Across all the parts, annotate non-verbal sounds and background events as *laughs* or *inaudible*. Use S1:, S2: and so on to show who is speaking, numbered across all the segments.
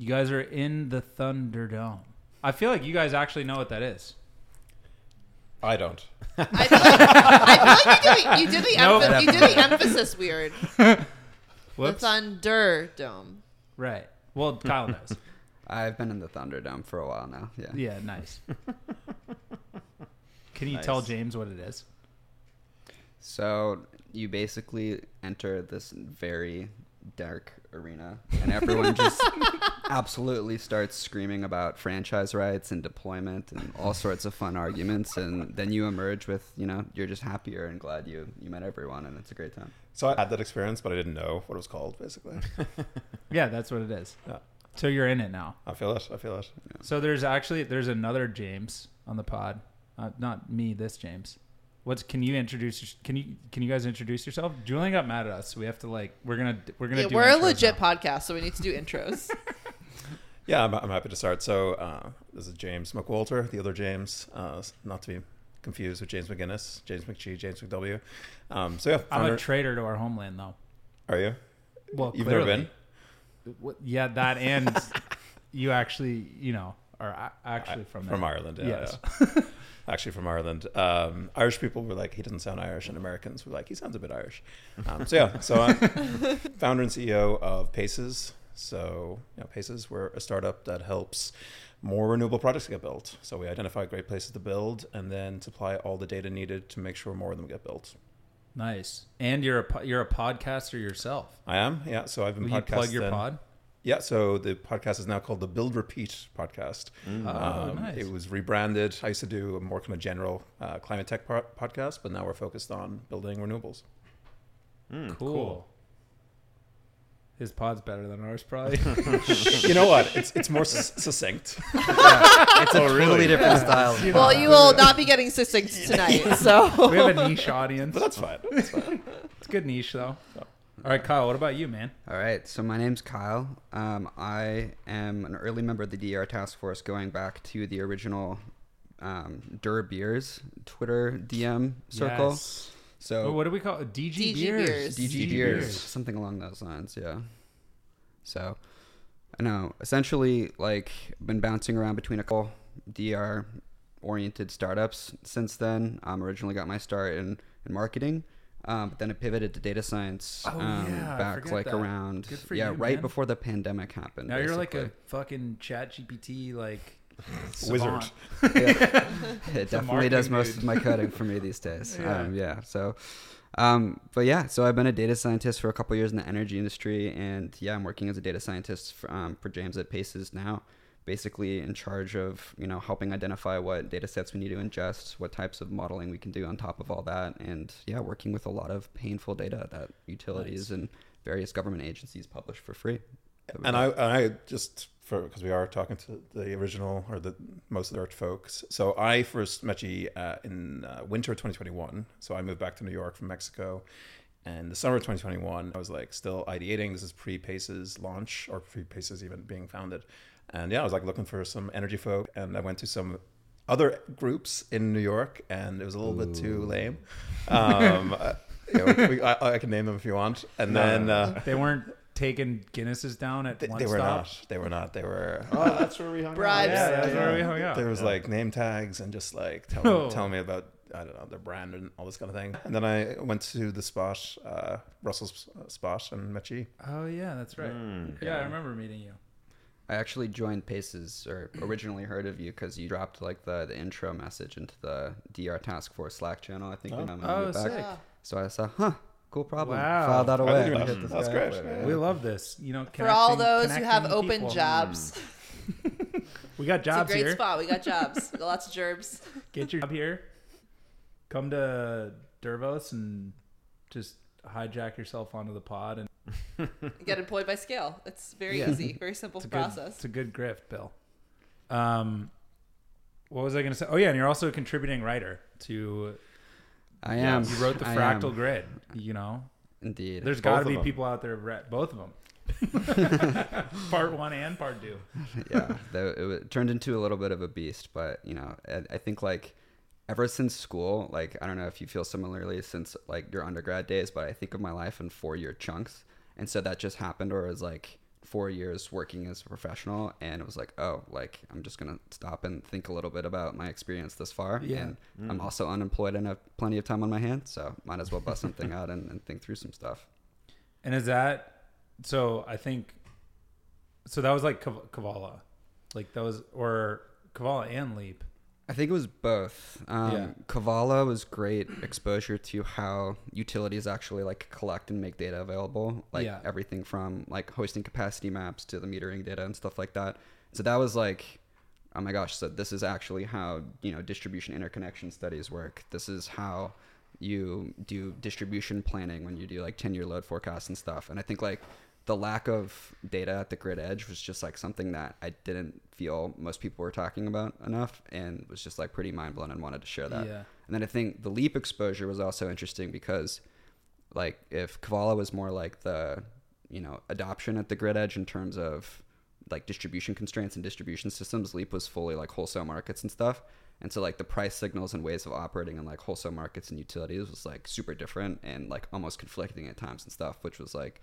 S1: All right, you guys are in the Thunderdome. I feel like you guys actually know what that is.
S2: I don't.
S3: I feel like, I feel like you, did the, you did the
S1: Nope.
S3: emph- you did the emphasis weird. *laughs* The
S1: Whoops.
S3: Thunderdome.
S1: Right. Well, Kyle knows. *laughs*
S4: I've been in the Thunderdome for a while now. Yeah.
S1: Yeah, nice. *laughs* Can you
S2: Nice.
S1: tell James what it is?
S4: So you basically enter this very dark arena, and everyone just absolutely starts screaming about franchise rights and deployment and all sorts of fun arguments. And then you emerge with, you know, you're just happier and glad you you met everyone, and it's a great time.
S2: So I had that experience, but I didn't know what it was called. Basically, *laughs*
S1: Yeah, that's what it is.
S2: Yeah.
S1: So you're in it now.
S2: I feel it. I feel it.
S1: So there's actually there's another James on the pod, uh, not me. This James. What's can you introduce? Can you can you guys introduce yourself? Julian got mad at us. We have to like we're gonna we're gonna
S3: Yeah,
S1: do
S3: we're a legit
S1: now.
S3: podcast, so we need to do intros. *laughs*
S2: Yeah, I'm, I'm happy to start. So uh, this is James McWalter, the other James, uh, not to be confused with James McGinnis, James McGee, James McW. Um, so yeah,
S1: I'm
S2: founder-
S1: a traitor to our homeland, though.
S2: are you?
S1: Well,
S2: You've
S1: clearly.
S2: never been?
S1: What- Yeah, that and *laughs* you actually, you know, are actually from
S2: from
S1: there.
S2: Ireland. Yeah,
S1: Yes.
S2: yeah. *laughs* Actually, from Ireland. Um, Irish people were like, he doesn't sound Irish, and Americans were like, he sounds a bit Irish. Um, so yeah, so I'm *laughs* founder and CEO of Paces. So you know, Paces, we're a startup that helps more renewable projects get built. So we identify great places to build, and then supply all the data needed to make sure more of them get built.
S1: Nice. And you're a you're a podcaster yourself.
S2: I am, yeah. So I've been
S1: Will you plug your pod?
S2: Yeah, so the podcast is now called the Build Repeat podcast.
S1: Oh,
S2: Um,
S1: nice.
S2: It was rebranded. I used to do a more kind of general uh, climate tech po- podcast, but now we're focused on building renewables.
S1: cool. His pod's better than ours, probably. *laughs* *laughs*
S2: you know what? It's it's more s- succinct.
S4: It's a totally different style. of
S3: well, you will not be getting succinct *laughs* tonight, so
S1: we have a niche audience.
S2: But that's fine. That's fine.
S1: It's a good niche, though. All right, Kyle. What about you, man?
S4: All right, so my name's Kyle. Um, I am an early member of the DR task force, going back to the original um, Dur Beers Twitter DM circle.
S1: Yes.
S4: So
S1: Oh, what do we call it? DG,
S3: DG
S1: beers.
S3: beers.
S4: DG beers, something along those lines. Yeah. So, I know essentially like been bouncing around between a couple DR oriented startups since then. Um, originally got my start in, in marketing. Um, but then I pivoted to data science
S1: Oh,
S4: um,
S1: yeah,
S4: back like
S1: that.
S4: around
S1: Good for
S4: yeah
S1: you,
S4: right
S1: man.
S4: before the pandemic happened.
S1: Now you're like a fucking Chat GPT like
S2: Wizard.
S1: savant. *laughs* *laughs*
S4: it definitely does
S1: marketing
S4: most of my coding for me these days. *laughs*
S1: Yeah.
S4: yeah. Um, yeah. So, um, but yeah, so I've been a data scientist for a couple years in the energy industry, and yeah, I'm working as a data scientist for, um, for James at Paces now. Basically, in charge of you know helping identify what data sets we need to ingest, what types of modeling we can do on top of all that, and yeah, working with a lot of painful data that utilities and various government agencies publish for free.
S2: And. I, and I just for because we are talking to the original or the most of the art folks. So I first met you uh, in uh, winter 2021. So I moved back to New York from Mexico, and the summer of 2021, I was like still ideating. This is pre Paces launch or pre Paces even being founded, and yeah, I was like looking for some energy folk, and I went to some other groups in New York, and it was a little bit too lame. Um, *laughs* you know, we, I, I can name them if you want, and then. Uh,
S1: They weren't taking Guinnesses down at
S2: they,
S1: one
S2: they were
S1: stop.
S2: not. They were not. They were. *laughs*
S5: Oh, that's where we hung
S3: Bribes.
S5: out.
S1: Yeah, that's where we hung out.
S2: There was like name tags and just like tell
S1: Oh.
S2: me, tell me about I don't know their brand and all this kind of thing. And then I went to the spot, uh, Russell's spot, and met you.
S1: Oh yeah, that's right.
S5: Mm.
S1: yeah, I remember meeting you.
S4: I actually joined Paces or originally heard of you because you dropped like the, the intro message into the DR Task Force Slack channel. I think when I'm
S1: Oh,
S4: moved back.
S1: sick.
S4: So I saw, huh, cool problem.
S1: Wow.
S4: File that
S2: I
S4: away.
S2: didn't
S4: I'm
S2: know
S4: gonna hit
S2: that.
S4: this
S2: That's great.
S4: up
S2: Yeah.
S1: We love this. You know,
S3: For all those who have open
S1: people.
S3: jobs, *laughs*
S1: We got
S3: it's a
S1: jobs
S3: great
S1: here.
S3: spot. We got jobs. We *laughs* got lots of gerbs.
S1: Get your job here. Come to Dervos and just hijack yourself onto the pod and *laughs*
S3: Get employed by scale. It's very
S1: Yeah.
S3: easy, very simple
S1: It's a good,
S3: process.
S1: it's a good grift, Bill. Um, what was I going to say? Oh yeah, and you're also a contributing writer to.
S4: I am.
S1: You wrote the
S4: I
S1: Fractal
S4: am,
S1: Grid. You know,
S4: Indeed.
S1: There's got to be
S2: them.
S1: people out there read both of them. *laughs* *laughs* part one and part two. *laughs*
S4: yeah, it, turned into a little bit of a beast, but you know, I, I think like ever since school, like I don't know if you feel similarly since like your undergrad days, but I think of my life in four year chunks, and so that just happened, or it was like four years working as a professional, and it was like, oh, like I'm just gonna stop and think a little bit about my experience this far.
S1: Yeah.
S4: And
S6: Mm.
S4: I'm also unemployed and have plenty of time on my hands, so might as well bust something *laughs* out and, and think through some stuff.
S1: And is that so? I think so. That was like Kav- Kevala, like that was or Kevala and Leap.
S4: I think it was both. Um,
S1: Yeah.
S4: Kevala was great exposure to how utilities actually like collect and make data available, like
S1: Yeah.
S4: everything from like hosting capacity maps to the metering data and stuff like that. So that was like, oh my gosh! So this is actually how you know distribution interconnection studies work. This is how you do distribution planning when you do like 10 year load forecasts and stuff. And I think like the lack of data at the grid edge was just like something that I didn't feel most people were talking about enough and was just like pretty mind blown and wanted to share that.
S1: Yeah.
S4: And then I think the leap exposure was also interesting because like if Kevala was more like the, you know, adoption at the grid edge in terms of like distribution constraints and distribution systems, Leap was fully like wholesale markets and stuff. And so like the price signals and ways of operating in like wholesale markets and utilities was like super different and like almost conflicting at times and stuff, which was like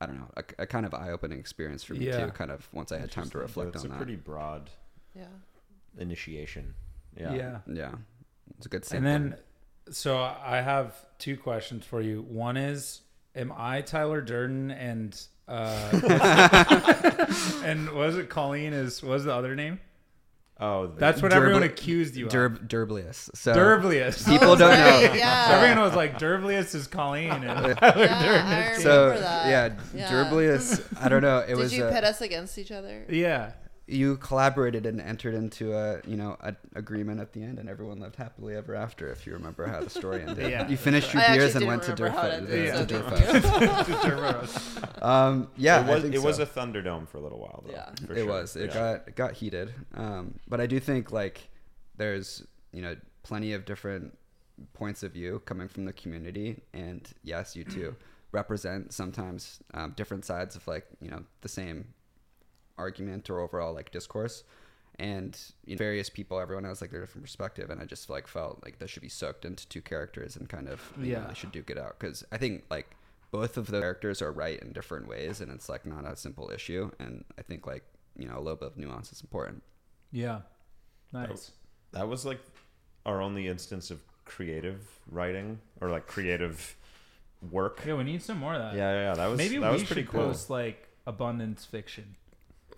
S4: I don't know, a, a kind of eye opening experience for me
S1: Yeah.
S4: too, kind of once I had time to reflect
S6: it's
S4: on that.
S6: It's a pretty broad
S3: Yeah.
S6: initiation.
S1: Yeah.
S6: Yeah.
S4: yeah. It's a good
S1: And then, so I have two questions for you. One is, am I Tyler Durden and uh, *laughs* and was it Colleen? Is what was the other name?
S6: Oh,
S1: That's what
S4: Durble-
S1: everyone accused you
S4: Derb-
S1: of.
S4: Derblius. So
S1: Derblius.
S4: People
S3: Oh,
S4: don't
S3: right,
S4: know.
S3: Yeah. *laughs*
S1: Everyone was like, Derblius is Colleen. And
S3: Yeah, *laughs*
S1: Durden
S3: I
S1: is
S4: so
S3: remember that.
S4: yeah,
S3: Yeah.
S4: Derblius. I don't know. *laughs* It
S3: Did
S4: was
S3: you
S4: uh,
S3: pit us against each other?
S1: Yeah.
S4: You collaborated and entered into a you know a agreement at the end, and everyone lived happily ever after. If you remember how the story ended, *laughs*
S1: Yeah,
S4: you finished your beers and went to
S3: remember
S4: Durfest.
S1: Yeah.
S3: so
S4: to
S3: thank *laughs*
S4: Um, yeah,
S6: it was
S4: I think
S6: it was
S4: so.
S6: a Thunderdome for a little while though.
S3: Yeah.
S6: for
S4: it
S6: sure.
S4: was. It
S6: Yeah.
S4: got it got heated. Um, but I do think like there's you know plenty of different points of view coming from the community, and yes, you too *clears throat* represent sometimes um, different sides of like you know the same argument or overall like discourse. And you know, various people, everyone has like their different perspective, and I just like felt like this should be soaked into two characters and kind of you know,
S1: Yeah.
S4: they should duke it out because I think like both of the characters are right in different ways, and it's like not a simple issue. And I think like you know a little bit of nuance is important.
S1: Yeah. Nice.
S6: That was like our only instance of creative writing or like creative work.
S1: Yeah, we need some more of that.
S6: Yeah, yeah, yeah. That was
S1: Maybe
S6: that
S1: we
S6: was pretty
S1: should
S6: cool.
S1: post like abundance fiction.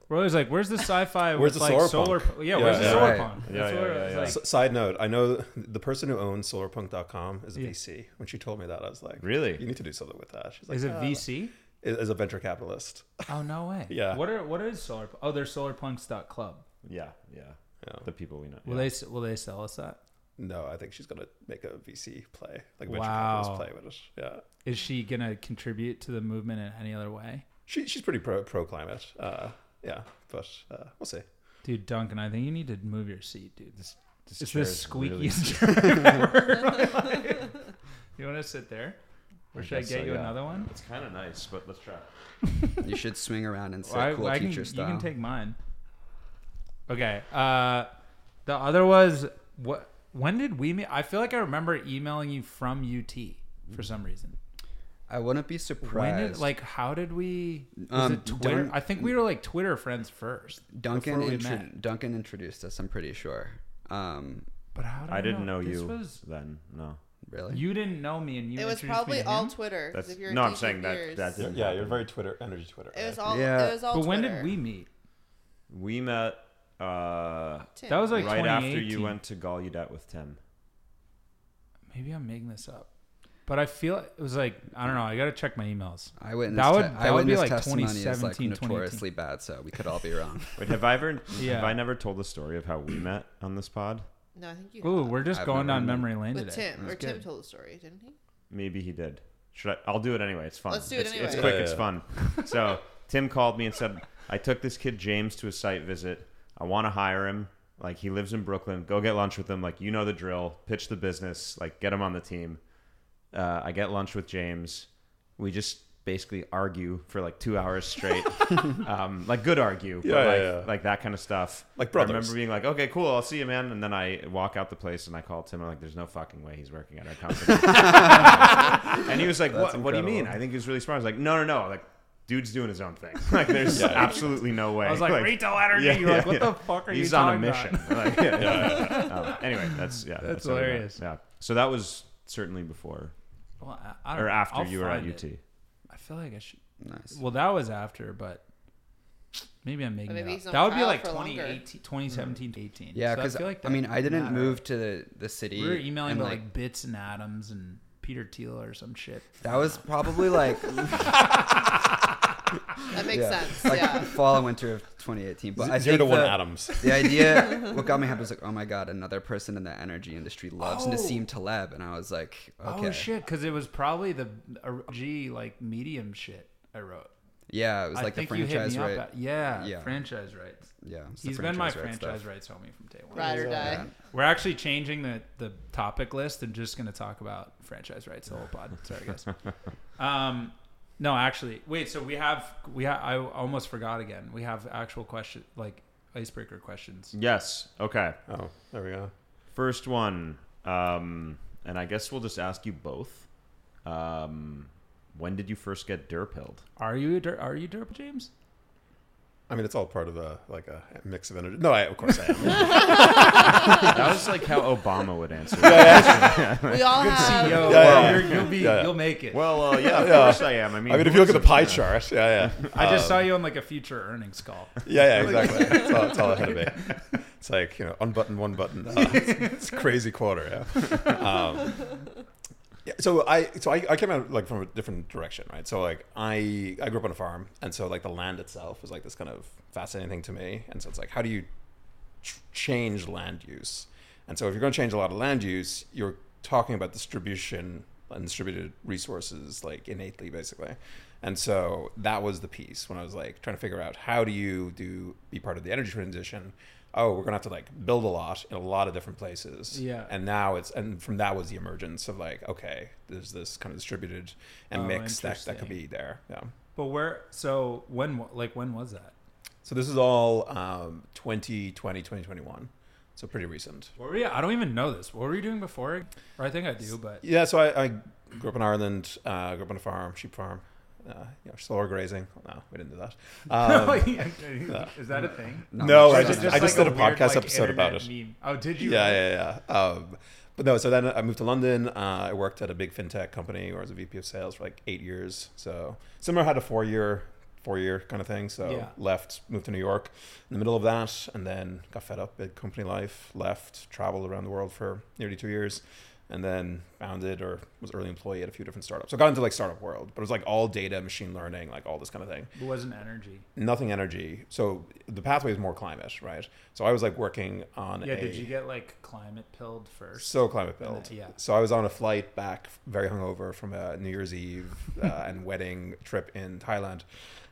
S1: We're always like, "Where's the sci-fi
S6: Where's
S1: with
S6: the
S1: like
S6: solar
S1: solar?
S6: punk?
S1: Yeah,
S6: Yeah,
S1: where's the solar
S4: Right.
S1: punk?
S6: Yeah,
S1: That's
S6: yeah, yeah,
S1: it's
S6: yeah.
S1: like.
S6: S-
S2: side note, I know the person who owns solarpunk.com is a
S1: Yeah.
S2: VC. When she told me that, I was like,
S6: Really?
S2: You need to do something with that. She's like,
S1: Is it
S2: "Uh,"
S1: VC?
S2: As a venture capitalist.
S1: Oh no way. *laughs*
S2: Yeah.
S1: What are what is solar? Oh, they're solarpunks.club.
S6: Yeah, yeah.
S2: Yeah.
S6: The people we know.
S1: Will
S6: yeah.
S1: they will they sell us that?
S2: No, I think she's gonna make a VC play, like venture
S1: Wow.
S2: capitalist play with it. Yeah,
S1: Is she gonna contribute to the movement in any other way?
S2: she she's pretty pro pro climate. Uh, yeah, but uh, we'll see.
S1: Dude, Duncan, I think you need to move your seat, dude. This,
S6: This
S1: it's the
S6: is really-
S1: squeakiest *laughs* chair ever *laughs* heard in my life. You want to sit there, or
S6: I
S1: should I
S6: guess
S1: get
S6: so,
S1: you
S6: yeah.
S1: another one?
S6: It's kind of nice, but let's try.
S4: You should swing around and *laughs* sit
S1: Well,
S4: cool
S1: I can,
S4: teacher
S1: you
S4: style.
S1: can take mine. Okay. Uh, the other was what? When did we meet? I feel like I remember emailing you from UT for some reason.
S4: I wouldn't be
S1: When
S4: surprised.
S1: did like how did we? Was
S4: Um,
S1: it Twitter?
S4: Dun-
S1: I think we were like Twitter friends first.
S4: Duncan
S1: before
S4: intro- Duncan introduced us. I'm pretty sure. Um,
S1: But how did
S6: I didn't
S1: know,
S6: know
S1: this
S6: you
S1: Was,
S6: then. No.
S4: really?
S1: you didn't know me, and you
S3: it was probably
S1: me to
S3: all
S1: him?
S3: Twitter. 'cause
S6: That's-
S3: if you're
S6: no, I'm saying
S3: in
S6: that- that didn't
S2: Yeah, you're very Twitter energy Twitter.
S3: It was all.
S4: Yeah.
S3: It was all.
S1: But when did we meet?
S6: We met uh,
S3: Tim.
S1: That was like
S6: right after you went to Gallaudet with Tim.
S1: Maybe I'm making this up, but I feel it was like I don't know. I gotta check my emails.
S4: Eyewitness,
S1: That would-
S4: te-
S1: that would be like
S4: testimony is like notoriously bad, so we could all be wrong. *laughs*
S6: Wait, have I ever
S1: Yeah.
S6: have I never told the story of how we met on this pod?
S3: No, I think you.
S1: Ooh,
S3: have.
S1: we're just
S4: I've
S1: going down memory lane
S3: with
S1: today.
S3: Tim, or
S1: That's
S3: Tim told the story, didn't he?
S6: Maybe he did. Should I? I'll do it anyway. It's fun.
S3: Let's do it
S6: it's, It's quick.
S2: Yeah,
S6: It's fun. *laughs* So Tim called me and said, "I took this kid James to a site visit. I want to hire him. Like he lives in Brooklyn. Go get lunch with him. Like you know the drill. Pitch the business. Like get him on the team." Uh, I get lunch with James. We just basically argue for like two hours straight, *laughs* um, like good argue,
S2: Yeah,
S6: but
S2: yeah,
S6: like,
S2: yeah.
S6: like that kind of stuff.
S2: Like
S6: I remember being like, "Okay, cool, I'll see you, man." And then I walk out the place and I call Tim. I'm like, "There's no fucking way he's working at our company." *laughs* *laughs* and he was like, "What? What do you mean?" I think he was really smart. I was like, "No, no, no. Like, dude's doing his own thing. Like, there's
S2: Yeah.
S6: absolutely no way.
S1: I was like, retail energy.
S6: yeah,
S1: You're like, what
S6: yeah.
S1: the fuck are you talking?
S6: He's
S1: you
S6: on a mission. Like, yeah, yeah, yeah. Um, anyway, that's yeah,
S1: That's
S6: how we met.
S1: hilarious.
S6: Yeah. So that was certainly before
S1: Well, I, I don't
S6: or after
S1: I'll
S6: you were at UT.
S1: it. I feel like I should.
S4: Nice.
S1: Well, that was after, but maybe I'm making
S3: maybe
S1: it
S3: he's
S1: up.
S3: on
S1: That would be
S3: trial
S1: like
S3: for longer.
S1: 2018, 2017 to 18.
S4: Yeah,
S1: So
S4: because
S1: I, feel like
S4: I mean, I didn't
S1: mattered.
S4: move to the, the city.
S1: We were emailing
S4: and,
S1: about like, bits and atoms and Peter Thiel or some shit.
S4: that was probably like *laughs*
S3: That makes
S4: yeah,
S3: sense.
S4: like
S3: yeah.
S4: fall and winter of 2018. But I
S2: Zero
S4: think
S2: to one
S4: the,
S2: atoms.
S4: the idea, *laughs* what got me happy was like, oh my god, another person in the energy industry loves
S1: Oh.
S4: Nassim Taleb, and I was like, okay,
S1: Oh shit! Because it was probably the G like medium shit I wrote.
S4: yeah, it was
S1: I
S4: like the
S1: think
S4: franchise
S1: me
S4: right.
S1: At, yeah,
S4: Yeah.
S1: franchise rights.
S4: yeah, it's the
S1: He's been my
S4: franchise right
S1: franchise
S4: stuff.
S1: rights homie from day one.
S3: Ride or die.
S4: Yeah.
S1: We're actually changing the, the topic list and just going to talk about franchise rights the whole pod. Sorry, guys. *laughs* um, no, actually, wait. So we have we ha- I almost forgot again. We have actual question like icebreaker questions.
S6: Yes. Okay.
S2: Oh, there we go.
S6: First one, um, and I guess we'll just ask you both. Um, when did you first get derpilled?
S1: Are you a der- are you Derp James?
S2: I mean, it's all part of a like a mix of energy. No, I, of course I am. *laughs*
S6: That was like how Obama would answer.
S3: We all
S1: Good
S3: have.
S1: CEO.
S2: Yeah,
S1: well,
S2: yeah,
S1: You're, you'll be
S2: Yeah, yeah.
S1: you'll make it.
S6: Well, uh, yeah, of
S2: Yeah.
S6: course I am. I mean,
S2: I mean, if you look at the pie
S6: it?
S2: chart, yeah, yeah.
S1: I just
S2: Um,
S1: saw you on like a future earnings call.
S2: Yeah, yeah, *laughs* exactly. *laughs* That's all, that's all ahead of me. It's like you know, unbutton one button. Uh, it's, it's a crazy quarter. Yeah. Um, yeah. So I, so I, I came out like from a different direction, right? So like I, I grew up on a farm, and so like the land itself was like this kind of fascinating thing to me. And so it's like, how do you ch- change land use? And so if you're going to change a lot of land use, you're talking about distribution and distributed resources like innately, basically. And so that was the piece when I was like trying to figure out how do you do be part of the energy transition. Oh, we're gonna have to like build a lot in a lot of different places.
S1: Yeah.
S2: And now it's and from that was the emergence of like okay, there's this kind of distributed and
S1: Oh,
S2: mix that that could be there. Yeah.
S1: But where? So when? Like when was that?
S2: So this is all um, 2020, 2021. So pretty recent.
S1: What were you? I don't even know this. What were you doing before? Or I think I do, but
S2: Yeah, so I, I grew up in Ireland. Uh, grew up on a farm, sheep farm. Uh, you know, solar grazing. No, we didn't do that. *laughs* Um, *laughs*
S1: is that a thing?
S2: No,
S1: Or
S2: I
S1: it
S2: just- I just
S1: like
S2: did a
S1: weird,
S2: podcast episode about it.
S1: meme? Oh, did you?
S2: yeah, yeah, yeah. Um, but no, so then I moved to London. Uh, I worked at a big fintech company where I was a VP of sales for like eight years. So similar had a four year, four year kind of thing. So
S1: Yeah.
S2: left, moved to New York in the middle of that, and then got fed up with company life. Left, traveled around the world for nearly two years, and then founded or was early employee at a few different startups. So I got into like startup world, but it was like all data, machine learning, like all this kind of thing
S1: It wasn't energy.
S2: nothing energy. So the pathway is more climate, right? So I was like working on
S1: Yeah.
S2: a
S1: Did you get like climate pilled first?
S2: so climate pilled.
S1: then- yeah.
S2: So I was on a flight back, very hungover from a New Year's Eve uh, *laughs* and wedding trip in Thailand,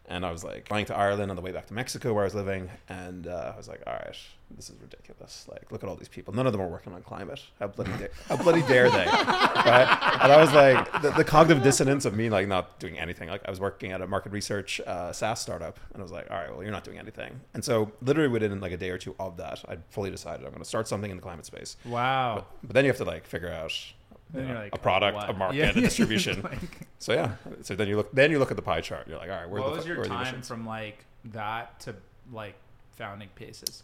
S2: and I was like flying to Ireland on the way back to Mexico where I was living, and uh, I was like, all right, this is ridiculous. Like, look at all these people. None of them are working on climate. How bloody da- how bloody dare they? *laughs* right? And I was like, the, the cognitive dissonance of me like not doing anything. Like I was working at a market research uh, SaaS startup, and I was like, all right, well, you're not doing anything. And so literally within like a day or two of that, I fully decided I'm going to start something in the climate space.
S1: Wow.
S2: But, but then you have to like figure out you
S1: Then
S2: know,
S1: you're like,
S2: a product,
S1: what?
S2: a market,
S1: Yeah.
S2: a distribution. *laughs*
S1: Like,
S2: so yeah, so then you look then you look at the pie chart. You're like, all right, where
S1: what
S2: the,
S1: was your
S2: where are the
S1: time from like that to like founding Paces?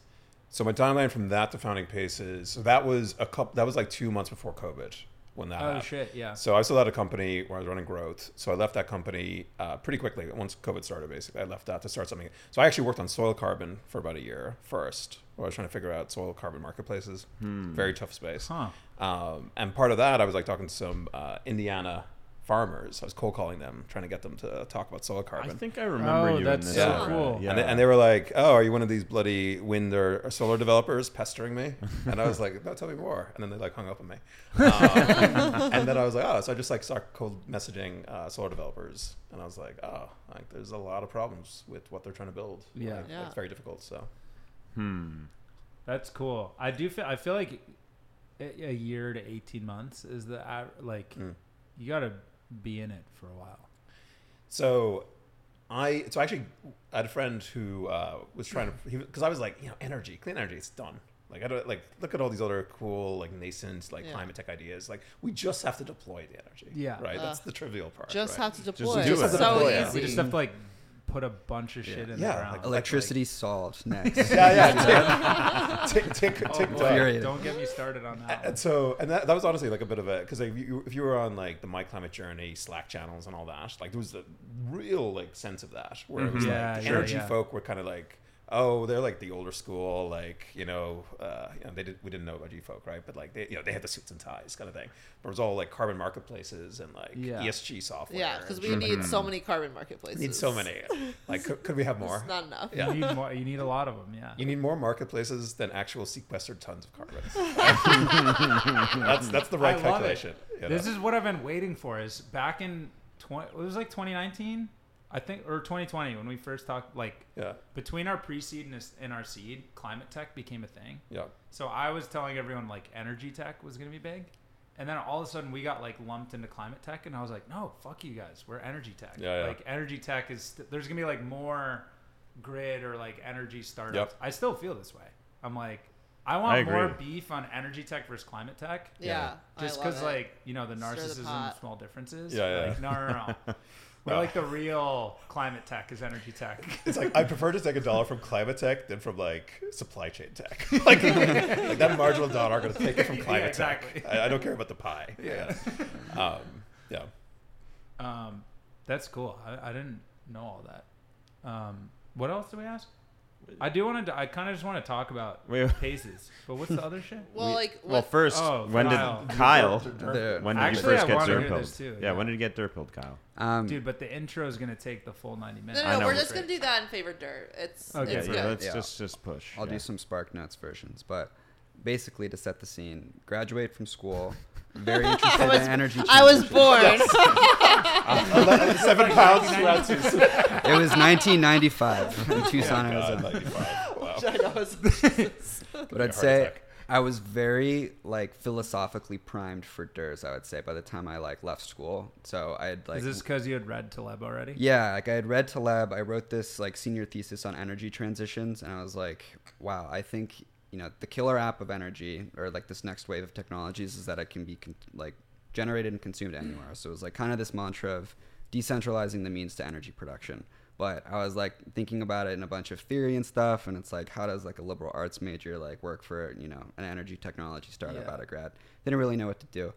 S2: So my timeline from that to founding Paces. So that was a couple. That was like two months before COVID when that
S1: Oh
S2: happened.
S1: shit! Yeah.
S2: So I still had a company where I was running growth. So I left that company uh, pretty quickly once COVID started. Basically, I left that to start something. So I actually worked on soil carbon for about a year first. Where I was trying to figure out soil carbon marketplaces. Very tough space.
S1: Huh.
S2: Um, and part of that, I was like talking to some uh, Indiana farmers. I was cold calling them, trying to get them to talk about soil carbon.
S6: I think I remember
S1: Oh,
S6: you
S1: that's
S6: in this.
S2: so
S1: cool.
S6: Yeah.
S2: And, they, and they were like, "Oh, are you one of these bloody wind or, or solar developers pestering me?" And I was like, "No, tell me more." And then they like hung up on me. Um, and then I was like, "Oh," so I just like start cold messaging uh, solar developers, and I was like, "Oh, like there's a lot of problems with what they're trying to build.
S1: Yeah.
S2: Like,
S3: Yeah.
S2: it's very difficult." So
S6: Hmm.
S1: That's cool. I do feel. I feel like a, a year to eighteen months is the like
S2: Mm.
S1: you got to be in it for a while.
S2: So I so actually I had a friend who uh, was trying to because I was like you know energy clean energy it's done like I don't like look at all these other cool like nascent like
S3: Yeah.
S2: climate tech ideas like we just have to deploy the energy
S1: Yeah.
S2: right
S3: Uh,
S2: that's the trivial part
S3: Just
S2: right?
S3: have to deploy.
S6: do
S3: It's
S6: it.
S3: so
S2: Deploy it.
S3: easy.
S1: We just have to like put a bunch of shit in
S2: Yeah,
S1: the ground.
S2: like
S4: Electricity solved *laughs* next.
S2: yeah, yeah. *laughs* Tick, tick, tick,
S1: Oh,
S2: tick,
S1: boy, don't get me started on that.
S2: And so, and that, that was honestly like a bit of a because like, you, if you were on like the My Climate Journey Slack channels and all that, like there was a real like sense of that where it was
S1: Mhm. Yeah,
S2: like the
S1: yeah,
S2: energy
S1: yeah.
S2: folk were kind of like, oh, they're like the older school, like you know, uh, you know, they did we didn't know about G folk, right? But like they, you know, they had the suits and ties kind of thing. But it was all like carbon marketplaces and like
S1: Yeah.
S2: ESG software.
S3: Yeah, because we
S2: shit like
S3: need so many carbon marketplaces.
S2: We need so many. Like, could, could we have *laughs* more?
S3: It's not enough.
S2: Yeah.
S1: You need more. You need a lot of them. Yeah.
S2: You need more marketplaces than actual sequestered tons of carbon. *laughs* that's that's the right
S1: I love it.
S2: calculation. you
S1: This is what I've been waiting for. Is back in 20, it was like 2019, I think, or 2020 when we first talked. Like
S2: yeah,
S1: between our pre-seed and, and our seed, climate tech became a thing.
S2: yeah.
S1: So I was telling everyone like energy tech was gonna be big, and then all of a sudden we got like lumped into climate tech, and I was like, no, fuck you guys, we're energy tech.
S2: Yeah, yeah.
S1: Like energy tech is st- there's gonna be like more grid or like energy startups.
S2: Yep.
S1: I still feel this way. I'm like, I
S6: I
S1: want more beef on energy tech versus climate tech.
S3: Yeah.
S1: Just because, like, you know, the
S3: Stir the
S1: narcissism, small differences.
S2: Yeah, yeah.
S1: Like, no, no, no. *laughs* We're like the real climate tech is energy tech. *laughs*
S2: It's like I prefer to take a dollar from climate tech than from like supply chain tech. *laughs* like, *laughs* like that marginal dollar, I'm gonna take it from
S1: Yeah,
S2: climate
S1: exactly.
S2: tech. I, I don't care about the pie.
S1: Yeah.
S2: Um, yeah.
S1: Um, that's cool. I, I didn't know all that. Um, what else do we ask? I do want to. I kind of just want to talk about *laughs*
S6: Wait,
S1: paces. But what's the other shit? *laughs*
S3: Well,
S6: we-
S3: like,
S6: well,
S3: what,
S6: first,
S1: Oh,
S6: when
S1: Kyle.
S6: did Kyle?
S4: The-
S6: When did
S1: Actually,
S6: you first
S1: I
S6: get
S1: wanna hear
S6: derpilled?
S1: too,
S6: Yeah,
S1: yeah.
S6: when did you get derpilled, Kyle?
S4: um,
S1: Dude, but the intro is gonna take the full ninety minutes.
S3: no,
S6: I
S3: no,
S6: know.
S3: we're just gonna do that in favorite dirt. It's
S1: Okay.
S3: it's
S6: yeah,
S3: good.
S6: let's
S4: Yeah.
S6: just just push.
S4: I'll
S6: yeah.
S4: do some Spark Notes versions, but basically to set the scene, graduate from school, very *laughs* interested
S3: I was-
S4: in energy.
S3: I was
S4: transition.
S3: born. *laughs*
S2: Seven *laughs* pounds throughout two.
S4: It was 1995 in Tucson, Arizona.
S2: Wow.
S3: I
S4: But I'd say
S2: attack.
S4: I was very like philosophically primed for DERS. I would say by the time I like left school, so I had like
S1: is this because you had read Taleb already?
S4: Yeah, like I had read Taleb. I wrote this like senior thesis on energy transitions, and I was like, wow, I think you know the killer app of energy or like this next wave of technologies is that it can be con- like generated and consumed anywhere. So it was like kind of this mantra of decentralizing the means to energy production. But I was like thinking about it in a bunch of theory and stuff, and it's like, how does like a liberal arts major like work for you know an energy technology startup
S1: Yeah.
S4: out of grad? Didn't really know what to do,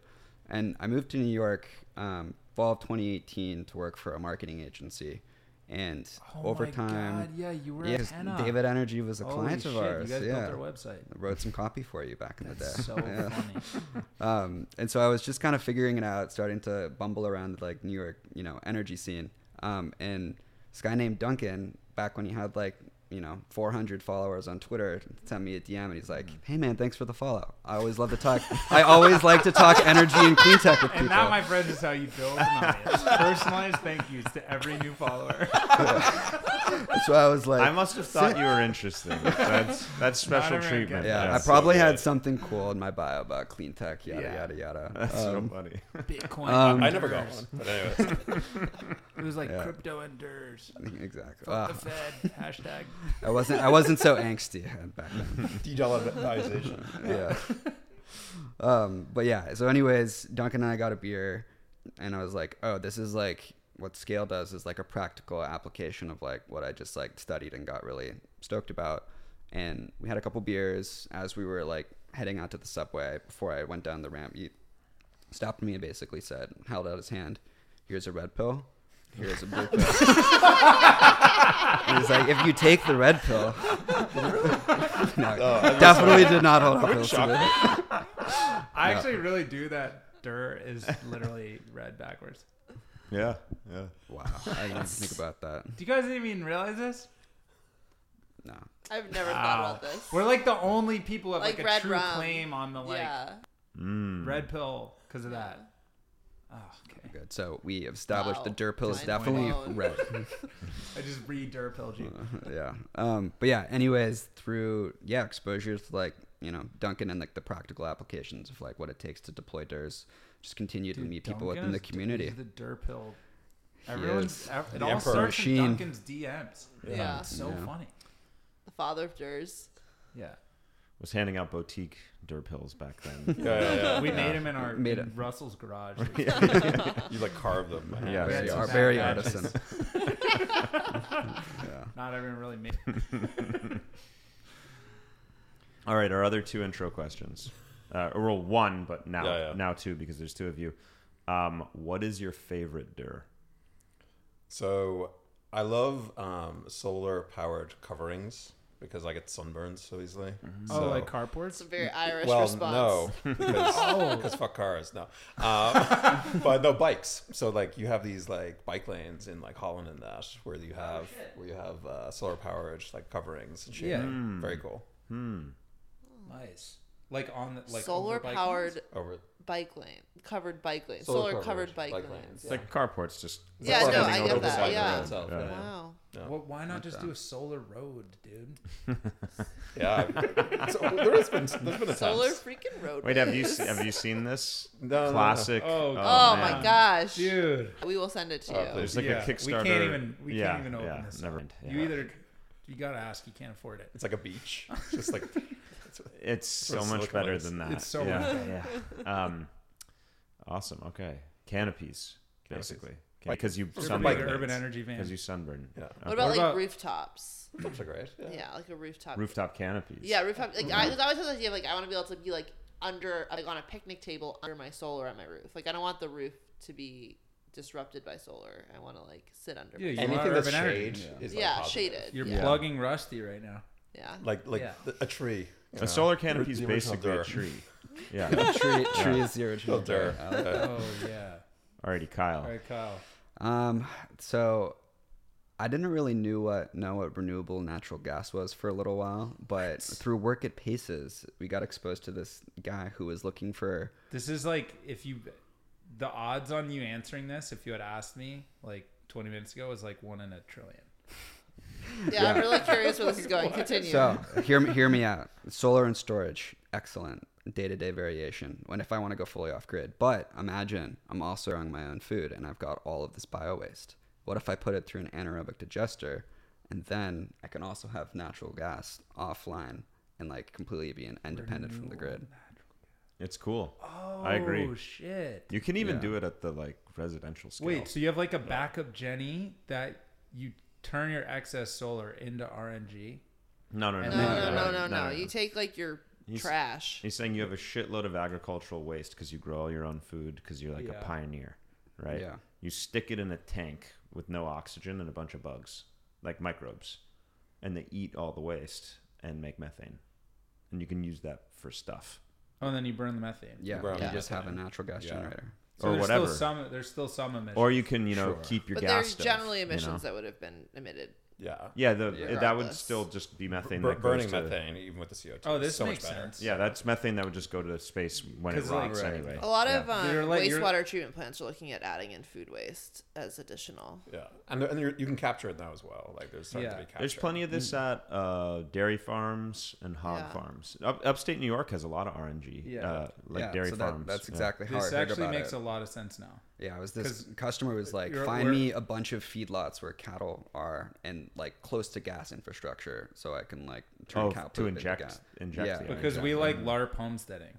S4: and I moved to New York um, fall of 2018 to work for a marketing agency, and
S1: Oh
S4: over time,
S1: God, yeah, you were
S4: yeah,
S1: at
S4: 'cause
S1: Henna.
S4: David Energy was a
S1: Holy
S4: client
S1: shit,
S4: of ours.
S1: You guys
S4: yeah,
S1: built their website.
S4: I wrote some copy for you back in the day.
S1: That's so
S4: Yeah.
S1: funny. *laughs* *laughs*
S4: Um, and so I was just kind of figuring it out, starting to bumble around like New York, you know, energy scene. Um, and this guy named Duncan, back when he had like, you know, 400 followers on Twitter, sent me a DM and he's like, "Hey man, thanks for the follow. I always love to talk. I always like to talk energy and clean tech with people."
S1: And that, my friend, is how you build an audience. *laughs* Personalized thank yous to every new follower. *laughs*
S4: so I was like,
S6: I must have thought you were interesting. That's that's special treatment.
S1: gets
S4: yeah, I probably
S6: so
S4: had something cool in my bio about clean tech, yada
S1: Yeah.
S4: yada yada. *laughs*
S6: That's
S4: Um,
S6: so funny.
S1: Bitcoin.
S4: Um,
S2: I never got one. But anyways,
S1: It was like
S4: Yeah.
S1: crypto enders.
S4: exactly.
S1: Fuck
S4: Ah,
S1: the Fed. Hashtag.
S4: I wasn't. I wasn't so angsty *laughs* back then.
S2: de-dollarization. *laughs*
S4: yeah. um, but yeah. So, anyways, Duncan and I got a beer, and I was like, "Oh, this is like what Scale does is like a practical application of like what I just like studied and got really stoked about." And we had a couple beers as we were like heading out to the subway before I went down the ramp. He stopped me and basically said, held out his hand, "Here's a red pill." Here's a blue pill. *laughs* He's like, if you take the red pill, *laughs* no, definitely did not hold up pills to me. *laughs*
S1: I actually really do that. Dur is literally read backwards.
S6: Yeah, yeah.
S4: Wow, I didn't even think about that.
S1: Do you guys even realize this?
S4: No,
S3: I've never thought about this.
S1: We're like the only people who have like,
S3: Like
S1: a
S3: red
S1: true
S3: rum.
S1: claim on the like
S3: yeah.
S6: Mm.
S1: red pill because of that. Oh, okay.
S4: Good. So we have established the
S3: Wow.
S4: dirt pill is definitely
S3: blown.
S4: red. *laughs*
S1: I just read dur pilled you.
S4: yeah. Um, but yeah. Anyways, through yeah exposures to like you know Duncan and like the practical applications of like what it takes to deploy DERS, just continue to
S1: Dude,
S4: meet people
S1: Duncan
S4: within the community.
S1: the dur pill. Everyone's
S4: is
S1: ev- it all
S2: emperor.
S1: starts
S4: Machine.
S1: in Duncan's DMs.
S3: Yeah.
S1: It's so
S4: Yeah.
S1: funny.
S3: The father of Durs.
S1: Yeah.
S6: Was handing out boutique dur pills back then. *laughs*
S2: Yeah, yeah, yeah.
S1: We
S6: Yeah.
S1: made them in our
S4: Made
S1: in. Russell's garage. *laughs* *laughs*
S2: You like carved them.
S6: Yeah,
S1: We had
S4: Very,
S1: some
S4: are
S1: bad
S4: very
S1: badges.
S4: artisan.
S1: Not everyone really made.
S6: All right, our other two intro questions. Uh, or well, one, but now
S2: Yeah, yeah.
S6: now two because there's two of you. Um, what is your favorite dir?
S2: So I love um, solar powered coverings because I get sunburns so easily.
S1: Oh,
S2: So-
S1: like carports?
S3: It's a very Irish
S2: well,
S3: response.
S2: no, *laughs* because
S1: Oh.
S2: because fuck cars, no. Uh, *laughs* but no bikes. So like you have these like bike lanes in like Holland and that where you have where you have uh, solar powered like coverings and shit.
S1: Yeah.
S6: Hmm.
S2: Very cool.
S6: Hmm.
S1: Nice. Like on the like
S3: solar
S1: over bike
S3: powered
S1: lanes?
S2: Over
S3: bike lane, covered bike lane,
S2: Solar
S3: solar,
S2: covered
S3: covered bike,
S2: bike
S3: lanes.
S2: lanes,
S6: It's like carports, just
S3: Yeah, no,
S2: like
S3: I get that.
S2: side
S3: Yeah.
S2: itself,
S6: Yeah.
S2: yeah.
S3: Wow.
S2: Yeah.
S1: Well, why not just do a solar road, dude? *laughs*
S2: Yeah. *laughs* so there has been there's been a
S3: Solar freaking road.
S6: Wait, have you have you seen this *laughs*
S2: No, no, no.
S6: classic?
S1: Oh,
S3: Oh,
S6: oh
S3: my gosh.
S1: Dude.
S3: We will send it to
S2: Oh,
S3: you.
S2: please.
S6: There's like
S1: Yeah,
S6: a
S1: we can't even- we
S6: yeah,
S1: can't even open
S6: yeah,
S1: this
S6: Never.
S1: up. You either you gotta ask. You can't afford it.
S2: It's like a beach. Just like
S6: It's so much
S2: silicone
S6: better
S2: waste.
S6: than that.
S1: It's so
S6: yeah,
S1: much better.
S6: Yeah. *laughs* Um, awesome. Okay, canopies,
S2: Canopies.
S6: basically, because you
S2: For
S1: You're
S6: sunburn.
S1: big urban energy van.
S6: Because you sunburn.
S2: yeah.
S6: Okay.
S3: What about
S1: What
S3: like
S1: about-
S3: rooftops?
S2: Those are great. Yeah.
S3: Yeah, like a rooftop.
S6: Rooftop canopies.
S3: Yeah, rooftop. Like I, cause I always have the idea of like I want to be able to be like under, like on a picnic table under my solar at my roof. Like I don't want the roof to be disrupted by solar. I want to like sit under.
S1: Yeah,
S3: my
S1: you.
S2: Anything that's
S1: urban energy.
S2: shade
S4: Yeah.
S2: is like
S3: yeah, shaded.
S1: You're
S3: yeah.
S1: plugging Rusty right now.
S3: yeah.
S2: Like like
S1: Yeah.
S2: a tree. You
S6: A solar canopy is basically *laughs* a tree. Yeah.
S4: tree, tree is the original.
S2: Oh, dirt.
S4: dirt. Like.
S1: Oh yeah.
S6: Alrighty, Kyle.
S1: All right, Kyle.
S4: Um, so I didn't really knew what know what renewable natural gas was for a little while, but through work at Paces, we got exposed to this guy who was looking for.
S1: This is like if you, the odds on you answering this, if you had asked me like 20 minutes ago, was like one in a trillion.
S3: Yeah, I'm really curious where this is going. *laughs* Continue.
S4: So hear me, hear me out. Solar and storage, excellent day to day variation. When if I want to go fully off grid, but imagine I'm also growing my own food and I've got all of this bio waste. What if I put it through an anaerobic digester, and then I can also have natural gas offline and like completely be in- independent from the grid.
S6: It's cool.
S1: Oh,
S6: I agree.
S1: shit.
S6: You can even
S4: Yeah.
S6: do it at the like residential scale.
S1: Wait, so you have like a backup Jenny that you turn your excess solar into RNG?
S6: no, no, no,
S3: no,
S1: No,
S3: no, no,
S1: no,
S3: no, no, You take like your
S6: He's-
S3: trash.
S6: He's saying you have a shitload of agricultural waste because you grow all your own food because you're like
S1: Yeah.
S6: a pioneer, right?
S4: Yeah.
S6: You stick it in a tank with no oxygen and a bunch of bugs, like microbes, and they eat all the waste and make methane, and you can use that for stuff.
S1: Oh, and then you burn the methane.
S4: Yeah,
S2: Brown
S4: you just have a natural gas
S2: Yeah.
S4: generator.
S1: So
S6: Or
S1: there's
S6: whatever.
S1: Still some, there's still some emissions.
S6: Or you can, you know,
S2: Sure.
S6: keep your
S3: But
S6: gas.
S3: there's
S6: stove,
S3: generally
S6: you know?
S3: emissions that would have been emitted.
S2: Yeah.
S6: Yeah, the,
S4: Yeah.
S6: that would still just be methane.
S2: Bur-
S6: that goes
S2: burning
S6: to-
S2: methane, even with the CO2.
S1: Oh, this
S2: so
S1: makes
S2: much better.
S1: sense.
S6: Yeah, that's methane that would just go to space when it
S1: 'Cause, like-
S6: rocks
S4: Right.
S6: anyway.
S3: A lot
S6: Yeah.
S3: of um,
S1: You're like- you're-
S3: wastewater treatment plants are looking at adding in food waste as additional.
S2: Yeah, and, and you're, can capture it now as well. Like there's starting
S1: Yeah.
S2: to be capture.
S6: There's plenty of this at uh, dairy farms and hog
S3: Yeah.
S6: farms. Up, upstate New York has a lot of RNG,
S1: Yeah.
S6: uh, like
S4: yeah,
S6: dairy
S4: so that-
S6: farms.
S4: that's
S6: yeah.
S4: exactly how
S1: this
S4: I heard
S1: actually
S4: about
S1: makes
S4: it.
S1: a lot of sense now.
S4: Yeah, it was this customer was like, find me a bunch of feedlots where cattle are and like close to gas infrastructure, so I can like turn
S6: Oh,
S4: cow
S6: to
S4: poop into
S6: inject,
S4: gas.
S6: inject
S4: Yeah.
S6: the
S1: Because we like LARP homesteading.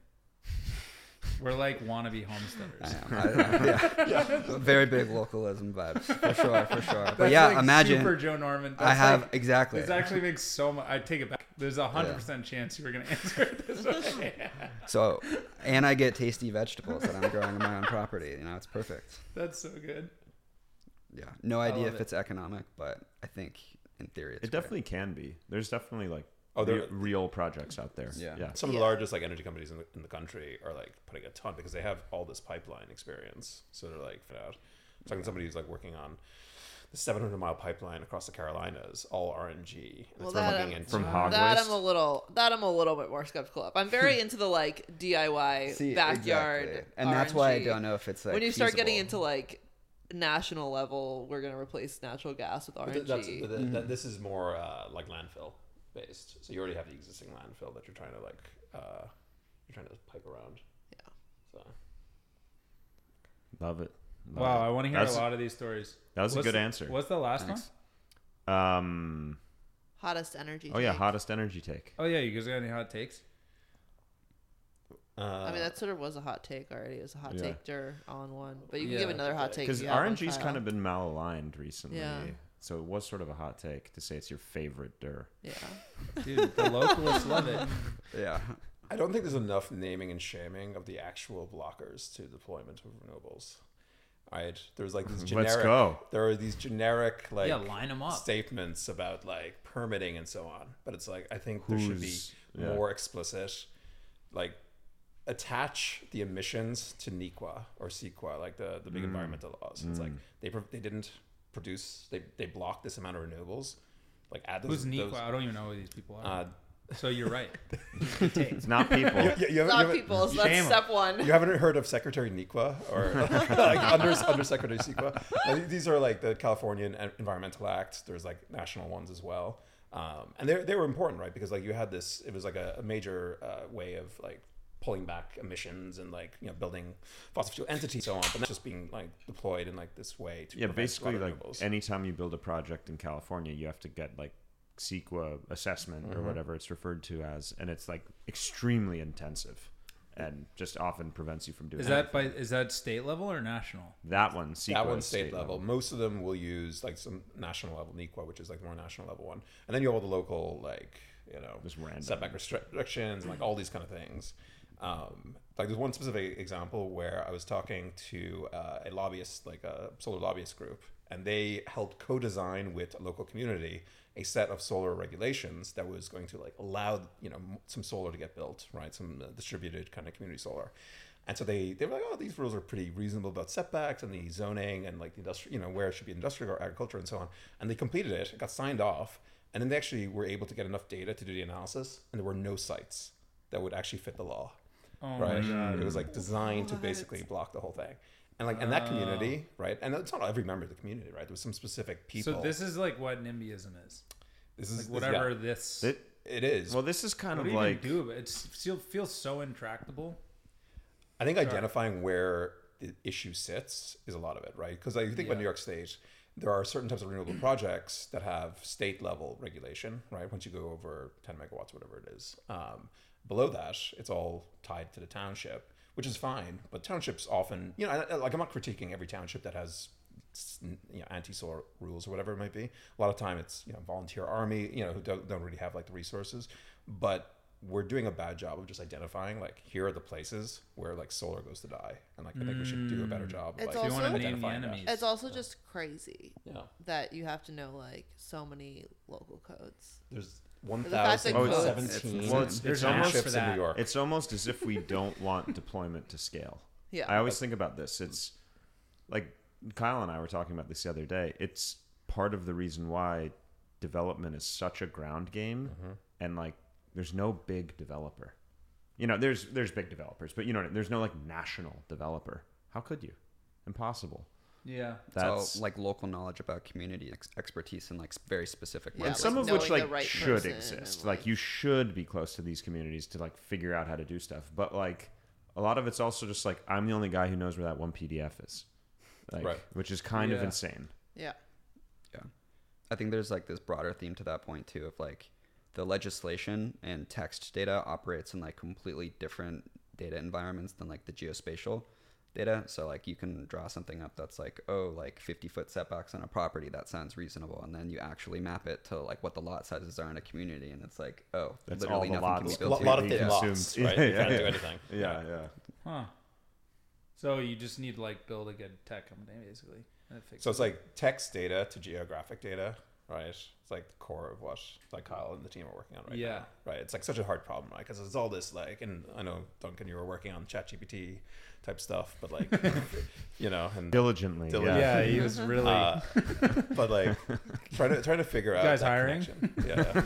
S1: We're like wannabe homesteaders.
S4: I am. I, I- yeah. *laughs* Very big localism vibes for *laughs* sure, for sure. But yeah,
S1: like
S4: imagine
S1: Super Joe Norman.
S4: I have
S1: like-
S4: exactly.
S1: This actually makes so much. I take it back. There's a hundred percent chance you were gonna answer it *laughs* this way.
S4: So, and I get tasty vegetables that I'm growing on my own property. You know, it's perfect.
S1: That's so good.
S4: Yeah, no idea if
S1: it.
S4: it's economic, but I think in theory it's
S6: It definitely can be. There's definitely like
S2: Oh, there-
S6: re- real projects out there.
S4: Yeah.
S6: yeah.
S2: Some of
S3: Yeah.
S2: the largest like energy companies in the, in the country are like putting a ton because they have all this pipeline experience. So they're like, fit out. I'm talking to somebody who's like working on the 700 mile pipeline across the Carolinas, all RNG. And
S3: Well, that I'm-
S2: into
S6: From hog
S3: that
S6: waste?
S3: I'm a little that I'm a little bit more skeptical of. I'm very *laughs* into the like DIY
S4: See,
S3: backyard,
S4: exactly. and that's why I don't know if it's like
S3: when you start getting into like national level, we're gonna replace natural gas with RNG.
S2: th- that's, but th-
S4: Mm-hmm.
S2: that- this is more uh, like landfill based. So you already have the existing landfill that you're trying to like uh, you're trying to pipe around.
S3: Yeah.
S2: So
S6: Love it. Love
S1: Wow,
S6: it.
S1: I want to hear
S6: That's-
S1: a lot of these stories.
S6: That was a good
S1: the-
S6: answer.
S1: What's the last
S4: Thanks.
S1: one?
S6: Um.
S3: Hottest energy.
S6: Oh yeah, hottest energy take.
S1: Oh yeah, you guys got any hot takes?
S2: uh,
S3: I mean, that sort of was a hot take already. It was a hot
S6: Yeah.
S3: take dur all in one. But you can
S1: Yeah.
S3: give another hot take.
S6: Because
S3: if you have
S6: RNG's kind of been malaligned recently.
S3: Yeah.
S6: So it was sort of a hot take to say it's your favorite dir.
S3: Yeah.
S1: Dude, the localists love it.
S4: Yeah.
S2: I don't think there's enough naming and shaming of the actual blockers to deployment of renewables. Right? There's like these generic.
S6: Let's go.
S2: There are these generic like
S1: yeah, line them up.
S2: statements about like permitting and so on, but it's like I think there should be
S6: yeah.
S2: more explicit, like attach the emissions to NEQA or CEQA, like the the big
S6: Mm.
S2: environmental laws. It's like they they didn't produce they they blocked this amount of renewables. Like add those.
S1: Who's
S2: those-
S1: Niqua? I don't even know who these people are.
S2: Uh,
S1: so you're right. *laughs*
S6: It's not people.
S2: you, you, you haven't-
S3: Not
S2: you haven't-
S3: people. So
S1: Shame
S3: that's
S1: 'em.
S3: step one.
S2: You haven't heard of Secretary Niqua or *laughs* like under under Secretary Niqua? These are like the Californian Environmental Act. There's like national ones as well, um, and they they were important, right? Because like you had this, it was like a, a major uh, way of like pulling back emissions and like you know building fossil fuel entities so on, but not just being like deployed in like this way to
S6: yeah, basically, like
S2: renewables.
S6: anytime you build a project in California, you have to get like CEQA assessment or
S2: Mm-hmm.
S6: whatever it's referred to as, and it's like extremely intensive, and just often prevents you from doing.
S1: Is that
S6: anything.
S1: by is that state level or national?
S6: that one? CEQA
S2: that one's
S6: is
S2: state, level. Most of them will use like some national level NEQA, which is like more national level one, and then you have all the local like you know
S6: Just random.
S2: setback restrictions and like all these kind of things. Um, like there's one specific example where I was talking to uh, a lobbyist, like a solar lobbyist group, and they helped co-design with a local community a set of solar regulations that was going to like allow you know some solar to get built, right? Some uh, distributed kind of community solar. And so they, they were like, oh, these rules are pretty reasonable about setbacks and the zoning and like the industry, you know, where it should be industrial or agriculture and so on. And they completed it, it got signed off, and then they actually were able to get enough data to do the analysis, and there were no sites that would actually fit the law,
S1: Oh
S2: right?
S1: my god.
S2: It was like designed to basically block the whole thing. And like in that community, right? And it's not every member of the community, right? There was some specific people.
S1: So this is like what NIMBYism is.
S2: this
S1: Like
S2: is
S1: whatever
S2: yeah,
S1: this.
S6: It-
S2: it is.
S6: well, this is kind
S1: what
S6: of
S1: do you
S6: like
S1: do? It feels feels so intractable.
S2: I think identifying where the issue sits is a lot of it, right? Because like, you think about New York State, there are certain types of renewable *clears throat* projects that have state level regulation, right? Once you go over 10 megawatts, whatever it is. Um, below that, it's all tied to the township, which is fine. But townships often, you know, I- I- like I'm not critiquing every township that has you know anti-solar rules or whatever it might be a lot of time it's you know volunteer army you know who don't, don't really have like the resources but we're doing a bad job of just identifying like here are the places where like solar goes to die and like i think we should do a better mm. job of,
S3: It's
S2: like
S1: If you want to
S3: Also-
S1: name the
S2: identifying that.
S1: enemies.
S3: It's also just crazy
S2: yeah
S3: that you have to know like so many local codes.
S2: there's
S3: fact that
S6: Oh, it's-
S2: 1017
S6: well, it's- it's almost
S1: townships
S2: townships in new york
S6: It's almost as if we don't want *laughs* deployment to scale.
S3: Yeah.
S6: I always think about this. It's like Kyle and I were talking about this the other day. It's part of the reason why development is such a ground game mm-hmm. and like there's no big developer. You know, there's there's big developers, but you know, there's no like national developer. How could you? Impossible.
S1: Yeah.
S6: That's
S4: so like local knowledge about community ex- expertise in like very specific
S3: Yeah,
S6: and
S3: like
S6: some of which like
S3: right
S6: should exist. Like,
S3: like-
S6: you should be close to these communities to like figure out how to do stuff. But like a lot of it's also just like I'm the only guy who knows where that one PDF is. Like,
S2: Right.
S6: which is kind of insane.
S3: Yeah. Yeah.
S4: I think there's like this broader theme to that point too of like the legislation and text data operates in like completely different data environments than like the geospatial data. So like you can draw something up that's like, oh, like 50 foot setbacks on a property, that sounds reasonable. And then you actually map it to like what the lot sizes are in a community and it's like, oh,
S6: That's
S4: literally
S6: all the
S4: nothing can be
S6: lots.
S2: a
S4: built
S2: lot, lot of
S6: Yeah.
S2: thin lots right
S6: Yeah, *laughs*
S2: you can't
S6: yeah.
S2: do anything
S6: Yeah, yeah.
S1: Huh. So you just need to like build a good tech company basically. That fixes
S2: so it's like text data to geographic data right it's like the core of what like kyle and the team are working on right
S1: Yeah.
S2: now right it's like such a hard problem right because it's all this like and i know duncan you were working on chat gpt type stuff but like *laughs* you know and
S6: Diligently.
S2: Diligent.
S6: Yeah.
S1: Yeah, he was really.
S2: uh, *laughs* but like trying to trying to figure out
S1: guys
S2: that
S1: hiring?
S2: connection. yeah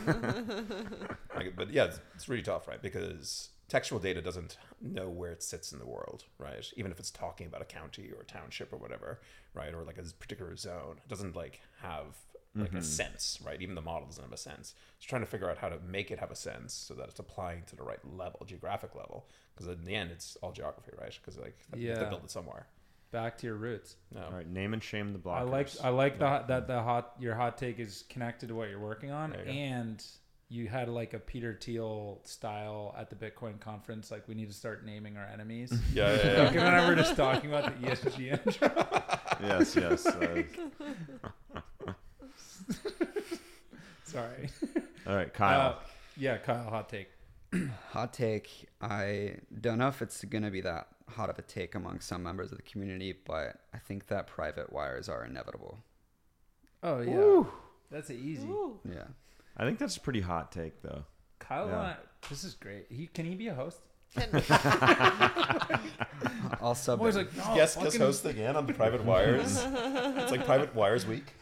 S2: *laughs* Like, but yeah it's, it's really tough right because textual data doesn't know where it sits in the world right even if it's talking about a county or a township or whatever right or like a particular zone it doesn't like have like a sense right even the model doesn't have a sense it's trying to figure out how to make it have a sense so that it's applying to the right level geographic level because in the end it's all geography right because like you have to build it somewhere
S1: back to your roots.
S2: no
S6: All right. Name and shame the blockers.
S1: I like I like the that the hot your hot take is connected to what you're working on,
S2: you
S1: and you had like a Peter Thiel style at the Bitcoin conference. Like we need to start naming our enemies. *laughs*
S2: yeah yeah, *laughs* yeah.
S1: Duncan and I were just talking about the ESG *laughs* intro.
S6: yes, yes. Uh, *laughs*
S1: Sorry. *laughs*
S6: All right, Kyle.
S1: Uh, yeah, Kyle, hot take. *clears throat*
S4: Hot take. I don't know if it's going to be that hot of a take among some members of the community, but I think that private wires are inevitable.
S1: Oh yeah, that's easy.
S3: Ooh.
S4: Yeah.
S6: I think that's a pretty hot take, though.
S1: Kyle,
S6: Yeah.
S1: this is great. He can he be a host?
S3: Can, *laughs*
S4: I'll
S1: I'm
S4: sub
S1: always
S4: in.
S1: like, no,
S2: guest guest host again on the Private Wires. it's like Private Wires Week.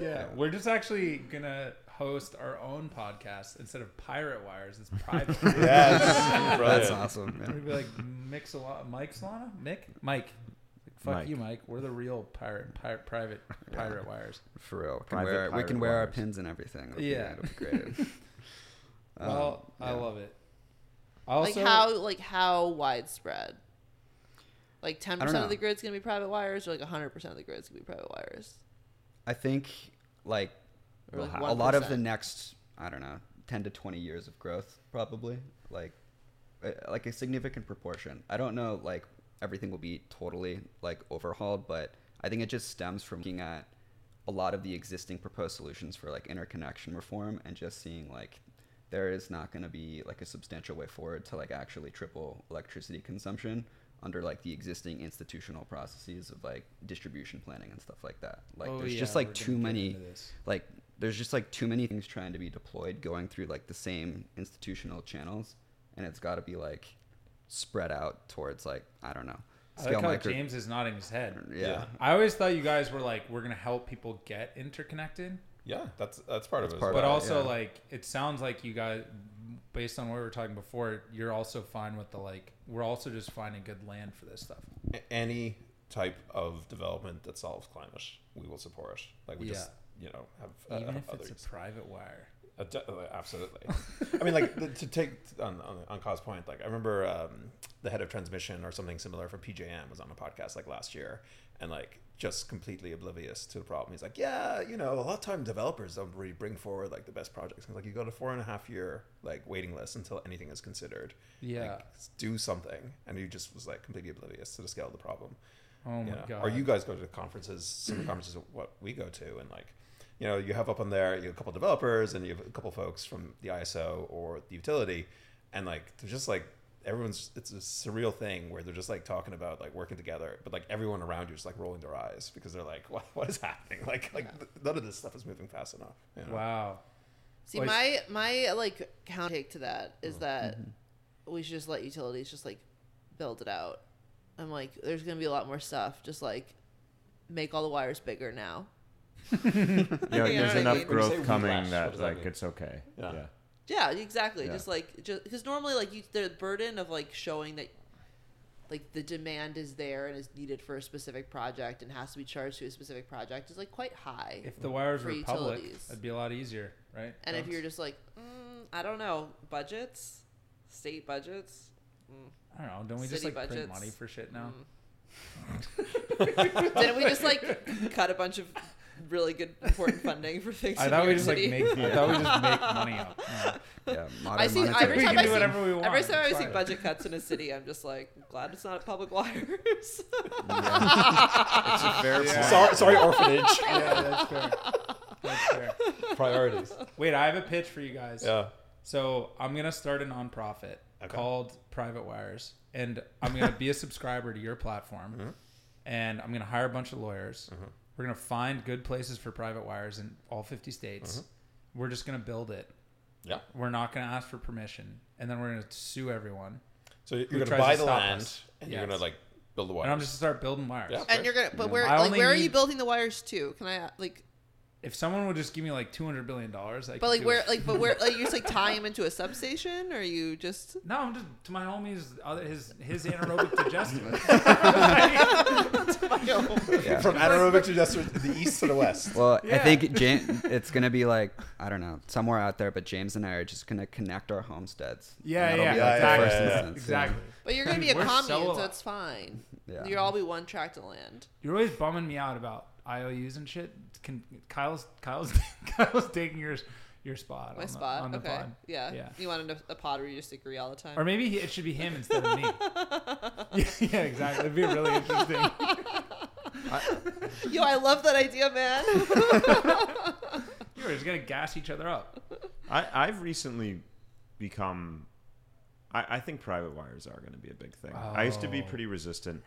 S1: Yeah, we're just actually gonna host our own podcast instead of Pirate Wires. It's private. *laughs*
S2: Yes,
S4: That's
S2: brilliant.
S4: awesome.
S1: We're
S4: Yeah.
S1: gonna be like Mick Solana, Mike Solana, Mick, Mike. Like, fuck
S6: Mike.
S1: you, Mike. We're the real pirate, pirate private pirate wires.
S4: For real. Can
S6: Private
S4: wear, we can wear our pins and everything. It'll be-
S1: Yeah.
S4: it'll be great. *laughs* Um,
S1: well, I
S4: yeah.
S1: love it. Also,
S3: like how like how widespread? Like ten percent of the grid's gonna be private wires, or like hundred percent of the grid's gonna be private wires,
S4: I think like
S3: like
S4: a lot of the next I don't know 10 to 20 years of growth probably like like a significant proportion. I don't know like everything will be totally like overhauled, but I think it just stems from looking at a lot of the existing proposed solutions for like interconnection reform and just seeing like there is not going to be like a substantial way forward to like actually triple electricity consumption under like the existing institutional processes of like distribution planning and stuff like that. Like
S1: Oh,
S4: there's
S1: yeah,
S4: just like too many like there's just like too many things trying to be deployed going through like the same institutional channels and it's got to be like spread out towards like I don't know
S1: I like how
S4: micro-
S1: James is nodding his head.
S4: yeah,
S1: I always thought you guys were like, we're gonna help people get interconnected,
S2: Yeah, that's that's part
S4: That's
S2: of it.
S4: part
S1: but
S4: of
S2: well.
S4: it,
S1: also
S4: yeah.
S1: like it sounds like you guys, based on what we were talking before, you're also fine with the like. We're also just finding good land for this stuff.
S2: Any type of development that solves climate, we will support. Like we just you know have uh,
S1: Even
S2: have
S1: if it's a private wire.
S2: Uh, uh, absolutely. I mean, like to take on on, on Kyle's point. Like I remember um, the head of transmission or something similar from PJM was on a podcast like last year, and like just completely oblivious to the problem. He's like, yeah, you know, a lot of time developers don't really bring forward like the best projects. He's like, you got a four and a half year like waiting list until anything is considered.
S1: Yeah.
S2: Like, do something, and he just was like completely oblivious to the scale of the problem.
S1: oh my
S2: know?
S1: god.
S2: Or you guys go to conferences, similar *clears throat* conferences, what we go to, and like, you know, you have up on there, you have a couple developers, and you have a couple folks from the ISO or the utility, and like, they're just like everyone's. It's a surreal thing where they're just like talking about like working together, but like everyone around you is like rolling their eyes because they're like, *laughs* what, what is happening? *laughs* Like, like none of this stuff is moving fast enough. You know?
S1: Wow.
S3: See,
S1: Well,
S3: my my like counter take to that is
S2: Mm.
S3: is that
S2: Mm-hmm.
S3: we should just let utilities just like build it out. I'm like, there's gonna be a lot more stuff. Just like make all the wires bigger now. *laughs*
S6: Yeah,
S3: You know
S6: there's
S3: what I
S6: enough
S3: mean?
S2: When you say
S6: growth coming
S2: relash,
S6: that
S2: does that
S6: like
S2: mean?
S6: it's okay.
S2: Yeah.
S6: Yeah.
S3: Yeah, exactly.
S6: Yeah.
S3: Just like just because normally like you, the burden of like showing that like the demand is there and is needed for a specific project and has to be charged to a specific project is like quite high.
S1: If the wires were public,
S3: utilities.
S1: it'd be a lot easier, right?
S3: and if you're just like, mm, I don't know, budgets, state budgets. Mm.
S1: I don't know. Don't we just
S3: City
S1: like print money for shit now?
S3: Mm. *laughs* Didn't we just like cut a bunch of really good important funding for things?
S1: I thought we
S3: York
S1: just like
S3: City?
S1: make. I thought we just make *laughs* money up. Yeah.
S4: yeah
S3: I see
S4: monetary-
S3: every
S1: We
S3: time
S1: can
S3: I
S1: do
S3: see
S1: whatever we want.
S3: every time I see
S1: fine.
S3: budget cuts in a city, I'm just like glad it's not public wires. *laughs*
S6: It's a fair
S1: Yeah.
S6: point.
S2: Sorry, sorry, orphanage
S1: yeah, that's fair. That's fair.
S2: priorities.
S1: Wait, I have a pitch for you guys.
S2: Yeah.
S1: So I'm gonna start a nonprofit
S2: Okay.
S1: called Private Wires, and I'm gonna be a subscriber to your platform,
S2: Mm-hmm.
S1: and I'm gonna hire a bunch of lawyers. We're gonna find good places for private wires in all 50 states.
S2: Mm-hmm.
S1: We're just gonna build it.
S2: Yeah.
S1: We're not gonna ask for permission, and then we're gonna sue everyone.
S2: So you're going to buy
S1: to
S2: the land
S1: us?
S2: and
S1: Yes.
S2: you're going to like build the wires.
S1: And I'm just gonna start building wires.
S2: Yeah.
S3: and you're gonna, but where
S1: I
S3: like
S1: only
S3: where are you building the wires to? Can I like?
S1: If someone would just give me like 200 billion dollars, I
S3: But
S1: could
S3: like
S1: do
S3: where
S1: it.
S3: like but where like you just like tie him into a substation or you just *laughs*
S1: No, I'm just to my homies. Other his his anaerobic *laughs* digestion.
S4: yeah. *laughs*
S2: From anaerobic digester to the east to the west.
S4: Well, I think James, it's gonna be like I don't know somewhere out there, but James and I are just gonna connect our homesteads.
S1: Yeah,
S4: And that'll
S1: yeah,
S4: be, like, the
S2: exactly.
S4: first
S2: Yeah, yeah,
S4: instance,
S1: exactly.
S3: but you're gonna be a
S1: We're so
S3: commune, so,
S1: alive.
S3: it's fine.
S4: Yeah.
S3: You'll all be one tract of land.
S1: You're always bumming me out about IOUs and shit. Can Kyle's Kyle's *laughs* Kyle's taking your your spot.
S3: My
S1: on
S3: spot.
S1: the, on the
S3: okay.
S1: pod.
S3: Yeah.
S1: Yeah.
S3: You wanted a, a pod where you just agree all the time.
S1: Or maybe he, it should be him *laughs* instead of me. yeah, *laughs* yeah, exactly. It'd be really interesting.
S3: Yo, I love that idea, man.
S1: We're just gonna gas each other up.
S6: I, I've recently become. I, I think private wires are going to be a big thing. I used to be
S1: Oh.
S6: pretty resistant.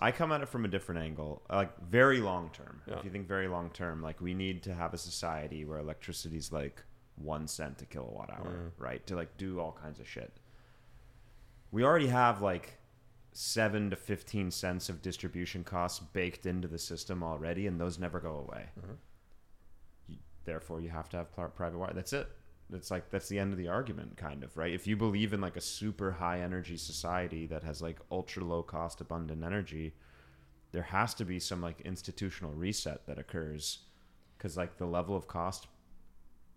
S6: I come at it from a different angle, like very long term.
S2: Yeah.
S6: If you think very long term, like we need to have a society where electricity's like one cent a kilowatt hour, mm. right? To like do all kinds of shit. We already have like seven to fifteen cents of distribution costs baked into the system already, and those never go away. Mm-hmm. You, therefore, you have to have private wire. That's it. It's like that's the end of the argument, kind of, right? If you believe in like a super high energy society that has like ultra low cost abundant energy, there has to be some like institutional reset that occurs because like the level of cost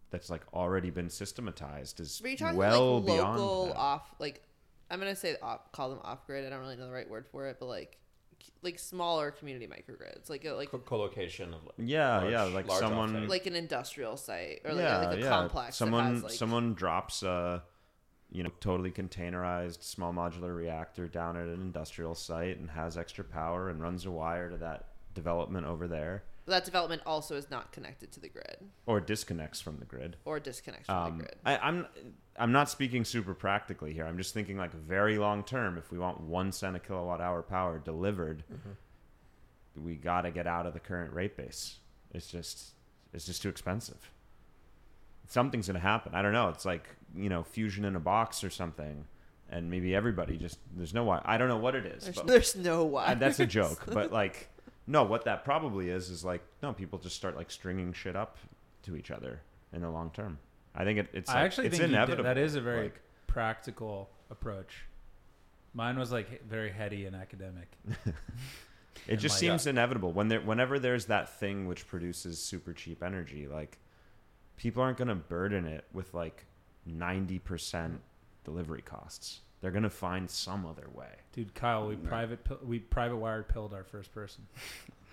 S6: that's like already been systematized is
S3: But you're talking
S6: well
S3: like
S6: beyond that.
S3: off, like I'm gonna say off, call them off grid. I don't really know the right word for it, but like like smaller community microgrids, like a, like
S2: Co- co-location of like
S6: Yeah,
S2: large-
S6: yeah, like
S2: large
S6: someone
S2: offtake.
S3: like an industrial site or like,
S6: yeah,
S3: a, like a
S6: yeah.
S3: complex.
S6: Someone
S3: that has, like,
S6: someone drops a you know totally containerized small modular reactor down at an industrial site and has extra power and runs a wire to that development over there
S3: but that development also is not connected to the grid
S6: or disconnects from the grid.
S3: or disconnects from the
S6: Um,
S3: grid.
S6: I, I'm I'm not speaking super practically here. I'm just thinking like very long term. If we want one cent a kilowatt hour power delivered, mm-hmm. we got to get out of the current rate base. It's just it's just too expensive. Something's gonna happen. I don't know. It's like you know fusion in a box or something, and maybe everybody just there's no why. I don't know what it is.
S3: There's,
S6: but-
S3: there's no why.
S6: that's a joke, but *laughs* like, no, what that probably is is like, no, people just start like stringing shit up to each other in the long term. I think it, it's
S1: I
S6: like,
S1: actually
S6: it's
S1: think you did-
S6: inevitable.
S1: that is a very
S6: Like,
S1: practical approach. Mine was like very heady and academic. *laughs*
S6: it
S1: and
S6: just
S1: like-
S6: seems inevitable when there whenever there's that thing which produces super cheap energy, like people aren't going to burden it with like ninety percent delivery costs. They're going to find some other way.
S1: Dude, Kyle, we mm, private we private wired pilled our first person. *laughs*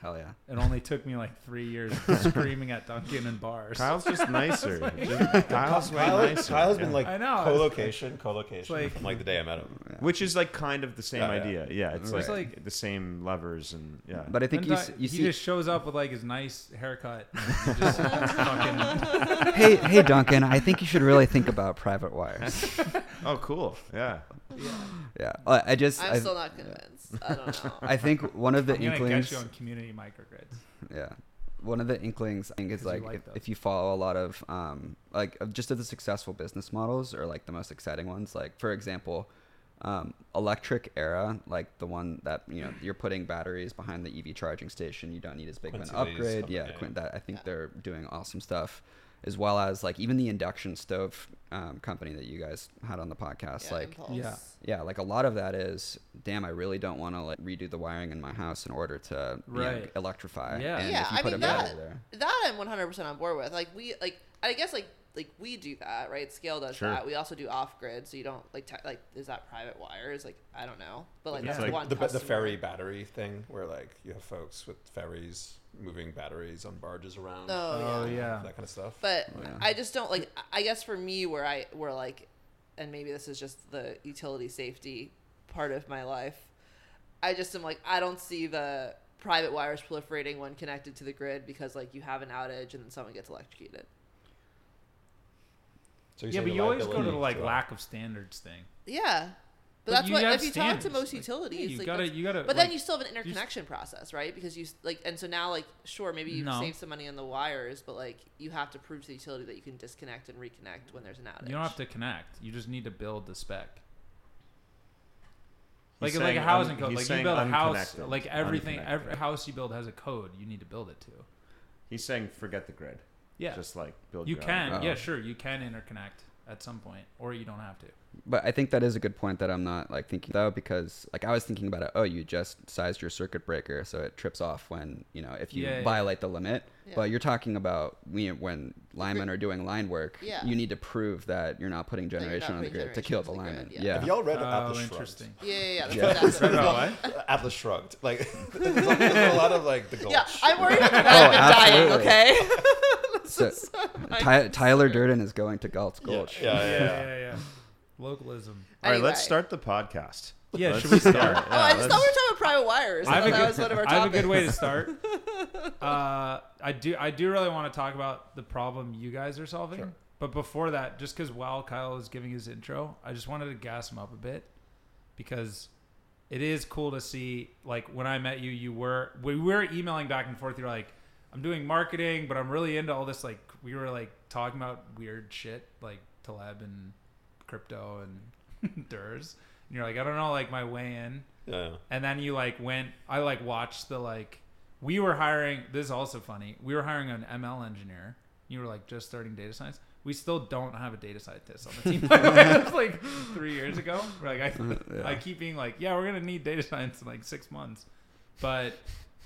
S4: Hell yeah.
S1: It only took me like three years screaming at Duncan and bars.
S6: Kyle's just *laughs* nicer. Just- Kyle's way
S2: Kyle,
S6: nicer.
S2: Kyle's
S6: yeah.
S2: been like
S1: I know,
S2: co-location, co-location
S1: like-
S2: from like the day I met him.
S6: which is like kind of the same
S2: Yeah, yeah.
S6: idea. Yeah, it's
S1: It's
S6: like,
S1: like-
S6: the same levers and yeah.
S4: But I think
S1: And
S4: you,
S1: Dun-
S4: s- you
S1: he
S4: see.
S1: just shows up with like his nice haircut. and *laughs* just fucking,
S4: hey, hey, Duncan. I think you should really think about private wires. *laughs*
S6: oh, cool. Yeah.
S4: Yeah. Uh, I just.
S3: I'm
S4: I,
S3: still not convinced. I don't know.
S4: I think one of the
S1: I'm gonna
S4: inklings.
S1: get you on community microgrids. *laughs*
S4: Yeah. One of the inklings I think is
S1: 'Cause you
S4: like,
S1: like
S4: if, if you follow a lot of um like just of the successful business models or like the most exciting ones like for example um, electric era like the one that you know you're putting batteries behind the EV charging station you don't need as big of an upgrade
S2: company,
S4: yeah,
S2: yeah.
S4: That I think
S3: Yeah.
S4: they're doing awesome stuff as well as like even the induction stove um, company that you guys had on the podcast
S3: Yeah,
S4: like
S3: impulse.
S1: Yeah.
S4: yeah, like a lot of that is, damn, I really don't want to like redo the wiring in my house in order to you know, electrify.
S1: Yeah.
S4: and
S3: Yeah,
S4: if you
S3: I mean that-
S4: there,
S3: That I'm 100% on board with. Like we like I guess like like we do that, right? Scale does
S6: Sure.
S3: that. We also do off grid, so you don't like te- like is that private wires? Like I don't know, but like
S1: Yeah.
S3: that's
S6: Like
S3: one
S2: the, the ferry battery thing where like you have folks with ferries moving batteries on barges around.
S3: Oh,
S1: Oh
S3: yeah.
S1: yeah.
S2: That kind of stuff.
S3: But
S4: Oh, yeah.
S3: I just don't like. I guess for me, where I where like, and maybe this is just the utility safety part of my life. I just am like I don't see the private wires proliferating when connected to the grid because like you have an outage and then someone gets electrocuted.
S2: So you're
S1: Yeah, but you always go to the like
S2: to,
S1: lack of standards thing.
S3: Yeah, but,
S1: But
S3: that's what if you talk to
S1: standards,
S3: most
S1: like,
S3: utilities,
S1: yeah, you
S3: like,
S1: gotta- you gotta,
S3: But then
S1: like,
S3: you still have an
S1: you s-
S3: interconnection process, right? Because you like, and so now like, sure, maybe you
S1: No.
S3: save some money on the wires, but like, you have to prove to the utility that you can disconnect and reconnect when there's an outage.
S1: You don't have to connect. You just need to build the spec.
S6: He's
S1: Like like a housing
S6: un-
S1: code. Like you build a house. Like everything, every house you build has a code. You need to build it to.
S6: He's saying forget the grid.
S1: Yeah,
S6: Just like build
S1: you
S6: your own
S1: can.
S4: Oh.
S1: Yeah, sure, you can interconnect at some point, or you don't have to.
S4: but I think that is a good point that I'm not like thinking though because like I was thinking about it. Oh, you just sized your circuit breaker so it trips off when you know if you
S1: Yeah, yeah.
S4: violate the limit.
S3: Yeah.
S4: But you're talking about we, when linemen are doing line work.
S3: Yeah.
S4: You need to prove that you're not putting
S3: you're not
S4: generation on the grid to kill the
S3: the grid,
S4: lineman.
S3: yeah.
S4: Yeah.
S2: Have y'all read
S1: Oh,
S2: Atlas Shrugged?
S1: interesting.
S3: Yeah, yeah, yeah. That's
S4: Yeah.
S3: exactly.
S1: Read?
S2: Atlas Shrugged. Like *laughs* there's a, *laughs* lot of like the gulch.
S3: Yeah, I'm worried about oh,
S4: dying.
S3: Okay. *laughs* *laughs*
S4: So, Ty- Tyler Durden is going to Gulch
S2: Yeah,
S4: Gulch.
S2: yeah, yeah,
S1: yeah,
S2: yeah.
S1: yeah, yeah. Localism.
S6: All right, let's start the podcast.
S1: Yeah,
S6: Let's
S1: should we start?
S6: start.
S3: oh, I just
S6: let's-
S3: thought we were talking about private wires. I,
S1: I have,
S3: thought
S1: a
S3: that
S1: good,
S3: was one of our
S1: I have a good way to start. *laughs* Uh, I do I do really want to talk about the problem you guys are solving.
S2: Sure.
S1: But before that, just because while Kyle was giving his intro, I just wanted to gas him up a bit because it is cool to see. Like when I met you, you were we were emailing back and forth. You're like, I'm doing marketing, but I'm really into all this. Like we were like talking about weird shit like Taleb and crypto and *laughs* DERS. And you're like, I don't know, like my way in
S2: Yeah.
S1: and then you like went i like watched the like we were hiring this is also funny we were hiring an ml engineer you were like just starting data science we still don't have a data scientist on the team by the way that's like three years ago we're like I, *laughs*
S4: Yeah.
S1: I keep being like yeah we're gonna need data science in like six months but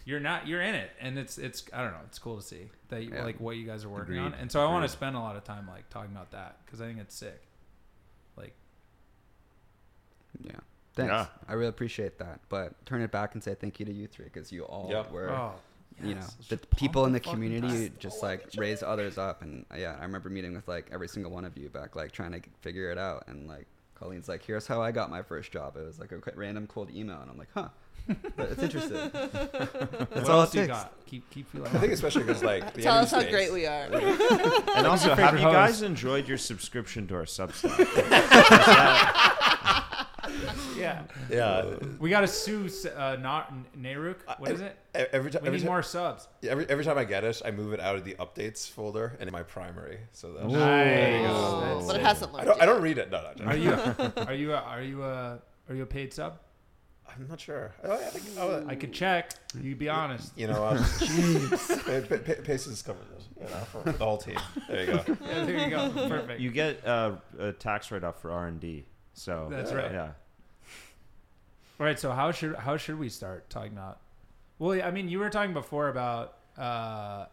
S1: you're not you're in it and it's it's i don't know it's cool to see that you,
S4: Yeah.
S1: like what you guys are working on and so i want to spend a lot of time like talking about that because i think it's sick like
S4: Yeah. Thanks.
S6: Yeah.
S4: I really appreciate that. But turn it back and say thank you to you three because you all
S2: Yeah.
S4: were,
S1: oh
S4: you know, the people in the
S1: fucking
S4: community just like raised others up. And uh, yeah, I remember meeting with like every single one of you back, like trying to figure it out. And like Colleen's like, here's how I got my first job. It was like a random cold email. And I'm like, huh, but it's interesting. *laughs* That's
S1: what
S4: all
S1: else
S4: it
S1: you
S4: takes.
S1: got keep keep feeling
S2: I think especially because like the
S3: Tell us how great we are. *laughs*
S6: And also, have
S1: favorite
S6: you guys enjoyed your subscription to our Substack? *laughs*
S1: yeah
S2: Yeah.
S1: We got to sue uh, not Naruk. What is it?
S2: Every time,
S1: We
S2: every
S1: need
S2: time,
S1: more subs.
S2: every every time I get it, I move it out of the updates folder and in my primary. So that
S1: Nice. That's
S3: but it hasn't
S2: I don't I don't read it. No, no, no.
S1: Are you? Are you? A, are you a? Are you a paid sub?
S2: I'm not sure. Oh, I think oh,
S1: I could check. You'd be honest.
S2: you know, um, *laughs* Pa- Pa- Pa- Pace has covered it. You know, for the whole team. There you go. *laughs*
S1: Yeah, there you go. Perfect.
S6: you get uh, a tax write-off for R&D. So
S1: That's
S2: Yeah.
S1: right.
S6: Yeah.
S1: All right. So how should how should we start talking about? Well, I mean, you were talking before about uh,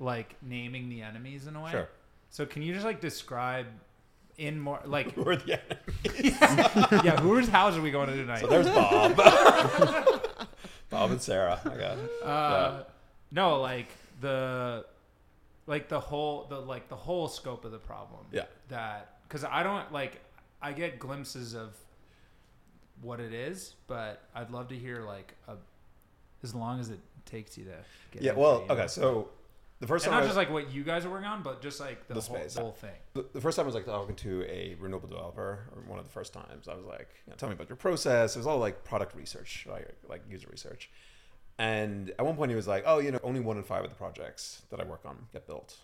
S1: like naming the enemies in a way.
S2: Sure.
S1: So can you just like describe in more like *laughs*
S2: Who are the enemies? *laughs*
S1: yeah whose house are we going to tonight?
S2: So there's Bob. *laughs* Bob and Sarah. I got it.
S1: Uh, no, like the, like the whole the like the whole scope of the problem.
S2: Yeah.
S1: That because I don't like I get glimpses of what it is, but I'd love to hear like a, as long as it takes you to get.
S2: Yeah. Well,
S1: know?
S2: okay. So the first
S1: And
S2: time
S1: not
S2: I
S1: just like what you guys are working on, but just like the,
S2: The
S1: whole,
S2: space.
S1: whole thing.
S2: the, the first time I was like talking to a renewable developer, or one of the first times, I was like, you know, "Tell me about your process." It was all like product research, like like user research. And at one point, he was like, "Oh, you know, only one in five of the projects that I work on get built."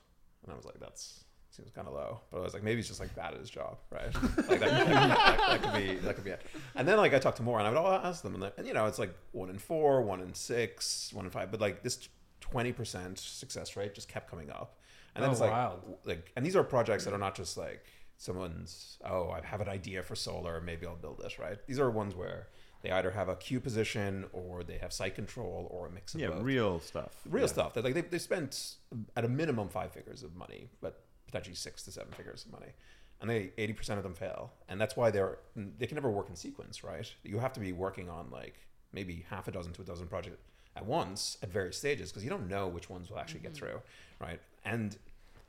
S2: And I was like, "That's seems kind of low." But I was like, "Maybe he's just like bad at his job, right? *laughs* Like that, that, that could be that could be it." And then like I talked to more, and I would all ask them, and, and you know, it's like one in four, one in six, one in five, but like this twenty percent success rate just kept coming up. And then
S1: Oh,
S2: it's like,
S1: wild.
S2: like, and these are projects that are not just like someone's, oh, I have an idea for solar, maybe I'll build this, right? These are ones where they either have a queue position or they have site control or a mix of
S6: Yeah,
S2: both.
S6: real stuff.
S2: Real
S6: Yeah.
S2: stuff that like they, they spent at a minimum five figures of money, but potentially six to seven figures of money. And they 80% of them fail. And that's why they're, they can never work in sequence, right? You have to be working on like maybe half a dozen to a dozen projects at once at various stages because you don't know which ones will actually get mm-hmm. through, right? And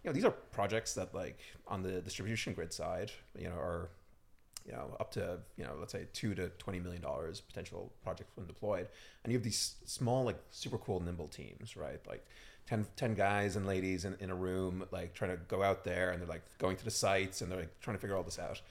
S2: you know these are projects that like on the distribution grid side, you know, are you know up to you know let's say two to twenty million dollars potential project when deployed, and you have these small like super cool nimble teams, right? Like 10, 10 guys and ladies in, in a room like trying to go out there and they're like going to the sites and they're like trying to figure all this out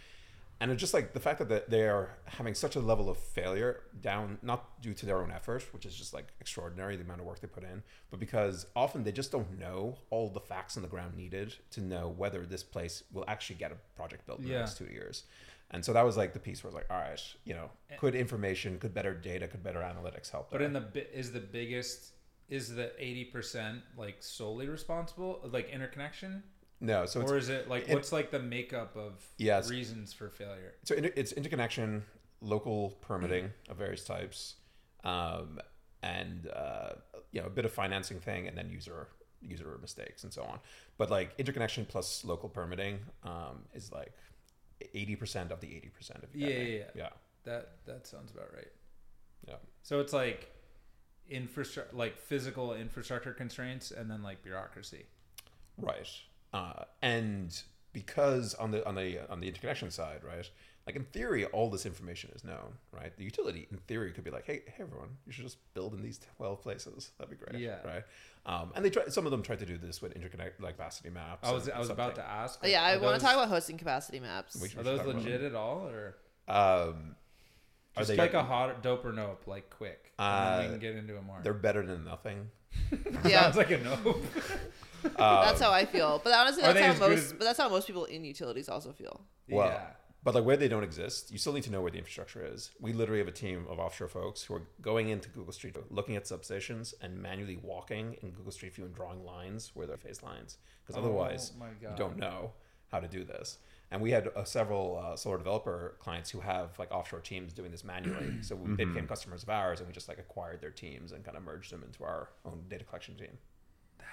S2: and it's just like the fact that they- are having such a level of failure down not due to their own effort which is just like extraordinary the amount of work they put in but because often they just don't know all the facts on the ground needed to know whether this place will actually get a project built in
S1: Yeah.
S2: the next two years and so that was like the piece where I was like all right you know eh. could information could better data could better analytics help
S1: But
S2: there?
S1: in the is the biggest is the eighty percent like solely responsible like interconnection,
S2: no so it's
S1: or is it like
S2: it-
S1: what's like the makeup of
S2: Yeah,
S1: reasons for failure?
S2: so it's interconnection, local permitting of various types, um, and uh, you know a bit of financing thing, and then user user mistakes and so on. But like interconnection plus local permitting um, is like eighty percent of the eighty percent of
S1: Yeah, yeah, yeah.
S2: yeah,
S1: That that sounds about right.
S2: yeah.
S1: So it's like infrastructure, like physical infrastructure constraints, and then like bureaucracy.
S2: Right. Uh, and because on the on the on the interconnection side, right, like in theory, all this information is known, right? The utility, in theory, could be like, hey, hey, everyone, you should just build in these twelve places. That'd be great,
S1: Yeah.
S2: right? Um, and they try. Some of them tried to do this with interconnect, like capacity maps.
S1: I was I was about to ask.
S3: Oh, yeah, I want to talk about hosting capacity maps.
S2: We should-
S1: Are those legit at all, or
S2: Um, are
S1: just
S2: they
S1: like a hot dope or nope, like quick? and then we
S2: Uh,
S1: can get into it more.
S2: They're better than nothing.
S3: yeah, *laughs*
S1: Sounds like a nope. *laughs*
S3: that's how I feel. But honestly, *laughs* that's how most.
S1: as-
S3: But that's how most people in utilities also feel.
S2: Well,
S1: yeah.
S2: But like where they don't exist, you still need to know where the infrastructure is. We literally have a team of offshore folks who are going into Google Street View, looking at substations and manually walking in Google Street View and drawing lines where they're phase lines. Because otherwise,
S1: Oh
S2: you don't know how to do this. And we had uh, several uh, solar developer clients who have like offshore teams doing this manually. *clears throat* so we, they became customers of ours, and we just like acquired their teams and kind of merged them into our own data collection team.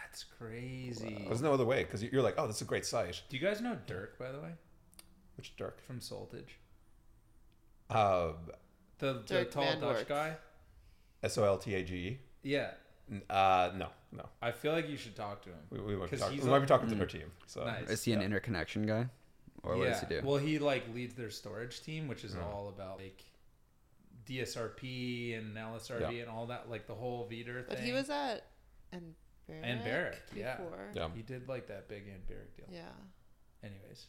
S1: That's crazy.
S2: There's no other way because you're like, oh, that's a great site.
S1: Do you guys know Dirk, by the way,
S2: Which Dirk?
S1: from Soltage?
S2: Um,
S1: The, the tall
S3: Van
S1: Dutch
S3: Dork.
S1: guy?
S2: S O L T A G E.
S1: Yeah.
S2: Uh, no, no.
S1: I feel like you should talk to him.
S2: We, we, might, be
S1: 'Cause
S2: talking,
S1: he's
S2: we might
S1: a-
S2: be talking to their team. So
S1: Nice.
S4: Is he an
S2: Yeah.
S4: interconnection guy, or what does he do?
S1: Well, he like leads their storage team, which is
S2: Mm.
S1: all about like DSRP and LSRP
S2: Yeah.
S1: and all that, like the whole VDER
S3: But
S1: thing.
S3: he was at and Barrick
S1: And Barrick, yeah.
S3: before.
S2: yeah,
S1: He did like that big and Barrick deal.
S3: Yeah.
S1: Anyways,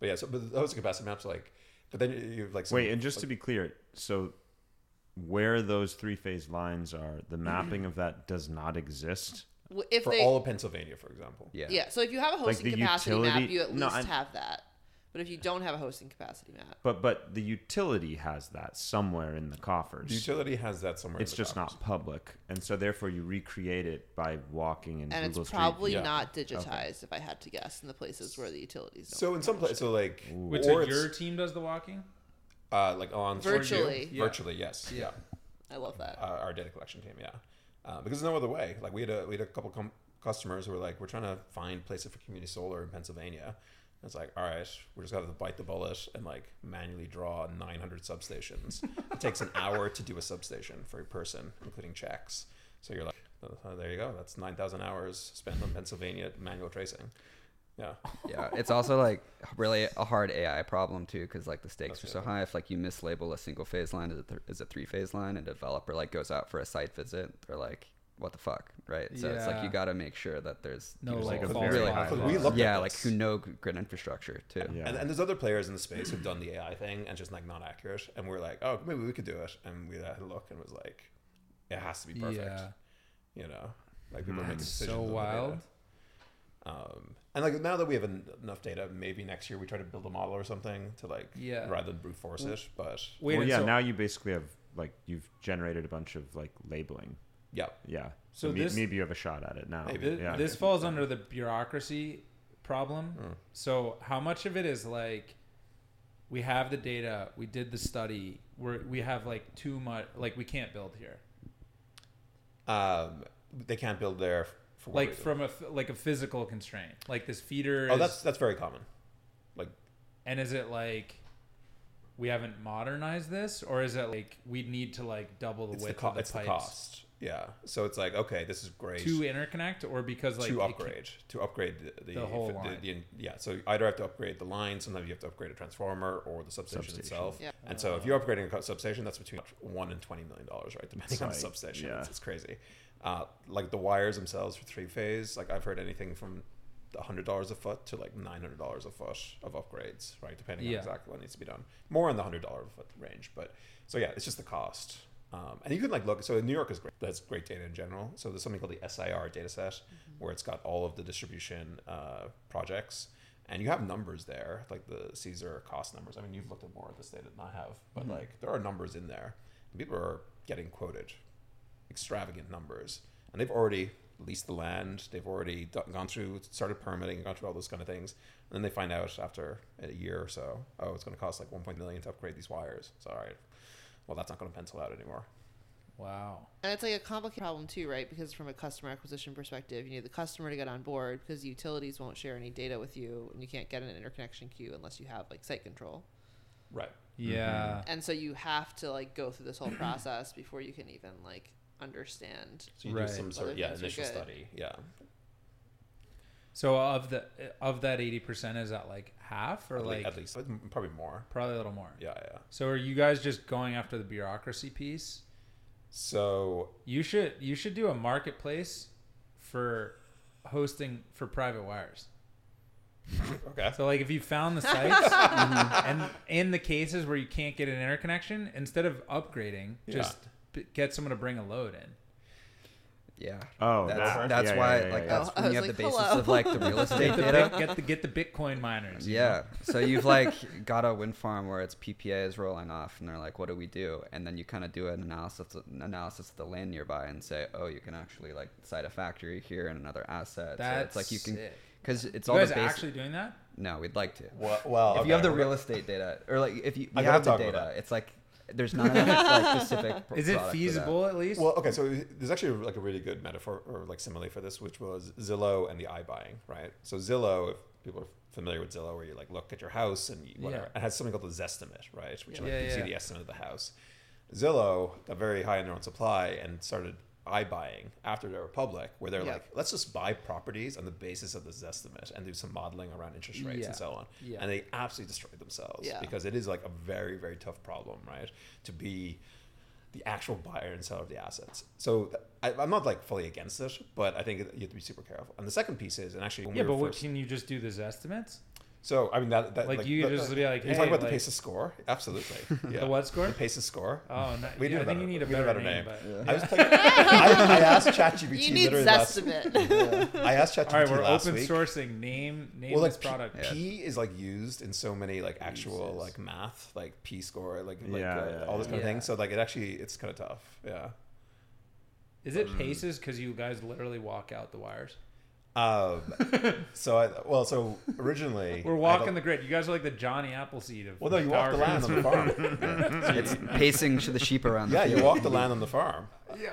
S2: but yeah. So but those capacity maps like, but then you have like some,
S6: Wait, and just
S2: like,
S6: to be clear, so where those three phase lines are, the *clears throat* mapping of that does not exist.
S3: If
S2: for
S3: they,
S2: all of Pennsylvania, for example.
S4: yeah.
S3: yeah. So if you have a hosting
S6: the
S3: capacity map, you at
S6: No,
S3: least
S6: I-
S3: have that. But if you don't have a hosting capacity map,
S6: But but the utility has that somewhere in the coffers.
S2: The utility has that somewhere. in
S6: it's
S2: the
S6: just
S2: coffers.
S6: not public, and so therefore you recreate it by walking in
S3: and
S6: Google
S3: it's
S6: Street
S3: probably
S2: Yeah.
S3: not digitized, if I had to guess, in the places where the utilities. Don't
S2: So in some
S3: publish
S2: places, so like,
S1: wait,
S2: or
S1: so your team does the walking?
S2: uh, like on
S3: Virtually.
S1: Yeah.
S2: virtually, yes, yeah.
S3: I love that.
S2: Uh, our data collection team, yeah, uh, because there's no other way. Like we had a we had a couple com- customers who were like, we're trying to find places for community solar in Pennsylvania. It's like, all right, we're just gonna have to bite the bullet and like manually draw 900 substations. it takes an hour to do a substation for a person, including checks. So you're like, oh, there you go. That's 9,000 hours spent on Pennsylvania manual tracing. Yeah.
S4: yeah it's also like really a hard ai problem too because like the stakes
S2: That's
S4: are so high if like you mislabel a single phase line as a, th- as a three phase line and a developer like goes out for a site visit they're like what the fuck right so it's like you got to make sure that there's
S1: No,
S4: people
S6: like a
S4: who really
S6: high.
S2: We
S4: those-
S2: looked
S4: yeah like who know grid infrastructure too
S6: Yeah.
S2: And, and there's other players in the space who've done the AI thing and just like not accurate. And we're like, oh, maybe we could do it. And we had a look and was like, it has to be perfect.
S1: Yeah.
S2: You know, like people are making decisions.
S1: so
S2: on the data.
S1: wild.
S2: Um, and like now that we have en- enough data, maybe next year we try to build a model or something to like
S1: Yeah.
S2: rather than brute force it. But
S1: Wait,
S6: well, yeah.
S1: so,
S6: now you basically have like you've generated a bunch of like labeling.
S2: Yeah,
S6: Yeah.
S1: So
S6: So,
S1: this-
S6: maybe you have a shot at it now.
S2: Maybe.
S6: Yeah.
S1: this falls under the bureaucracy problem.
S2: Mm.
S1: So how much of it is like we have the data, we did the study, we we have like too much, like we can't build here,
S2: um, they can't build there for
S1: like
S2: reason?
S1: from a f- like a physical constraint, like this feeder.
S2: Oh,
S1: is,
S2: that's that's very common. Like
S1: and is it like we haven't modernized this, or is it like we need to like double the
S2: it's the
S1: width
S2: co-
S1: of the
S2: it's the cost. Yeah. So it's like okay, this is great.
S1: to interconnect, or because like
S2: to
S1: it can't-
S2: upgrade to upgrade the, the,
S1: The whole
S2: the-
S1: line.
S2: the- yeah so you either have to upgrade the line sometimes you have to upgrade a transformer or the substation,
S6: Substation.
S2: itself
S3: Yeah.
S2: and so if you're upgrading a substation that's between 1 and 20 million dollars right depending
S6: It's
S2: on the substation
S6: yeah.
S2: it's, it's crazy uh, like the wires themselves for three phase like i've heard anything from $100 a foot to like $900 a foot of upgrades right depending
S1: Yeah.
S2: on exactly what needs to be done more in the $100 foot range but so yeah it's just the cost um, and you can like look so new york is great. That's great data in general. So there's something called the SIR data set where it's got all of the distribution uh, projects. And you have numbers there like the CESIR cost numbers. I mean you've looked at more of this data than i have but like there are numbers in there. And people are getting quoted extravagant numbers. And they've already leased the land. They've already do- gone through started permitting gone through all those kind of things. And then they find out after a year or so oh it's going to cost like 1 million to upgrade these wires. So all right well that's not going to pencil out anymore
S1: Wow.
S3: And it's like a complicated problem too, right? Because from a customer acquisition perspective, you need the customer to get on board because utilities won't share any data with you, and you can't get an interconnection queue unless you have like site control.
S2: right
S1: Yeah.
S3: And so you have to like go through this whole process before you can even like understand.
S2: so you
S1: Right.
S2: do some sort of yeah
S3: things are
S2: initial study yeah
S1: So of the of that eighty percent, is that like half or
S2: at,
S1: like
S2: at least, probably more.
S1: probably a little more?
S2: Yeah, yeah.
S1: So are you guys just going after the bureaucracy piece?
S2: So
S1: You should you should do a marketplace for hosting for private wires. *laughs*
S2: okay,
S1: So like if you found the *laughs* sites mm-hmm. and in the cases where you can't get an interconnection, instead of upgrading,
S2: Yeah.
S1: just b- get someone to bring a load in.
S4: Yeah.
S6: Oh,
S4: that's,
S6: that-
S4: that's
S6: yeah,
S4: why
S6: yeah, yeah,
S4: like
S6: yeah.
S4: that's
S3: Oh,
S4: when you
S3: was
S4: have the basis
S3: hello.
S4: of like the real *laughs* estate
S1: Get the,
S4: data.
S1: get the get the Bitcoin miners.
S4: Yeah.
S1: know?
S4: so you've like *laughs* got a wind farm where its PPA is rolling off, and they're like, "What do we do?" And then you kind of do an analysis an analysis of the land nearby and say, "Oh, you can actually like site a factory here and another asset."
S1: That's
S4: so it's like you can
S1: sick.
S4: because it's
S1: You
S4: all
S1: guys
S4: the base.
S1: actually doing that?
S4: no, we'd like to.
S2: well, well
S4: if you have the real estate data, or like if you,
S2: I
S4: you have the data, it's like there's not enough like, specific. pro-
S1: Is it
S4: product for that.
S1: feasible at least?
S2: Well, okay, so there's actually like a really good metaphor or like simile for this, which was Zillow and the iBuying, right? So Zillow, if people are familiar with Zillow, where you like look at your house and you, whatever,
S1: Yeah.
S2: it has something called the Zestimate, right? Which
S1: Yeah.
S2: like
S1: Yeah,
S2: you see the estimate of the house. Zillow got very high in their own supply and started iBuying after they were public, where they're
S3: Yeah.
S2: like, let's just buy properties on the basis of this estimate and do some modeling around interest rates
S1: Yeah.
S2: and so on.
S1: Yeah.
S2: And they absolutely destroyed themselves
S3: Yeah.
S2: because it is like a very, very tough problem, right? To be the actual buyer and seller of the assets. So I, I'm not like fully against it, but I think you have to be super careful. And the second piece is, and actually, when
S1: yeah,
S2: we
S1: but
S2: were
S1: what,
S2: first,
S1: can you just do those estimates?
S2: So I mean that, that
S1: Like, you
S2: the-
S1: just
S2: the-
S1: be like,
S2: you're
S1: hey,
S2: talking about the
S1: like-
S2: Paces score, absolutely. *laughs* Yeah.
S1: The what score?
S2: The Paces score.
S1: Oh, no,
S2: We
S1: yeah,
S2: need
S1: I
S2: a
S1: think you need a
S2: we need a
S1: better,
S2: better
S1: name.
S2: name.
S1: But...
S2: I was *laughs* like, I, I asked ChatGPT *laughs*
S3: You need
S2: literally last.
S3: Zestimate.
S2: I asked ChatGPT
S1: All right, we're open
S2: week.
S1: sourcing. Name name
S2: well,
S1: this
S2: like P,
S1: product.
S2: P is like used in so many like actual
S6: Jesus.
S2: like math, like P score, like like
S6: Yeah,
S2: uh,
S6: yeah,
S2: all this kind
S1: yeah.
S2: of thing. So like it actually it's kind of tough. Yeah.
S1: Is it paces because you guys literally walk out the wires?
S2: Um, so I well, so originally *laughs*
S1: We're walking
S2: don't-
S1: the grid. You guys are like the Johnny Appleseed of
S2: Well, no, you walk the land on the farm. *laughs* *laughs* Yeah.
S4: It's pacing the sheep around.
S2: The Yeah,
S4: the
S2: you
S4: field.
S2: walk the land on the farm.
S1: Yeah,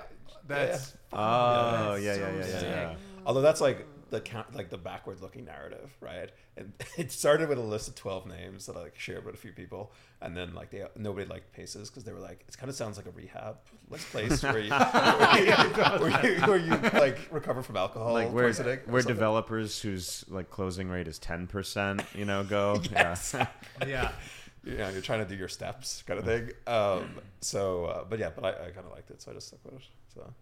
S1: that's
S6: Oh,
S1: that's
S6: yeah,
S1: so
S6: yeah, yeah, yeah,
S1: sick.
S6: yeah.
S2: Although that's like the count, like the backward looking narrative, right? And *laughs* it started with a list of twelve names that I like shared with a few people, and then like they nobody liked Paces because they were like, it kind of sounds like a rehab like place where you *laughs* where you, where you, where you like recover from alcohol
S6: Like where
S2: poisoning or
S6: where developers whose like closing rate is ten percent, you know, go. *laughs*
S2: Yes.
S6: Yeah.
S1: Yeah,
S2: you know, you're trying to do your steps kind of thing. Um, so, uh, but yeah, but I, I kind of liked it, so I just stuck with it. So,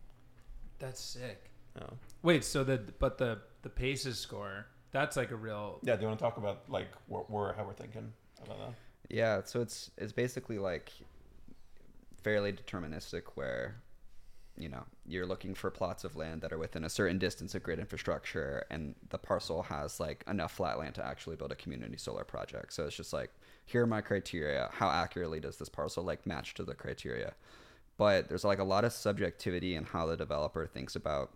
S1: that's sick.
S2: yeah.
S1: Wait, so the but the the paces score that's like a real
S2: Yeah, do you want to talk about like what we're how we're thinking about that?
S4: Yeah, so it's it's basically like fairly deterministic where you know, you're looking for plots of land that are within a certain distance of grid infrastructure and the parcel has like enough flat land to actually build a community solar project. So it's just like here are my criteria. How accurately does this parcel like match to the criteria? But there's like a lot of subjectivity in how the developer thinks about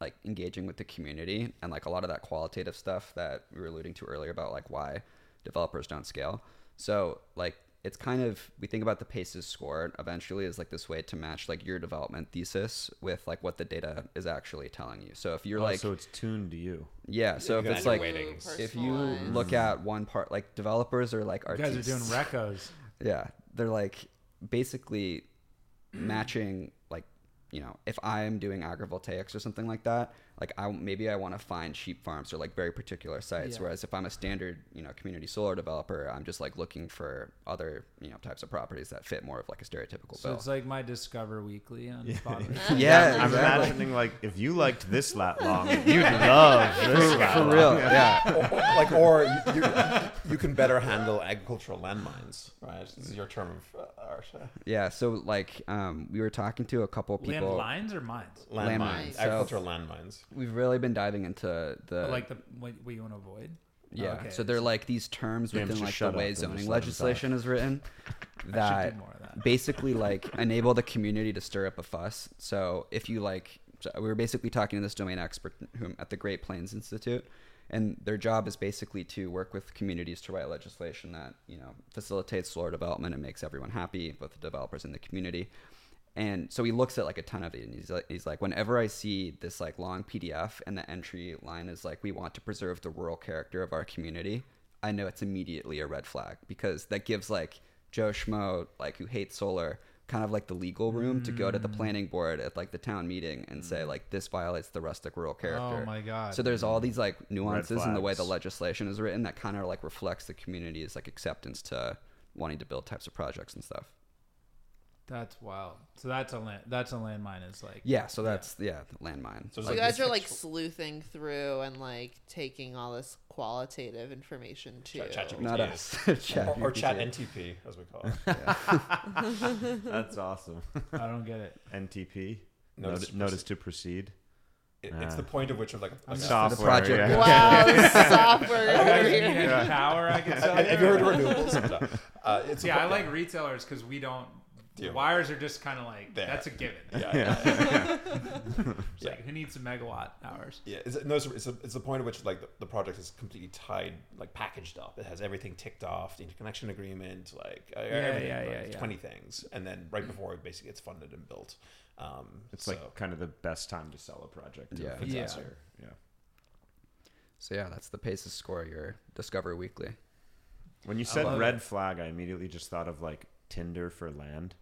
S4: like engaging with the community and like a lot of that qualitative stuff that we were alluding to earlier about like why developers don't scale. So like it's kind of we think about the paces score eventually is like this way to match like your development thesis with like what the data is actually telling you. So if you're
S6: Oh,
S4: like
S6: so it's tuned to you.
S4: yeah, so
S2: you
S4: if it's like
S2: weightings.
S4: if you look at one part like developers are like
S1: you
S4: artists.
S1: guys are doing recos. *laughs*
S4: Yeah, they're like basically matching like you know if I'm doing agrivoltaics or something like that, like I maybe I want to find sheep farms or like very particular sites.
S1: Yeah.
S4: Whereas if I'm a standard you know community solar developer, I'm just like looking for other you know types of properties that fit more of like a stereotypical
S1: So
S4: bill.
S1: it's like my Discover Weekly on Spotify. *laughs*
S4: yeah,
S6: I'm imagining like if you liked this lat long, you'd love this lat
S4: for
S6: long.
S4: real. Yeah.
S2: or, or- like, or you, you, you can better handle agricultural landmines, right? This is your term of uh, art. uh,
S4: Yeah, so like um, we were talking to a couple
S1: Land
S4: people.
S1: lines or mines?
S2: Landmines,
S3: Landmines.
S4: So-
S2: agricultural landmines.
S4: We've really been diving into the
S1: like the what, what you want to avoid?
S4: Yeah.
S1: okay.
S4: So they're like these terms
S6: James,
S4: within like the way zoning legislation is written *laughs* that
S1: do more of that.
S4: basically *laughs* like enable the community to stir up a fuss. So if you like, so we were basically talking to this domain expert whom at the Great Plains Institute, and their job is basically to work with communities to write legislation that you know facilitates solar development and makes everyone happy, both the developers and the community. And so he looks at like a ton of it, and he's like, he's like, whenever I see this like long PDF and the entry line is like, we want to preserve the rural character of our community, I know it's immediately a red flag because that gives like Joe Schmo like who hates solar kind of like the legal room to go to
S1: Mm.
S4: the planning board at like the town meeting and say like this violates the rustic rural character.
S1: Oh my god.
S4: So there's all these like nuances in the way the legislation is written that kind of like reflects the community's like acceptance to wanting to build types of projects and stuff.
S1: That's wild. So that's a land. That's a landmine. Is like
S4: Yeah, so that's yeah, the landmine.
S2: So
S3: So
S2: like
S3: you guys
S2: this
S3: are like sleuthing through and like taking all this qualitative information too.
S2: Chat- ChatGPT.
S4: Not us. *laughs* *laughs* Chat
S2: or, or chat NTP as we call it. *laughs*
S6: That's awesome.
S1: I don't get it.
S6: NTP.
S2: Notice
S6: Notice,
S2: to
S6: notice to proceed.
S2: It- it's
S6: Ah.
S2: the point of which of like,
S1: I'm
S2: like a-
S4: the project.
S6: yeah.
S3: Wow, software
S1: You guys
S3: over
S1: need
S3: here.
S1: any power? I can sell
S2: Have have you heard of renewables? No. Uh, it's
S1: Yeah, I like retailers because we don't. The
S2: Yeah.
S1: wires are just kind of like
S2: There.
S1: that's a given.
S2: Yeah, yeah, yeah. *laughs*
S1: It's *laughs* like who needs some megawatt hours?
S2: Yeah, it's, no, it's, it's, a, it's the point at which like the, the project is completely tied, like packaged up. It has everything ticked off, the interconnection agreement, like uh, everything,
S1: yeah,
S2: like,
S1: yeah, yeah.
S2: twenty things, and then right before it basically gets funded and built. Um,
S6: It's
S2: so-
S6: like kind of the best time to sell a project.
S4: Yeah.
S6: if
S1: Yeah.
S6: Yeah.
S4: So yeah, that's the Paces score, your Discover Weekly.
S6: When you said red
S1: it.
S6: flag, I immediately just thought of like Tinder for land.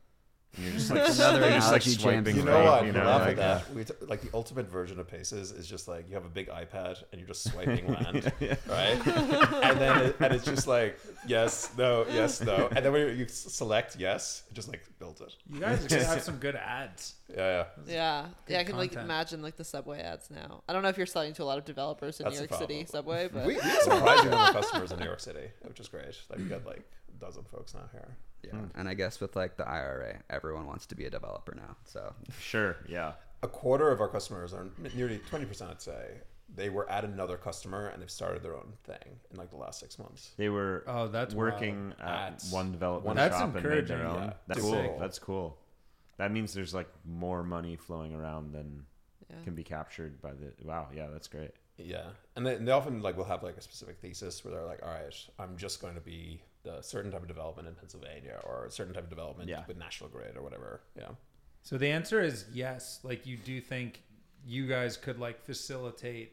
S6: And you're just like
S4: Another
S6: you're just like swiping
S2: you know
S6: right,
S2: what?
S6: You
S2: You
S6: know,
S2: laugh
S6: like,
S2: at that. We t- like the ultimate version of Paces is just like you have a big iPad and you're just *laughs* swiping land, *laughs* right? and then it, and it's just like yes, no, yes, no, and then when you s- select yes, it just like builds it.
S1: You guys are gonna have some good ads.
S2: Yeah, yeah.
S3: Yeah, yeah. I
S1: Good
S3: can like imagine like the subway ads now. I don't know if you're selling to a lot of developers in
S2: That's
S3: New
S2: the
S3: York City subway, but
S2: We, we have surprising number of customers in New York City, which is great. Like we got like a dozen folks now here.
S4: Yeah, hmm. and I guess with like the IRA, everyone wants to be a developer now. So
S6: Sure. Yeah.
S2: A quarter of our customers are nearly twenty percent, I'd say. They were at another customer and they've started their own thing in like the last six months.
S6: They were
S1: Oh, that's
S6: working at
S2: At
S6: one development
S1: That's
S6: shop and made their own.
S2: Yeah.
S6: That's
S2: Cool.
S6: cool. That's cool. That means there's like more money flowing around than
S3: yeah.
S6: can be captured by the. Wow. Yeah. That's great.
S2: Yeah, and they, and they often like will have like a specific thesis where they're like, all right, I'm just going to be the certain type of development in Pennsylvania or a certain type of development
S6: Yeah.
S2: with National Grid or whatever. Yeah.
S1: So the answer is yes. Like you do think you guys could like facilitate.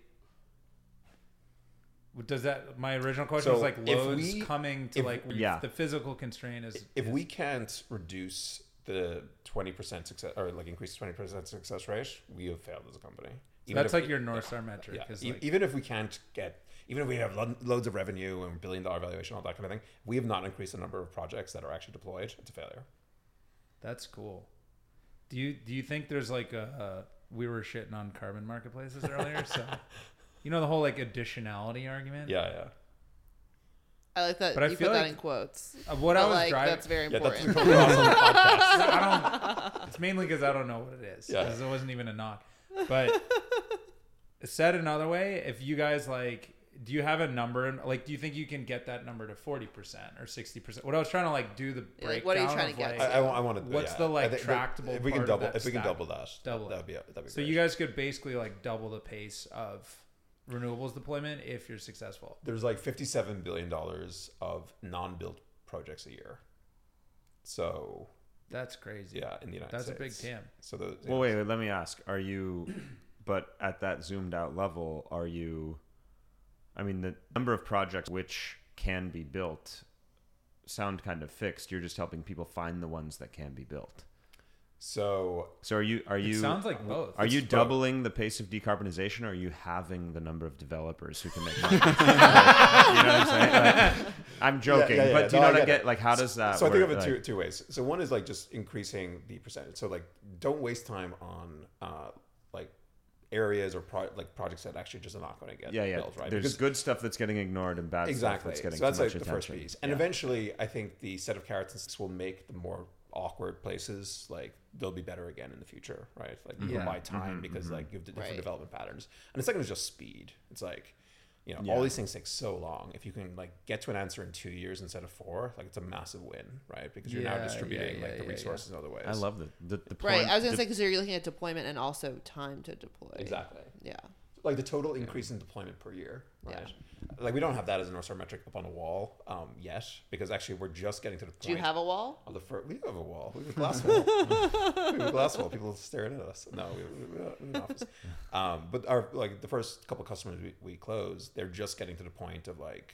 S1: Does that my original question
S2: So
S1: was like loads
S2: we-
S1: coming to
S2: if-
S1: like
S6: Yeah.
S1: the physical constraint is
S2: If
S1: is-
S2: we can't reduce the twenty percent success or like increase twenty percent success rate, we have failed as a company. Even
S1: that's
S2: if-
S1: like your north star metric
S2: Yeah,
S1: is
S2: e-
S1: like
S2: even if we can't get, even if we have lo- loads of revenue and billion dollar valuation, all that kind of thing, we have not increased the number of projects that are actually deployed. It's a failure.
S1: that's cool. Do you do you think there's like a, a we were shitting on carbon marketplaces earlier, so *laughs* you know the whole like additionality argument.
S2: Yeah, yeah.
S3: I like that
S1: But I
S3: you
S1: feel
S3: put that in quotes.
S1: Uh, what
S3: but
S1: I was
S3: like
S1: driving.
S3: that's very
S2: Yeah, that's
S3: important.
S2: coming across on the podcast.
S1: I don't. It's mainly because I don't know what it is.
S2: Yeah.
S1: Because it wasn't even a knock. But *laughs* said another way, if you guys like, do you have a number? Like, do you think you can get that number to forty percent or sixty percent? What I was trying to like do the breakdown.
S3: like, what are you trying
S1: of,
S3: to get
S1: like-
S2: I, I, want to.
S1: What's
S2: yeah.
S1: the, like,
S2: I think
S1: tractable
S2: If we can double,
S1: that
S2: if we can
S1: stack?
S2: double that,
S1: Double
S2: that'd be that'd be
S1: So
S2: great.
S1: you guys could basically like double the pace of renewables deployment if you're successful.
S2: There's like fifty-seven billion dollars of non-built projects a year. So
S1: That's crazy.
S2: yeah, in the United States.
S1: That's a big TAM.
S2: So the
S6: Well, wait, wait. Let me ask: Are you, but at that zoomed out level, are you? I mean, the number of projects which can be built sound kind of fixed. You're just helping people find the ones that can be built.
S2: So
S6: So are you? Are
S1: It
S6: you?
S1: sounds like both.
S6: Are you
S2: both.
S6: doubling the pace of decarbonization, or are you halving the number of developers who can make money? *laughs* you know what I'm saying? Like, I'm joking,
S2: yeah, yeah.
S6: but do you
S2: No,
S6: know
S2: I
S6: what I
S2: get it.
S6: Like, how does that?
S2: so I think of it two,
S6: Like-
S2: two ways. So one is like just increasing the percentage. So like don't waste time on uh, like areas or pro- like projects that actually just are not going to get
S6: yeah, yeah.
S2: built, right?
S6: There's
S2: Because-
S6: good stuff that's getting ignored and bad
S2: exactly.
S6: stuff that's getting
S2: so that's
S6: too
S2: like
S6: much
S2: the first
S6: attention.
S2: piece, and
S6: Yeah.
S2: eventually, I think the set of carrots and sticks will make the more awkward places like they'll be better again in the future, right? Like you
S1: Yeah.
S2: will buy time
S6: Mhm,
S2: because
S6: mhm.
S2: like you have different
S3: Right.
S2: development patterns, and the second is just speed. It's like. You know,
S6: Yeah.
S2: all these things take so long. If you can like get to an answer in two years instead of four, like it's a massive win, right? Because you're
S1: Yeah,
S2: now distributing
S1: yeah,
S2: like the
S1: yeah, yeah.
S2: resources in other ways.
S6: I love the the, the
S3: right. I was gonna
S6: the-
S3: say because you're looking at deployment and also time to deploy.
S2: exactly
S3: Yeah.
S2: Like the total increase in deployment per year, right?
S3: Yeah.
S2: Like we don't have that as a North Star metric up on a wall um, yet, because actually we're just getting to the point.
S3: Do you have a wall?
S2: of the first? We have a wall. We have a glass wall. *laughs* we have a glass wall. People staring at us. No, we, we, we have an office. Um, but our like the first couple customers we, we closed, they're just getting to the point of like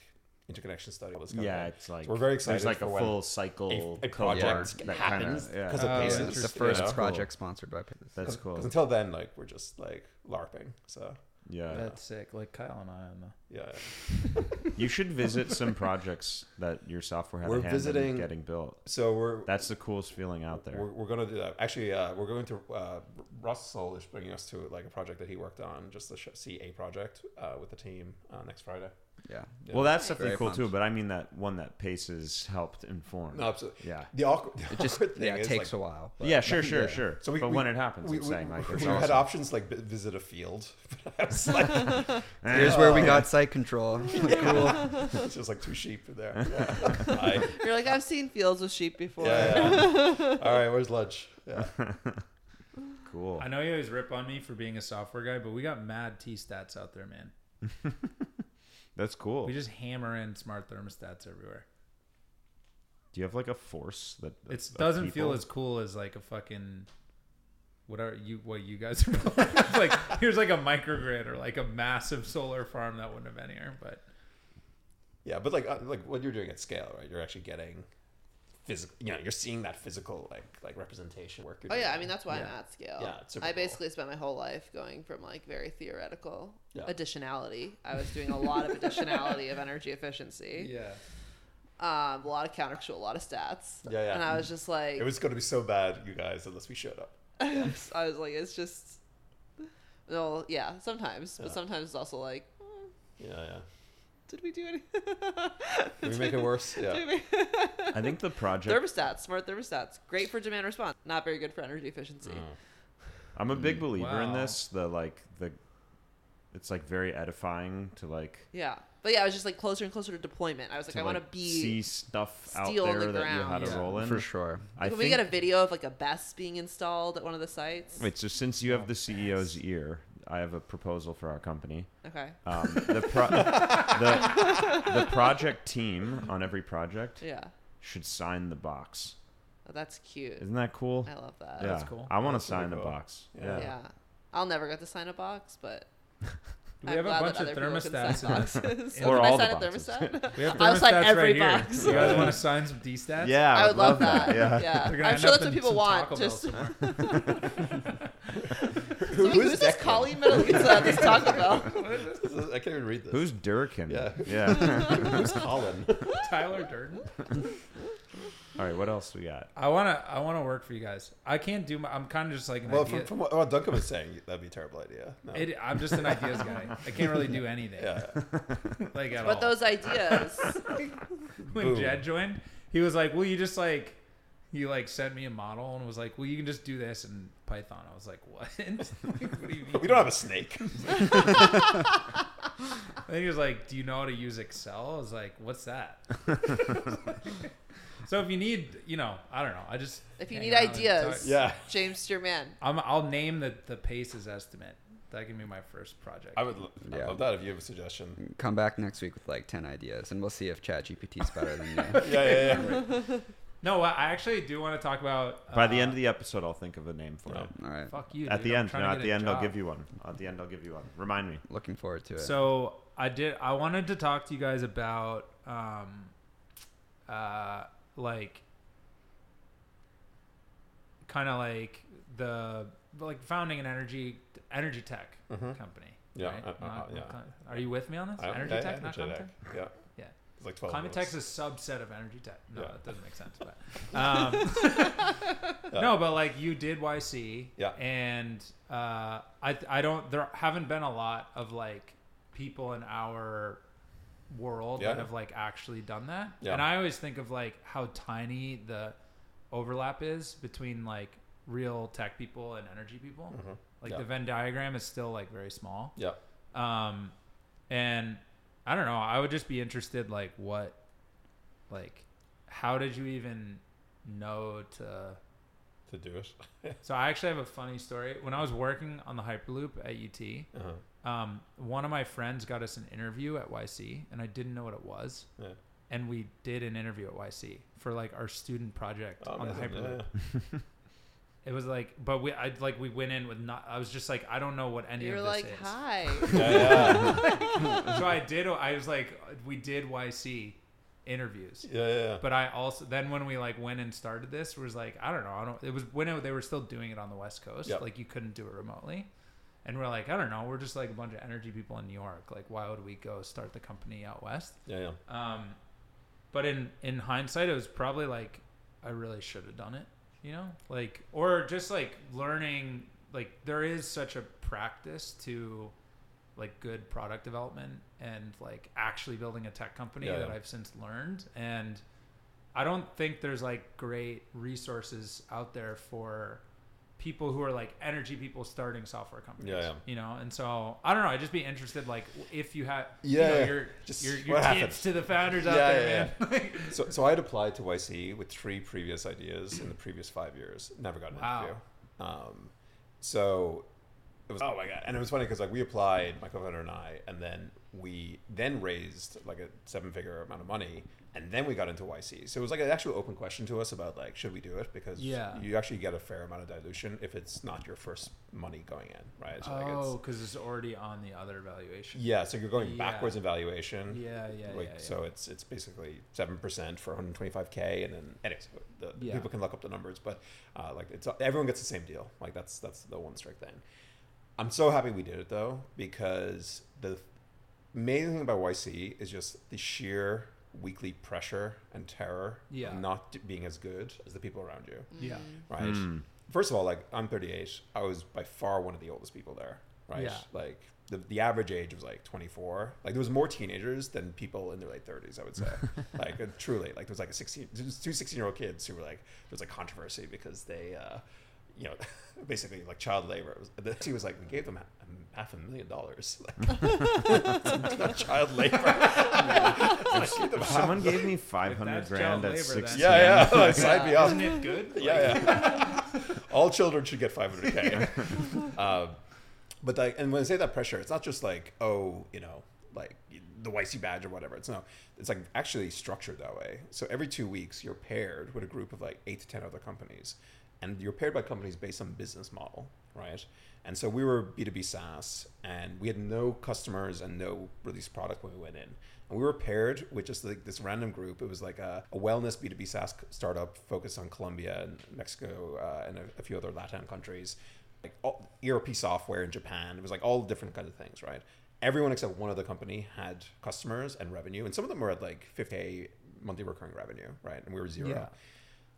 S2: interconnection study. All this kind
S6: Yeah,
S2: of
S6: it's like
S2: we're very excited
S6: There's like
S2: for
S6: a
S2: when
S6: full cycle
S2: a, a project
S6: that
S2: happens
S6: kinda, yeah.
S2: because of
S1: Oh,
S2: Paces.
S1: interesting.
S4: the
S2: you
S4: first
S2: know?
S4: project sponsored by Paces.
S6: That's
S2: 'Cause-
S6: cool.
S2: 'cause until then, like we're just like larping. So
S6: Yeah.
S1: That's sick. Like Kyle and I on the.
S2: yeah,
S6: You should visit some projects that your software had
S2: We're
S6: a hand
S2: visiting-
S6: in getting built.
S2: so we're
S6: That's the coolest feeling out there.
S2: We're, we're gonna do that. Actually, uh, we're going to uh, Russell is bringing us to like a project that he worked on, just to sh- see a project uh, with the team uh, next Friday.
S4: Yeah.
S2: Yeah.
S6: Well, that's definitely
S4: Very
S6: cool
S4: pumped.
S6: too. But I mean that one that Paces helped inform.
S2: No, absolutely.
S6: Yeah.
S2: The awkward, the
S4: It just
S2: thing
S4: yeah, it
S2: is,
S4: takes
S2: like,
S4: a while. but-
S6: yeah, sure, sure,
S2: Yeah.
S6: sure.
S2: So we-
S6: but
S2: we-
S6: when it happens,
S2: we,
S6: it's
S2: we,
S6: saying like
S2: we
S6: it's
S2: had
S6: awesome.
S2: options like visit a field. *laughs* Like, *laughs*
S4: Here's where oh, we
S2: Oh.
S4: got site control. *laughs* cool.
S2: it's just like two sheep for there. Yeah.
S3: You're like, I've seen fields with sheep before.
S2: Yeah, yeah. All right, where's lunch? Yeah.
S6: cool.
S1: I know you always rip on me for being a software guy, but we got mad T stats out there, man.
S6: That's cool.
S1: We just hammer in smart thermostats everywhere.
S6: Do you have like a force that
S1: It doesn't feel as cool as like a fucking whatever you what you guys are *laughs* like here's like a microgrid or like a massive solar farm that wouldn't have been here, but
S2: Yeah, but like uh, like what you're doing at scale, right? You're actually getting physical. You know, you're seeing that physical like like representation work.
S3: Oh yeah. I mean that's why
S1: Yeah.
S3: I'm at scale.
S2: Yeah, it's
S3: I
S2: cool.
S3: basically spent my whole life going from like very theoretical
S2: Yeah.
S3: additionality. I was doing a lot of additionality of energy efficiency. *laughs*
S1: yeah.
S3: Um, a lot of counterfactual, a lot of stats.
S2: Yeah, yeah.
S3: And I was just like,
S2: It was going to be so bad, you guys, unless we showed up. *laughs*
S3: I was like, it's just, no, yeah, sometimes, but sometimes it's also like, "Hmm,
S2: Yeah, yeah.
S3: Did we do anything? *laughs*
S2: Did we make it worse? Yeah.
S3: We- *laughs*
S6: I think the project.
S3: thermostats, smart thermostats, great for demand response, not very good for energy efficiency. Oh.
S6: I'm a big hmm. believer in this. The like the. It's like very edifying to like
S3: Yeah, but yeah, I was just like closer and closer to deployment. I was like,
S6: to
S3: I want to
S6: like,
S3: be.
S6: see stuff out there
S3: the
S6: that you had
S3: ground.
S6: to
S1: Yeah,
S6: roll in.
S4: For sure.
S6: I
S3: Can
S6: think.
S3: we get a video of like a BESS being installed at one of the sites?
S6: Wait, so since you have oh, the CEO's ear, I have a proposal for our company.
S3: Okay.
S6: Um, the, pro- *laughs* the the project team on every project
S3: Yeah.
S6: should sign the box.
S3: Oh, that's cute.
S6: Isn't that cool?
S3: I love that.
S6: yeah,
S1: That's cool.
S6: I want to
S2: That's super
S6: sign the
S2: cool.
S6: box.
S2: Yeah.
S3: Yeah. I'll never get to sign a box, but *laughs*
S1: We
S3: I'm
S1: have a bunch of
S3: other people can
S1: thermostats in this.
S3: boxes.
S1: in
S3: So
S6: Or
S3: can I
S6: all the
S3: sign a
S6: boxes.
S3: thermostat? *laughs*
S1: We have
S3: I'll sign
S1: thermostats
S3: every
S1: right here.
S3: box.
S1: You guys want to *laughs* sign some D stats?
S6: Yeah,
S3: I would love that.
S6: Yeah.
S3: Yeah.
S1: They're
S3: I'm sure that's what people want. Just
S1: somewhere. *laughs*
S3: Who, who's this
S2: Declan?
S3: Colleen Metalisa at this Taco Bell?
S2: I can't even read this.
S6: Who's Durkin?
S2: Yeah.
S6: Yeah.
S2: Who's Colin?
S1: Tyler Durden.
S6: All right. What else we got?
S1: I wanna I wanna work for you guys. I can't do my I'm kind of just like an
S2: well,
S1: idea.
S2: from, from what, what Duncan was saying, that'd be a terrible idea. No.
S1: it, I'm just an ideas guy. I can't really do anything.
S2: yeah.
S1: Like at
S3: But
S1: all.
S3: those ideas. *laughs*
S1: when
S2: Boom.
S1: Jed joined, he was like, "Well, you just like." He like sent me a model and was like, "Well, you can just do this in Python." I was like, "What? Like, *laughs* what do you mean?"
S2: We don't have a snake. *laughs*
S1: And he was like, "Do you know how to use Excel?" I was like, "What's that?" So if you need, you know, I don't know. I just
S3: If you need ideas.
S2: Yeah.
S3: James, your man.
S1: I'm, I'll name the the Paces estimate. That can be my first project.
S2: I would lo- I'd
S4: Yeah.
S2: love that if you have a suggestion.
S4: Come back next week with like 10 ideas and we'll see if ChatGPT's better than you. *laughs*
S2: Yeah, yeah, yeah. *laughs*
S1: no, I actually do want to talk about.
S6: By the
S1: uh,
S6: end of the episode, I'll think of a name for
S2: Yeah.
S6: it.
S4: All right.
S1: fuck you.
S6: At
S1: dude.
S6: the
S1: I'm
S6: end, no, at the
S1: a
S6: end, I'll give you one. At the end, I'll give you one. Remind me.
S4: Looking forward to it.
S1: So I did. I wanted to talk to you guys about, um, uh, like, kind of like the like founding an energy energy tech
S2: Mhm.
S1: company.
S2: Yeah,
S1: right?
S2: uh, uh, yeah.
S1: Are you with me on this?
S2: I-
S1: energy
S2: yeah,
S1: tech,
S2: yeah,
S1: not
S2: energy
S1: climate tech.
S2: tech. Yeah.
S1: Yeah.
S2: It's like 12
S1: Climate
S2: of
S1: tech's
S2: us.
S1: a subset of energy tech. No,
S2: Yeah.
S1: that doesn't make sense. But *laughs* um, *laughs*
S2: Yeah.
S1: no, but like you did YC,
S2: Yeah.
S1: and uh, I I don't there haven't been a lot of like people in our world
S2: Yeah.
S1: that have like actually done that,
S2: Yeah.
S1: and I always think of like how tiny the overlap is between like real tech people and energy people.
S2: Mhm.
S1: Like
S2: Yeah.
S1: the Venn diagram is still like very small.
S2: Yeah.
S1: Um, and I don't know. I would just be interested, like, what, like, how did you even know to?
S2: To do it. *laughs*
S1: So I actually have a funny story. When I was working on the Hyperloop at UT,
S2: Uh-huh.
S1: Um, one of my friends got us an interview at YC, and I didn't know what it was.
S2: Yeah.
S1: And we did an interview at YC for like our student project
S2: Oh,
S1: on the
S2: amazing.
S1: Hyperloop.
S2: Yeah, *laughs*
S1: It was like, but we, I like, we went in with not. I was just like, I don't know what any of this is.
S3: You're
S1: of
S3: like,
S1: is.
S3: hi. *laughs*
S2: Yeah, yeah, *laughs*
S1: so I did. I was like, we did YC interviews.
S2: yeah, yeah.
S1: But I also then when we like went and started this was like I don't know I don't it was when it, they were still doing it on the West Coast
S2: Yep.
S1: like you couldn't do it remotely, and we're like I don't know we're just like a bunch of energy people in New York like why would we go start the company out west?
S2: yeah, yeah.
S1: Um, but in in hindsight, it was probably like I really should have done it, you know, like or just like learning. Like there is such a practice to like good product development and like actually building a tech company
S2: Yeah,
S1: that
S2: yeah.
S1: I've since learned and. I don't think there's like great resources out there for people who are like energy people starting software companies.
S2: Yeah, yeah.
S1: You know, and so I don't know. I'd just be interested, like, if you had,
S2: Yeah,
S1: you know, your
S2: Just
S1: your, your
S2: happened?
S1: tips to the founders out
S2: Yeah,
S1: there,
S2: yeah,
S1: man. *laughs*
S2: So, so I had applied to YC with three previous ideas in the previous five years. Never got an
S1: Wow.
S2: interview. Um, so it was oh my god, and it was funny because like we applied, my co-founder and I, and then we then raised like a seven-figure amount of money, and then we got into YC. So it was like an actual open question to us about like should we do it because
S1: Yeah.
S2: you actually get a fair amount of dilution if it's not your first money going in, right? So like
S1: oh,
S2: it's,
S1: because it's already on the other valuation.
S2: yeah, so you're going
S1: Yeah.
S2: backwards in valuation
S1: Yeah, yeah,
S2: like
S1: yeah.
S2: so it's it's basically seven percent for 125k and then anyways the, people can look up the numbers but uh, like it's everyone gets the same deal like that's that's the one strike thing i'm so happy we did it though because the amazing thing about yc is just the sheer weekly pressure and terror
S1: Yeah.
S2: of not being as good as the people around you.
S1: Yeah,
S2: right?
S6: Mm.
S2: first of all like i'm 38 i was by far one of the oldest people there right?
S1: Yeah.
S2: like the, the average age was like 24 like there was more teenagers than people in their late 30s i would say. *laughs* Like uh, truly. Like there was like a 16 there was two 16 year old kids who were like there was like controversy because they uh you know *laughs* basically like child labor was, the, he was like we gave them a, half a million dollars *laughs* like *laughs* child labor Like, give
S6: Someone gave me 500 grand at
S1: labor,
S6: 16.
S2: yeah yeah like, sign me up
S1: isn't it good?
S2: yeah, yeah. All children should get 500k. um, but like, and when I say that pressure, it's not just like, oh, you know, like the YC badge or whatever. It's no, it's like actually structured that way. So every two weeks, you're paired with a group of like eight to ten other companies, and you're paired by companies based on business model, right? And so we were B2B SaaS, and we had no customers and no released product when we went in. And we were paired with just like this random group. It was like a, a wellness B2B SaaS startup focused on Colombia and Mexico uh, and a, a few other Latin countries. Like all, ERP software in Japan. It was like all different kinds of things, right? Everyone except one other company had customers and revenue, and some of them were at like 50 monthly recurring revenue, right? And we were zero.
S1: Yeah.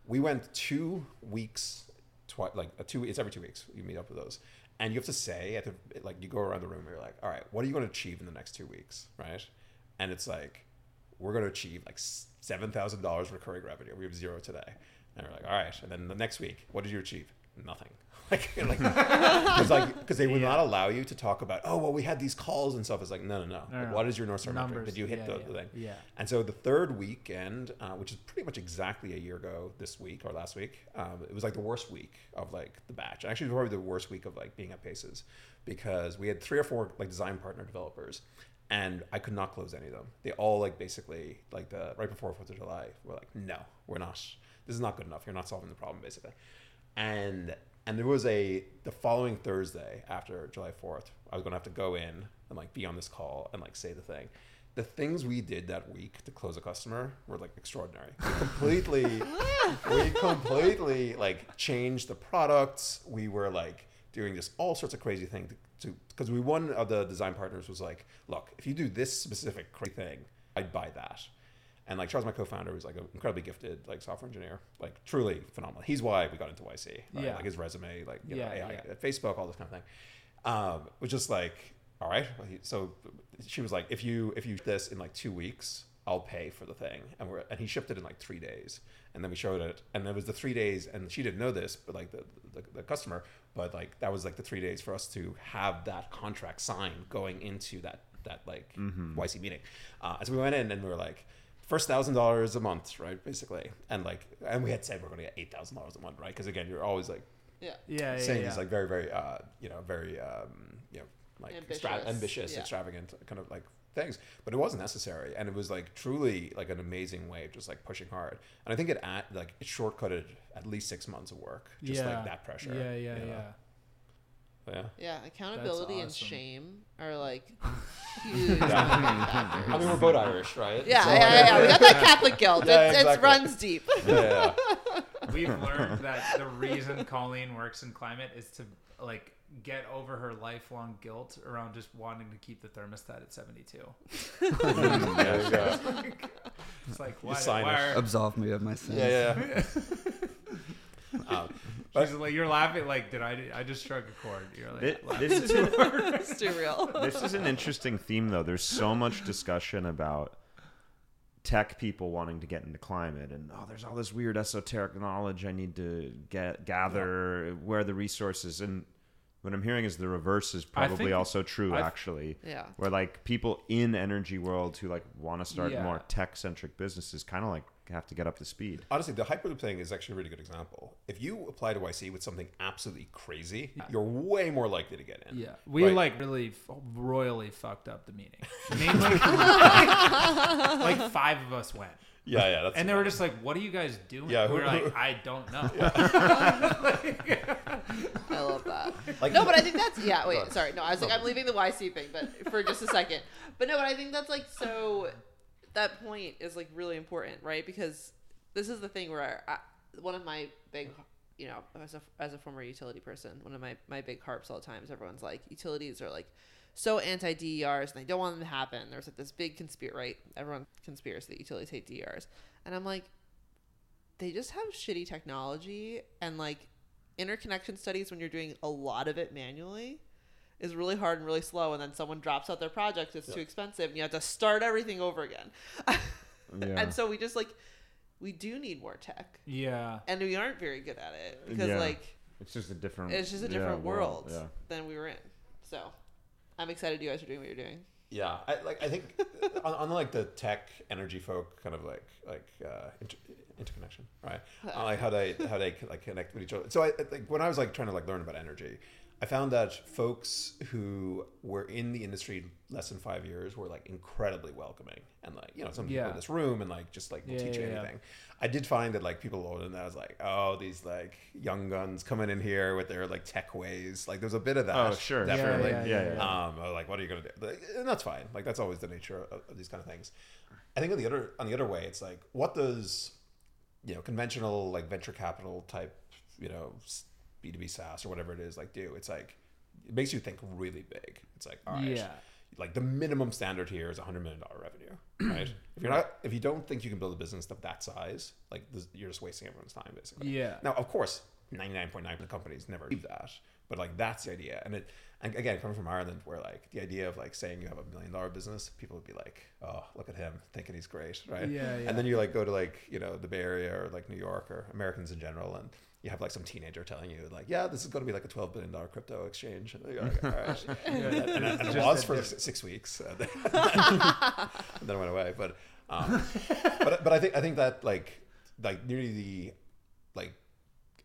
S2: We went two weeks, twi- like a two. It's every two weeks. You meet up with those, and you have to say at the like you go around the room. and You're like, all right, what are you going to achieve in the next two weeks, right? And it's like, we're going to achieve like seven thousand dollars recurring revenue. We have zero today, and we're like, all right. And then the next week, what did you achieve? Nothing. Like, *laughs* like, *laughs* because like, because they would not allow you to talk about, oh, well, we had these calls and stuff. It's like, no, no, no.
S1: No,
S2: Like,
S1: no.
S2: what is your North Star metric? Did you hit
S1: yeah,
S2: the,
S1: yeah,
S2: the thing?
S1: Yeah.
S2: And so the third weekend, uh, which is pretty much exactly a year ago this week or last week, um, it was like the worst week of like the batch. Actually, probably the worst week of like being at Paces because we had three or four like design partner developers, and I could not close any of them. They all like basically like the right before Fourth of July were like, no, we're not. This is not good enough. You're not solving the problem, basically. And and there was a the following Thursday after July Fourth, I was gonna have to go in and like be on this call and like say the thing. The things we did that week to close a customer were like extraordinary. We completely, *laughs* we completely like changed the products. We were like doing just all sorts of crazy things to because we one of the design partners was like, look, if you do this specific crazy thing, I'd buy that. And like Charles, my co-founder, was like an incredibly gifted like software engineer, like truly phenomenal. He's why we got into YC. Right?
S1: Yeah.
S2: Like his resume, like you
S1: Yeah,
S2: know, AI
S1: yeah.
S2: at Facebook, all this kind of thing. Um, was just like, all right. So she was like, if you if you this in like two weeks, I'll pay for the thing. And we're and he shipped it in like three days. And then we showed it, and it was the three days, and she didn't know this, but like the, the the customer, but like that was like the three days for us to have that contract signed going into that that like YC meeting. Uh, and so we went in and we were like, first thousand dollars a month, right? Basically, and like, and we had said we're going to get eight thousand dollars a month, right? Because again, you're always like
S3: Yeah.
S1: Yeah. Yeah.
S2: saying
S1: yeah.
S2: these like very very uh you know very um you know like extra-
S3: Ambitious,
S2: ambitious
S3: yeah.
S2: extravagant kind of like things, but it wasn't necessary, and it was like truly like an amazing way of just like pushing hard. And I think it at like it shortcutted at least six months of work, just
S1: yeah.
S2: like that pressure.
S1: Yeah, yeah,
S2: you know?
S1: yeah.
S2: Yeah.
S3: Yeah, accountability and shame are like *laughs* huge.
S2: I mean, we're both Irish, right?
S3: Yeah,
S2: So-
S3: yeah, yeah, yeah. We got that *laughs* Catholic guilt.
S2: Yeah,
S3: it,
S2: exactly.
S3: runs deep. *laughs*
S2: yeah, yeah.
S1: We've learned that the reason Colleen works in climate is to like get over her lifelong guilt around just wanting to keep the thermostat at 72.
S2: Mm, there you go.
S1: It's like why, why are,
S4: Absolve me of my sins.
S2: Yeah, yeah. um,
S1: she's like you're laughing like did I I just struck a chord. You're like
S6: It-
S1: laughing.
S6: this is
S3: it's *laughs* too real. *laughs*
S6: this is an interesting theme though there's so much discussion about tech people wanting to get into climate and oh there's all this weird esoteric knowledge i need to get gather where are the resources and what i'm hearing is the reverse is probably
S1: think-
S6: also true
S1: I-
S6: actually
S3: Yeah.
S6: where like people in energy world who like want to start
S1: Yeah.
S6: more tech centric businesses kind of like have to get up to speed
S2: honestly, the Hyperloop thing is actually a really good example. If you apply to YC with something absolutely crazy, you're way more likely to get in.
S1: Yeah, we
S2: Right.
S1: like really f- royally fucked up the meeting. *laughs* *laughs* Mainly, like five of us went,
S2: yeah, yeah. That's
S1: and they were just like, "What are you guys doing?"
S2: Yeah,
S1: we were
S2: who-
S1: like, "I don't know." *laughs*
S3: I love that.
S2: Like-
S3: no, but I think that's yeah. Wait, sorry. No, I was like I'm leaving the YC thing, but for just a second. But no, but I think that's like so. That point is like really important, right? Because this is the thing where I, one of my big, you know, as a as a former utility person, one of my my big harps all the time is everyone's like utilities are like so anti DERs and they don't want them to happen. There's like this big conspiracy, right? Everyone conspires that utilities hate DERs, and I'm like, they just have shitty technology and like interconnection studies when you're doing a lot of it manually is really hard and really slow and then someone drops out their project it's too expensive and you have to start everything over again *laughs*
S6: yeah
S3: and so we just like we do need more tech
S1: yeah,
S3: and we aren't very good at it because
S6: Yeah.
S3: like
S6: it's just a different
S3: it's just a
S6: yeah,
S3: different world,
S6: yeah
S3: than we were in so i'm excited you guys are doing what you're doing
S2: Yeah, I like. I think *laughs* on, on like the tech energy folk kind of like like uh, inter, interconnection, right? On, like how they how they like connect with each other. So I like when I was like trying to like learn about energy, I found that folks who were in the industry less than five years were like incredibly welcoming and like you know some people
S1: Yeah.
S2: in this room and like just like will
S1: Yeah,
S2: teach you
S1: yeah, yeah.
S2: anything. I did find that like people older than that was like oh these like young guns coming in here with their like tech ways. Like there's a bit of that.
S6: Oh, sure.
S2: Definitely.
S1: yeah,
S6: yeah, yeah.
S2: Um, or like, what are you gonna do? Like, and that's fine. Like, that's always the nature of, of these kind of things. I think on the other on the other way, it's like, what does you know conventional like venture capital type, you know, B two B SaaS or whatever it is like do? It's like it makes you think really big. It's like, all right,
S1: Yeah.
S2: like the minimum standard here is a hundred million dollar revenue, right? *clears throat* if you're not, if you don't think you can build a business of that size, like this, you're just wasting everyone's time, basically.
S1: Yeah.
S2: Now, of course, 99.9% of companies never do that, but like that's the idea. And it, and again, coming from Ireland, where like the idea of like saying you have a million dollar business, people would be like, oh, look at him thinking he's great, right?
S1: Yeah, yeah.
S2: And then you like go to like, you know, the Bay Area or like New York or Americans in general, and you have like some teenager telling you like, yeah, this is going to be like a $12 billion crypto exchange. And like, all right. *laughs* and, and, and it was for
S1: diff-
S2: six weeks. And then, *laughs* and then it went away. But, um, but, but I think, I think that like, like nearly the, like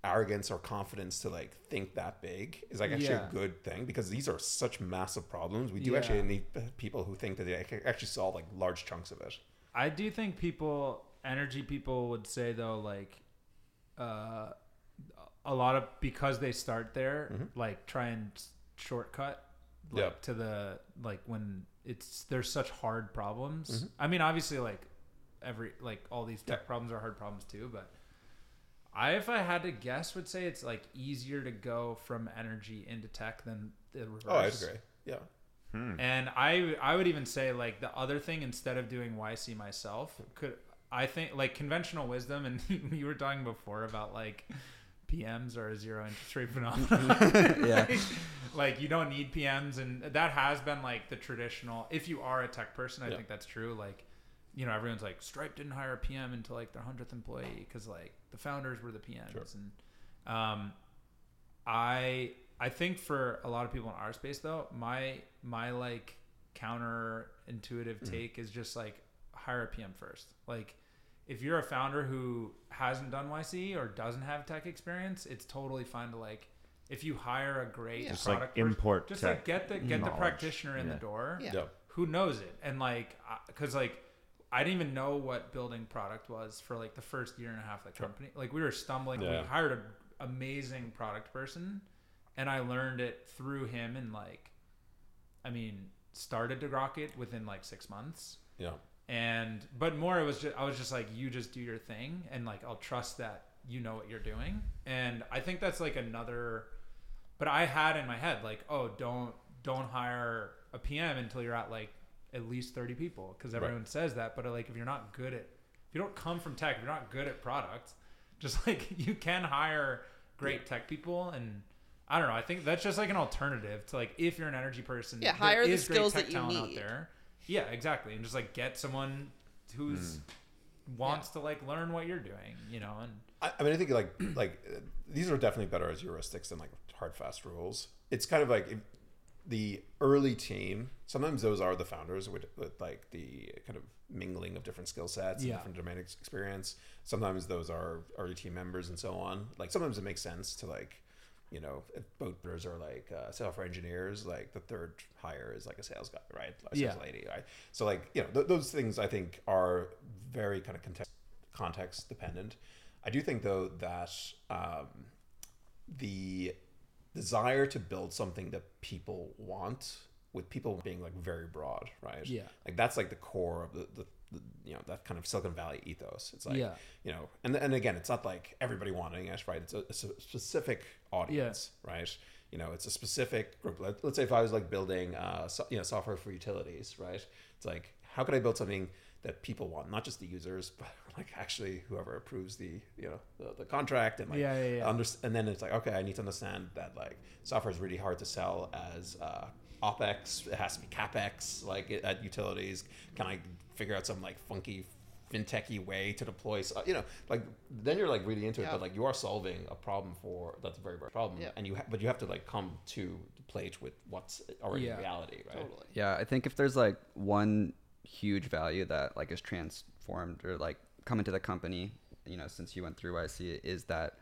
S2: arrogance or confidence to like think that big is like actually
S1: Yeah.
S2: a good thing because these are such massive problems. We do
S1: Yeah.
S2: actually need people who think that they can actually solve like large chunks of it.
S1: I do think people, energy people, would say though, like, uh, a lot of because they start there, mm-hmm. like try and shortcut, like
S2: Yeah.
S1: to the like when it's there's such hard problems. Mm-hmm. I mean, obviously, like every like all these tech problems are hard problems too, but. I, if I had to guess, would say it's like easier to go from energy into tech than the reverse.
S2: Oh, I agree. Yeah. Hmm.
S1: And I I would even say like the other thing instead of doing YC myself hmm. could I think like conventional wisdom and *laughs* you were talking before about like PMs are a zero interest rate phenomenon. *laughs*
S4: Yeah.
S1: like, *laughs* like, you don't need PMs and that has been like the traditional if you are a tech person I
S2: Yeah.
S1: think that's true like you know everyone's like Stripe didn't hire a PM until like their 100th employee cuz like the founders were the PMs
S2: Sure.
S1: and um I I think for a lot of people in our space though, my my like counter intuitive take is just like hire a PM first. Like if you're a founder who hasn't done YC or doesn't have tech experience, it's totally fine to like if you hire a great
S3: Yeah.
S6: Just, like,
S1: product person-
S6: import
S1: just
S6: tech
S1: like get the get the practitioner in the door
S3: Yeah.
S2: Yeah.
S1: who knows it? And like, because like, I didn't even know what building product was for like the first year and a half of the company. Like we were stumbling.
S2: Yeah.
S1: We hired an amazing product person, and I learned it through him. And like, I mean, started to Rocket within like six months
S2: Yeah.
S1: And but more it was just i was just like you just do your thing and like i'll trust that you know what you're doing and i think that's like another but i had in my head like oh don't don't hire a pm until you're at like at least 30 people because everyone says that but like if you're not good at if you don't come from tech if you're not good at product just *laughs* like you can hire great tech people and I don't know. I think that's just like an alternative to like if you're an energy person.
S3: Yeah,
S1: there
S3: hire the
S1: is great
S3: skills
S1: tech
S3: that you
S1: talent out there. Yeah, exactly, and just like get someone who's wants to like learn what you're doing, you know, and
S2: I, I mean, I think like *clears throat* like uh, these are definitely better as heuristics than like hard fast rules. It's kind of like if the early team. Sometimes those are the founders with, with like the kind of mingling of different skill sets and
S1: Yeah.
S2: different domain experience. Sometimes those are early team members and so on. Like sometimes it makes sense to like. You know, both brothers are like uh, software engineers, like the third hire is like a sales guy, right? A sales
S1: Yeah.
S2: lady, right? So like, you know, th- those things I think are very kind of context context dependent. I do think though that um, the desire to build something that people want, with people being like very broad, right?
S1: Yeah.
S2: like that's like the core of the, the you know that kind of Silicon Valley ethos. It's like
S1: Yeah.
S2: you know, and and again, it's not like everybody wanting it, right? It's a, it's a specific audience, right? You know, it's a specific group. Let, let's say if I was like building, uh, so, you know, software for utilities, right? It's like how could I build something that people want, not just the users, but *laughs* like actually whoever approves the you know the, the contract and like
S1: Yeah, yeah, yeah.
S2: under- and then it's like okay, I need to understand that like software is really hard to sell as uh, opex. It has to be capex like at utilities. Can I figure out some like funky fintechy way to deploy? So, uh, you know, like then you're like really into it, but like you are solving a problem for that's a very big problem,
S3: Yeah.
S2: and you ha- but you have to like come to the plate with what's already
S1: Yeah.
S2: reality, right?
S3: Totally.
S4: Yeah, I think if there's like one huge value that like is transformed or like come into the company, you know, since you went through YC, is that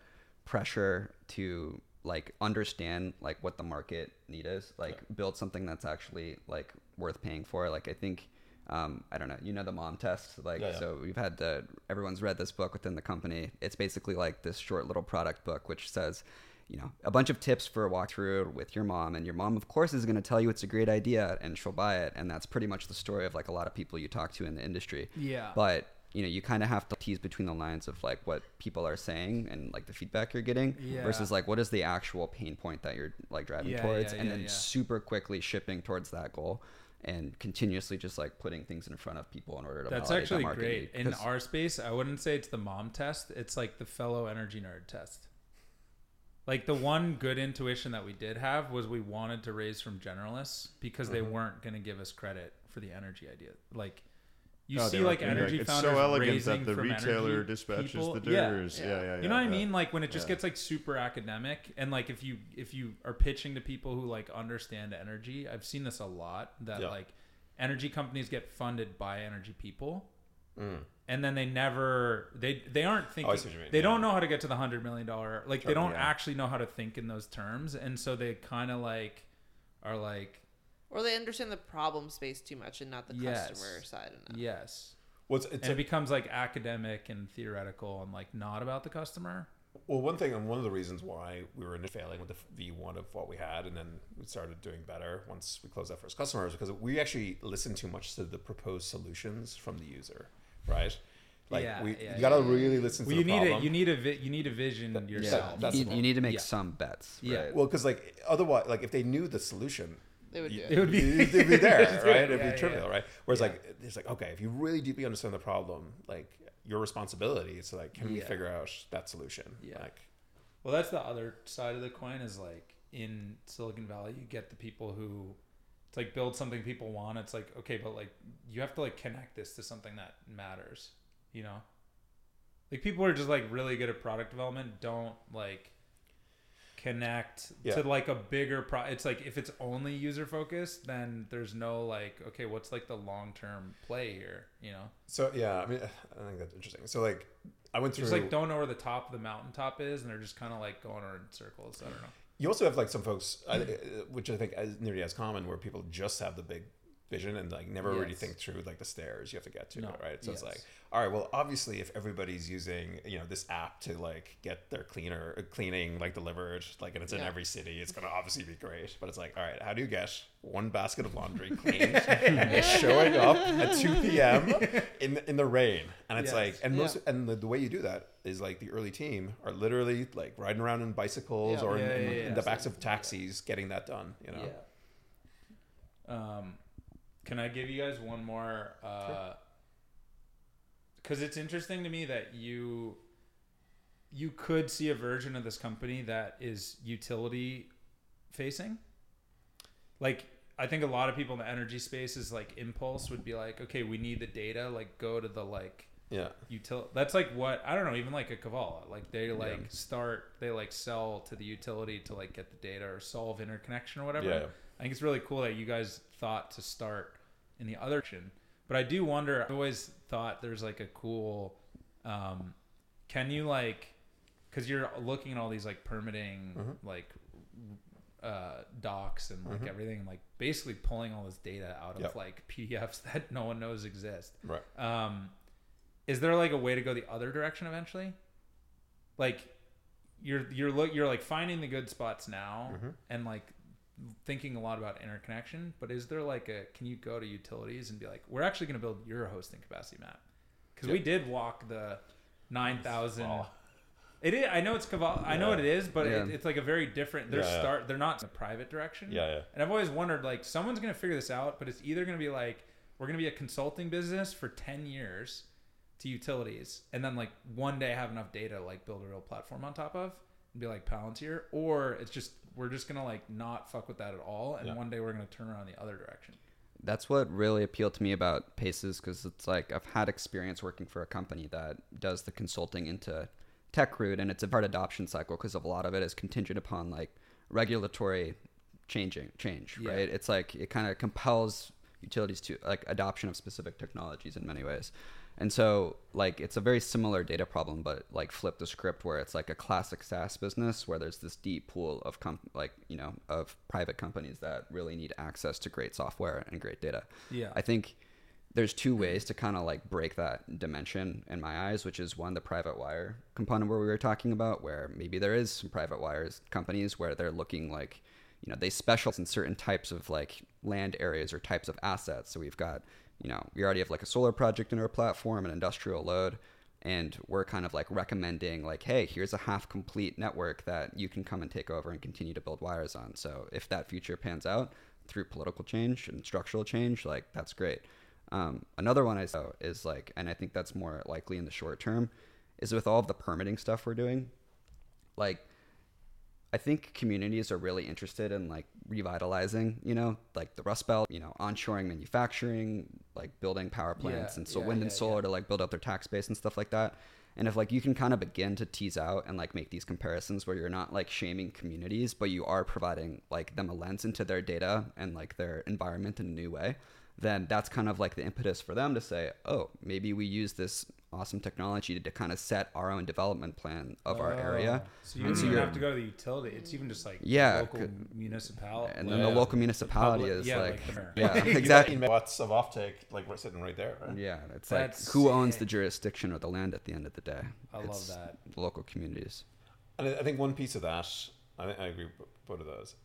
S4: pressure to like understand like what the market need is, like build something that's actually like worth paying for. Like I think. Um, I don't know. You know the mom test, like
S2: Yeah, yeah.
S4: so. We've had the, everyone's read this book within the company. It's basically like this short little product book, which says, you know, a bunch of tips for a walkthrough with your mom, and your mom, of course, is going to tell you it's a great idea, and she'll buy it, and that's pretty much the story of like a lot of people you talk to in the industry.
S1: Yeah.
S4: But you know, you kind of have to tease between the lines of like what people are saying and like the feedback you're getting
S1: Yeah.
S4: versus like what is the actual pain point that you're like driving
S1: Yeah,
S4: towards,
S1: yeah,
S4: and then super quickly shipping towards that goal. And continuously just like putting things in front of people in order to
S1: that's actually
S4: that
S1: great. In our space, I wouldn't say it's the mom test. It's like the fellow energy nerd test. Like the one good intuition that we did have was we wanted to raise from generalists because they mm-hmm. weren't going to give us credit for the energy idea. Like you
S6: No,
S1: see, like
S6: gonna be
S1: energy
S6: it's so elegant
S1: raising
S6: that the
S1: from
S6: retailer
S1: energy
S6: dispatches
S1: people.
S6: the
S1: Yeah.
S6: doers. Yeah,
S3: Yeah.
S6: yeah, yeah.
S1: You know what I mean? Like when it just
S6: Yeah.
S1: gets like super academic, and like if you if you are pitching to people who like understand energy, I've seen this a lot. That
S2: Yeah.
S1: like energy companies get funded by energy people,
S2: Mm.
S1: and then they never they they aren't thinking.
S2: Oh, you mean,
S1: They
S2: yeah.
S1: don't know how to get to the hundred million dollar. Like they don't
S6: yeah.
S1: actually know how to think in those terms, and so they kind of like are like
S3: Or they understand the problem space too much and not the
S1: Yes.
S3: customer side enough.
S1: yes,
S2: What's it's
S1: and it becomes like academic and theoretical and like not about the customer.
S2: Well, one thing, and one of the reasons why we were failing with the V1 of what we had, and then we started doing better once we closed that first customer, is because we actually listened too much to the proposed solutions from the user, right? Like
S1: Yeah,
S2: we,
S1: yeah,
S2: you gotta
S1: yeah.
S2: really listen to
S1: Well,
S2: the
S1: you need
S2: problem.
S1: a you need a vi- you need a vision
S2: That-
S1: yourself.
S2: that's
S4: you, need- you need to make
S1: Yeah.
S4: some bets.
S1: Yeah.
S4: right?
S2: well, because like otherwise, like if they knew the solution,
S3: They would do it.
S1: It would be-
S2: it'd *laughs* be there,
S1: Just do it.
S2: right? It'd
S1: Yeah,
S2: be trivial,
S1: yeah.
S2: right? Whereas
S1: Yeah.
S2: like it's like okay, if you really deeply understand the problem, like your responsibility is to like, can we figure out that solution?
S1: Yeah.
S2: Like,
S1: Well, that's the other side of the coin is like in Silicon Valley, you get the people who it's like build something people want. It's like okay, but like you have to like connect this to something that matters. You know, like people who are just like really good at product development don't like connect
S2: Yeah.
S1: to like a bigger pro. It's like if it's only user focused, then there's no like okay, what's like the long term play here? You know,
S2: so yeah, I mean, I think that's interesting. So like, I went through
S1: just like don't know where the top of the mountaintop is, and they're just kind of like going around in circles. I don't know.
S2: You also have like some folks, I, which I think is nearly as common, where people just have the big vision and like never really think through like the stairs you have to get to,
S1: No.
S2: right? So it's like, all right, well, obviously, if everybody's using you know this app to like get their cleaner uh, cleaning like delivered, like and it's in every city, it's gonna obviously be great. But it's like, all right, how do you get one basket of laundry *laughs* cleaned, it's showing up at two p.m. in in the rain, and it's
S1: Yes.
S2: like, and most
S3: Yeah.
S2: and the, the way you do that is like the early team are literally like riding around in bicycles
S3: Yeah.
S2: or in,
S1: Yeah,
S2: in,
S1: yeah,
S2: in
S1: yeah.
S2: the backs of taxis getting that done. You know.
S1: Um, can I give you guys one more? Uh, because it's interesting to me that you you could see a version of this company that is utility facing. Like I think a lot of people in the energy space is like impulse would be like, okay, we need the data, like go to the like
S2: Yeah.
S1: util that's like what I don't know, even like a Kevala. Like they like
S2: Yeah.
S1: start they like sell to the utility to like get the data or solve interconnection or whatever.
S2: Yeah.
S1: I think it's really cool that you guys thought to start in the other direction. But I do wonder I've always thought there's like a cool um can you like cuz you're looking at all these like permitting
S2: Mhm.
S1: like uh docs and like
S2: Mhm.
S1: everything like basically pulling all this data out of like PDFs *laughs* that no one knows exist.
S2: Right.
S1: Um, is there like a way to go the other direction eventually? Like you're you're look you're like finding the good spots now
S2: Mhm.
S1: and like thinking a lot about interconnection, but is there like a can you go to utilities and be like we're actually going to build your hosting capacity map? Cuz we did walk the 9000
S2: Oh.
S1: It is. I know it's Kevala. I know what it is, but
S4: Yeah.
S1: it, it's like a very different. They're
S2: Yeah, yeah.
S1: start. They're not in the private direction.
S2: Yeah, yeah.
S1: And I've always wondered, like, someone's gonna figure this out, but it's either gonna be like we're gonna be a consulting business for ten years to utilities, and then like one day have enough data to like build a real platform on top of and be like Palantir, or it's just we're just gonna like not fuck with that at all, and
S2: Yeah.
S1: one day we're gonna turn around the other direction.
S4: that's what really appealed to me about Paces because it's like I've had experience working for a company that does the consulting into tech route, and it's a hard adoption cycle because of a lot of it is contingent upon like regulatory changing change,
S1: Yeah.
S4: right? It's like it kind of compels utilities to like adoption of specific technologies in many ways. And so, like, it's a very similar data problem, but like flip the script where it's like a classic SaaS business where there's this deep pool of comp- like you know of private companies that really need access to great software and great data.
S1: Yeah.
S4: I think there's two ways to kind of like break that dimension in my eyes, which is one the private wire component where we were talking about, where maybe there is some private wires companies where they're looking like you know they specialize in certain types of like land areas or types of assets. So we've got you know we already have like a solar project in our platform, an industrial load, and we're kind of like recommending like hey here's a half complete network that you can come and take over and continue to build wires on. So if that future pans out through political change and structural change, like that's great. Um, another one I saw is like, and I think that's more likely in the short term, is with all of the permitting stuff we're doing. Like, I think communities are really interested in like revitalizing, you know, like the Rust Belt, you know, onshoring manufacturing, like building power plants
S1: Yeah,
S4: and so
S1: yeah,
S4: wind
S1: yeah,
S4: and solar to like build up their tax base and stuff like that. And if like you can kind of begin to tease out and like make these comparisons where you're not like shaming communities, but you are providing like them a lens into their data and like their environment in a new way, then that's kind of like the impetus for them to say, oh, maybe we use this awesome technology to, kind of set our own development plan of our area.
S1: Oh, So you
S4: And
S1: don't
S4: so
S1: even
S4: you're-
S1: have to go to the utility. It's even just like
S4: Yeah,
S1: local
S4: c-
S1: municipality.
S4: And then the local municipality
S1: public-
S4: is
S1: yeah,
S4: like,
S1: like
S4: yeah, *laughs* exactly.
S2: Watts of offtake, like we're sitting right there. Right?
S4: Yeah, it's
S1: That's
S4: like who owns the jurisdiction or the land at the end of the day?
S1: I love
S4: It's
S1: that.
S4: The local communities.
S2: And I I think one piece of that, I, I agree with both of those.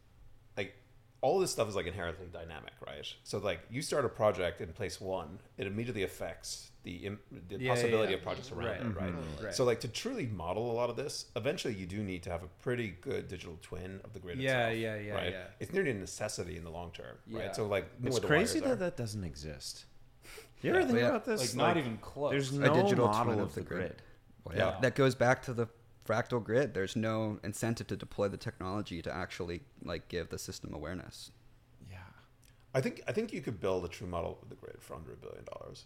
S2: Like, all this stuff is like inherently dynamic, right? So, like, you start a project in place one, it immediately affects the Im- the
S1: Yeah, yeah,
S2: possibility
S1: yeah.
S2: of projects around
S1: Right.
S2: it, right? Mm-hmm.
S1: Right.
S2: So, like, to truly model a lot of this, eventually you do need to have a pretty good digital twin of the grid
S1: Yeah,
S2: itself.
S1: yeah, yeah,
S2: right?
S1: yeah.
S2: it's nearly a necessity in the long term,
S1: Yeah.
S2: right? So, like, know
S6: It's crazy
S2: wires are.
S6: that that doesn't exist. You ever
S2: Yeah.
S6: think
S4: Yeah.
S6: about this?
S1: like not even close.
S6: There's
S4: A
S6: no
S4: digital
S6: model
S4: twin
S6: of,
S4: of
S6: the
S4: the
S6: grid.
S4: grid. Well,
S2: Yeah.
S4: yeah. that goes back to the fractal grid. There's no incentive to deploy the technology to actually like give the system awareness.
S6: Yeah.
S2: I think I think you could build a true model of the grid for under a billion dollars.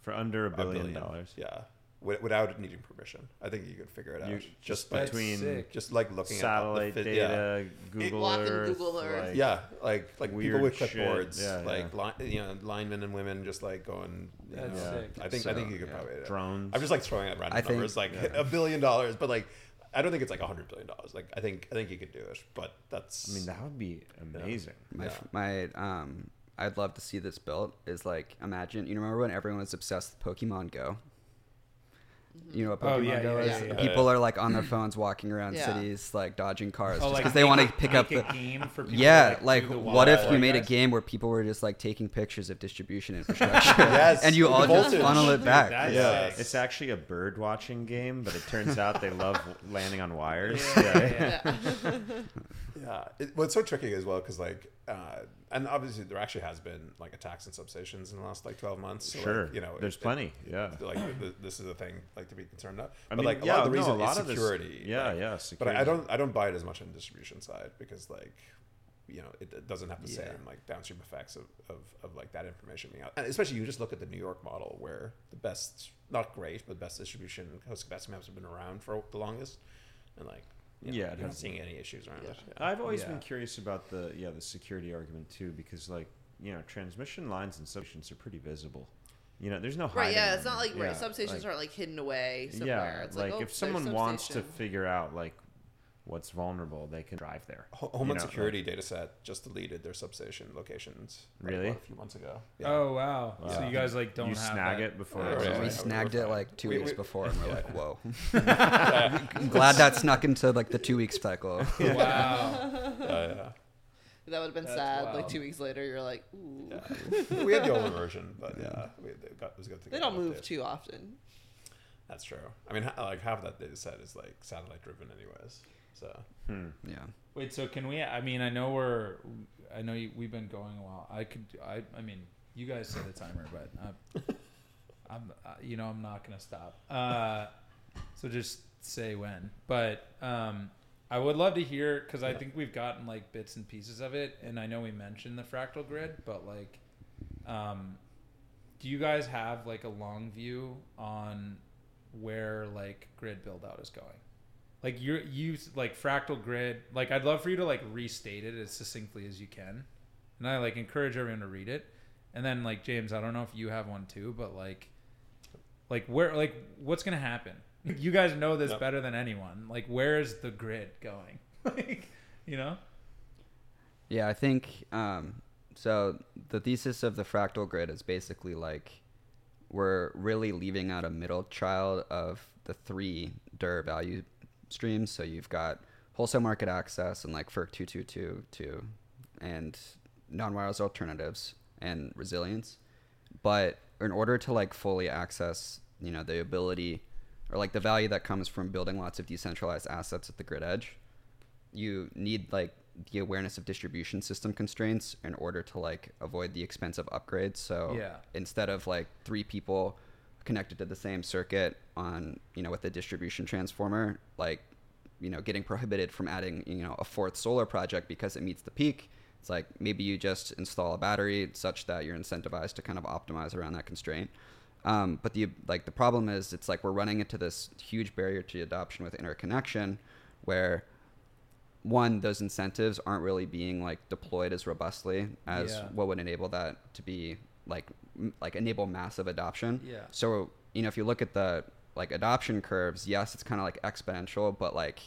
S6: For under a
S2: A
S6: billion dollars.
S2: Yeah, wi- without needing permission. I think you could figure it out
S6: You-
S2: just
S6: just between
S1: sick.
S2: just like looking
S6: Satellite
S2: at the, fi- yeah.
S6: data, Google
S3: Walking
S6: Earth.
S3: Google Earth.
S6: like-
S2: Yeah, like like people
S6: weird
S2: with
S6: shit.
S2: clipboards,
S6: Yeah,
S2: like
S6: yeah.
S2: Li- you know, linemen and women just like going. You
S1: That's
S2: know,
S1: sick.
S2: I think I think you could
S4: yeah.
S2: probably. it.
S6: Drones.
S2: I'm just like throwing out random
S4: I think-
S2: numbers, like
S6: yeah. *laughs*
S2: a billion dollars, but like I don't think it's like a hundred billion dollars. Like I think I think you could do it, but that's.
S6: I mean, that would be amazing.
S4: My
S2: Yeah.
S4: my um I'd love to see this built is like imagine you remember when everyone was obsessed with Pokemon Go. You know what Pokemon
S1: Oh, yeah,
S4: Go
S1: yeah,
S4: is?
S3: yeah,
S1: yeah.
S4: People are like on their phones walking around
S3: Yeah.
S4: cities like dodging cars
S1: Oh,
S4: just
S1: like
S4: because they want to pick up
S1: make
S4: the
S1: game for people
S4: yeah,
S1: to,
S4: like
S1: do the
S4: what if you made a game where people were just like taking pictures of distribution *laughs* infrastructure,
S2: Yes,
S4: and you all
S2: the
S4: just funnel it back?
S1: That's
S2: Yeah.
S1: sick.
S6: It's actually a bird watching game, but it turns out they love *laughs* landing on wires.
S1: Yeah,
S6: Yeah. *laughs*
S3: Yeah.
S2: Yeah, it, well, it's so tricky as well because like, uh, and obviously there actually has been like attacks and substations in the last like twelve months. So, like,
S6: Sure.
S2: you know,
S6: There's
S2: it-
S6: plenty. Yeah.
S2: like th- this is a thing like to be concerned about
S6: I
S2: but
S6: mean,
S2: like a
S6: yeah,
S2: lot of the reason
S6: a lot
S2: is
S6: of this-
S2: security.
S6: yeah,
S2: like,
S6: yeah,
S2: But I, I don't I don't buy it as much on the distribution side because like, you know, it, it doesn't have the
S1: Yeah.
S2: same like downstream effects of, of, of like that information being out. And especially you just look at the New York model where the best, not great, but best distribution host capacity maps have been around for the longest, and like. You know,
S6: Yeah, it
S2: you're not seeing any issues around
S3: Yeah.
S2: it. Yeah.
S6: I've always
S1: Yeah.
S6: been curious about the yeah the security argument too because like you know transmission lines and substations are pretty visible. You know, there's no hiding
S3: Right, yeah, it's not like right, substations
S6: like-
S3: aren't like hidden away somewhere.
S6: Yeah,
S3: it's
S6: like,
S3: like, oh,
S6: if someone wants to figure out like what's vulnerable, they can drive there.
S2: Ho- Homeland
S6: know,
S2: Security data set just deleted their substation locations. like,
S6: Really?
S2: a few months ago.
S1: Oh wow! So you guys like don't
S6: you
S1: have
S6: snag
S1: that.
S6: it before.
S2: Oh, yeah,
S6: it's
S2: right,
S4: we
S2: right.
S6: like-
S4: snagged it like two
S2: We-
S4: weeks
S2: we-
S4: before, and we're
S2: Yeah.
S4: like, "Whoa!" *laughs* I'm glad that snuck into like the two weeks cycle.
S1: Wow. *laughs*
S2: yeah,
S3: That would have been
S1: That's
S3: sad. Like two weeks later, you're like, ooh.
S2: yeah. we had the older version, but yeah, we, it, got, it was good to
S3: They don't move
S2: update.
S3: too often.
S2: That's true. I mean, like half of that data set is like satellite driven, anyways. So
S6: Hmm.
S4: Yeah.
S1: Wait, so can we? I mean, I know we're. I know you, we've been going a while. I could. I. I mean, you guys set a timer, but uh, *laughs* I'm. Uh, you know, I'm not gonna stop. Uh, so just say when. But um, I would love to hear because I think we've gotten like bits and pieces of it, and I know we mentioned the fractal grid, but like, um, do you guys have like a long view on where like grid build out is going? Like you're you like fractal grid like i'd love for you to like restate it as succinctly as you can. And i like encourage everyone to read it. And then like james i don't know if you have one too but like like where like what's gonna happen? You guys know this
S2: Yep.
S1: better than anyone. Like where is the grid going? *laughs* Like you know?
S4: Yeah, I think um, so. The thesis of the fractal grid is basically like we're really leaving out a middle child of the three DER value streams. So you've got wholesale market access and like FERC 2222 and non-wires alternatives and resilience. But in order to like fully access, you know, the ability or like the value that comes from building lots of decentralized assets at the grid edge, you need like the awareness of distribution system constraints in order to like avoid the expensive upgrades. So
S1: Yeah.
S4: instead of like three people connected to the same circuit on you know with the distribution transformer, like you know getting prohibited from adding you know a fourth solar project because it meets the peak. It's like maybe you just install a battery such that you're incentivized to kind of optimize around that constraint. Um, but the like the problem is it's like we're running into this huge barrier to adoption with interconnection, where one those incentives aren't really being like deployed as robustly as
S1: Yeah.
S4: what would enable that to be like like enable massive adoption.
S1: Yeah.
S4: So you know if you look at the like adoption curves, yes, it's kind of like exponential, but like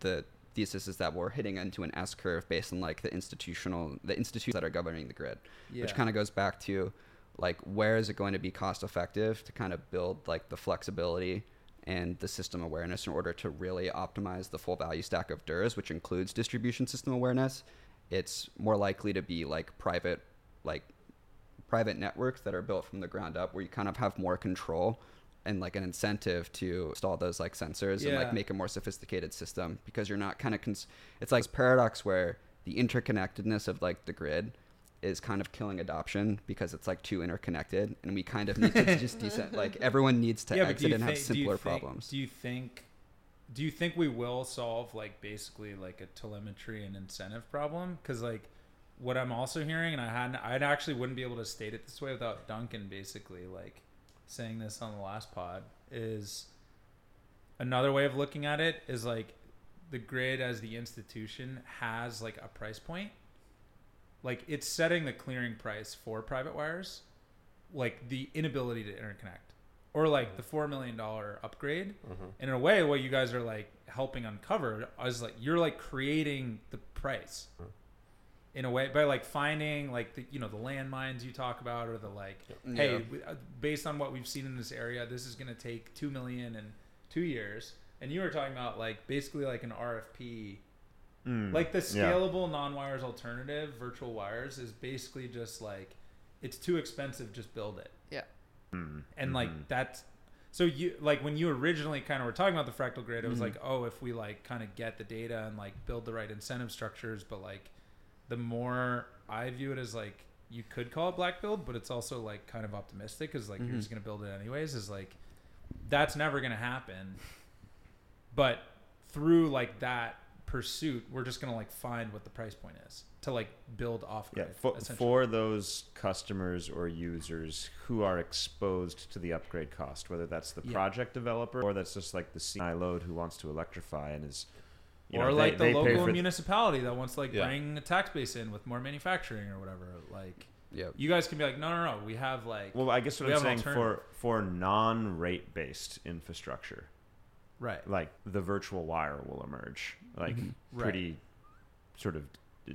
S4: the thesis is that we're hitting into an S curve based on like the institutional the institutions that are governing the grid,
S1: Yeah.
S4: which kind of goes back to like where is it going to be cost effective to kind of build like the flexibility and the system awareness in order to really optimize the full value stack of DERs, which includes distribution system awareness. It's more likely to be like private, like private networks that are built from the ground up, where you kind of have more control and like an incentive to install those like sensors and like make a more sophisticated system because you're not kind of cons- it's like this paradox where the interconnectedness of like the grid is kind of killing adoption because it's like too interconnected and we kind of need to just decent like *laughs* everyone needs to
S1: do
S4: exit and have
S1: think- do you
S4: simpler
S1: think-
S4: problems
S1: Do you think do you think we will solve like basically like a telemetry and incentive problem? Because like what I'm also hearing, and I hadn't, I actually wouldn't be able to state it this way without Duncan basically like saying this on the last pod is another way of looking at it is like the grid as the institution has like a price point. Like it's setting the clearing price for private wires like the inability to interconnect or like the four million dollar upgrade. And in a way what you guys are like helping uncover is like you're like creating the price mm. In a way by like finding like the you know the landmines you talk about or the like hey
S4: Yeah.
S1: we- uh, based on what we've seen in this area this is going to take 2 million in 2 years and you were talking about like basically like an RFP
S6: Mm,
S1: like the
S6: yeah.
S1: scalable non-wires alternative virtual wires is basically just like it's too expensive just build it
S3: Yeah.
S6: Mm,
S1: and
S6: mhm.
S1: like that's so you like when you originally kind of were talking about the fractal grid it was
S6: Mhm.
S1: like oh if we like kind of get the data and like build the right incentive structures but like the more i view it as like you could call it black build but it's also like kind of optimistic because like
S4: Mhm.
S1: you're just gonna build it anyways is like that's never gonna happen but through like that pursuit we're just gonna like find what the price point is to like build off
S6: yeah for, for those customers or users who are exposed to the upgrade cost whether that's the
S1: Yeah.
S6: project developer or that's just like the CI load who wants to electrify and is you
S1: or
S6: know,
S1: like
S6: they-
S1: the
S6: they
S1: local
S6: for-
S1: municipality that wants to like
S2: Yeah.
S1: bring a tax base in with more manufacturing or whatever. Like
S4: Yep.
S1: you guys can be like, no, no, no, we have like
S6: well i guess what i'm saying for for non-rate based infrastructure
S1: right,
S6: like the virtual wire will emerge like
S1: Mhm. Right.
S6: pretty sort of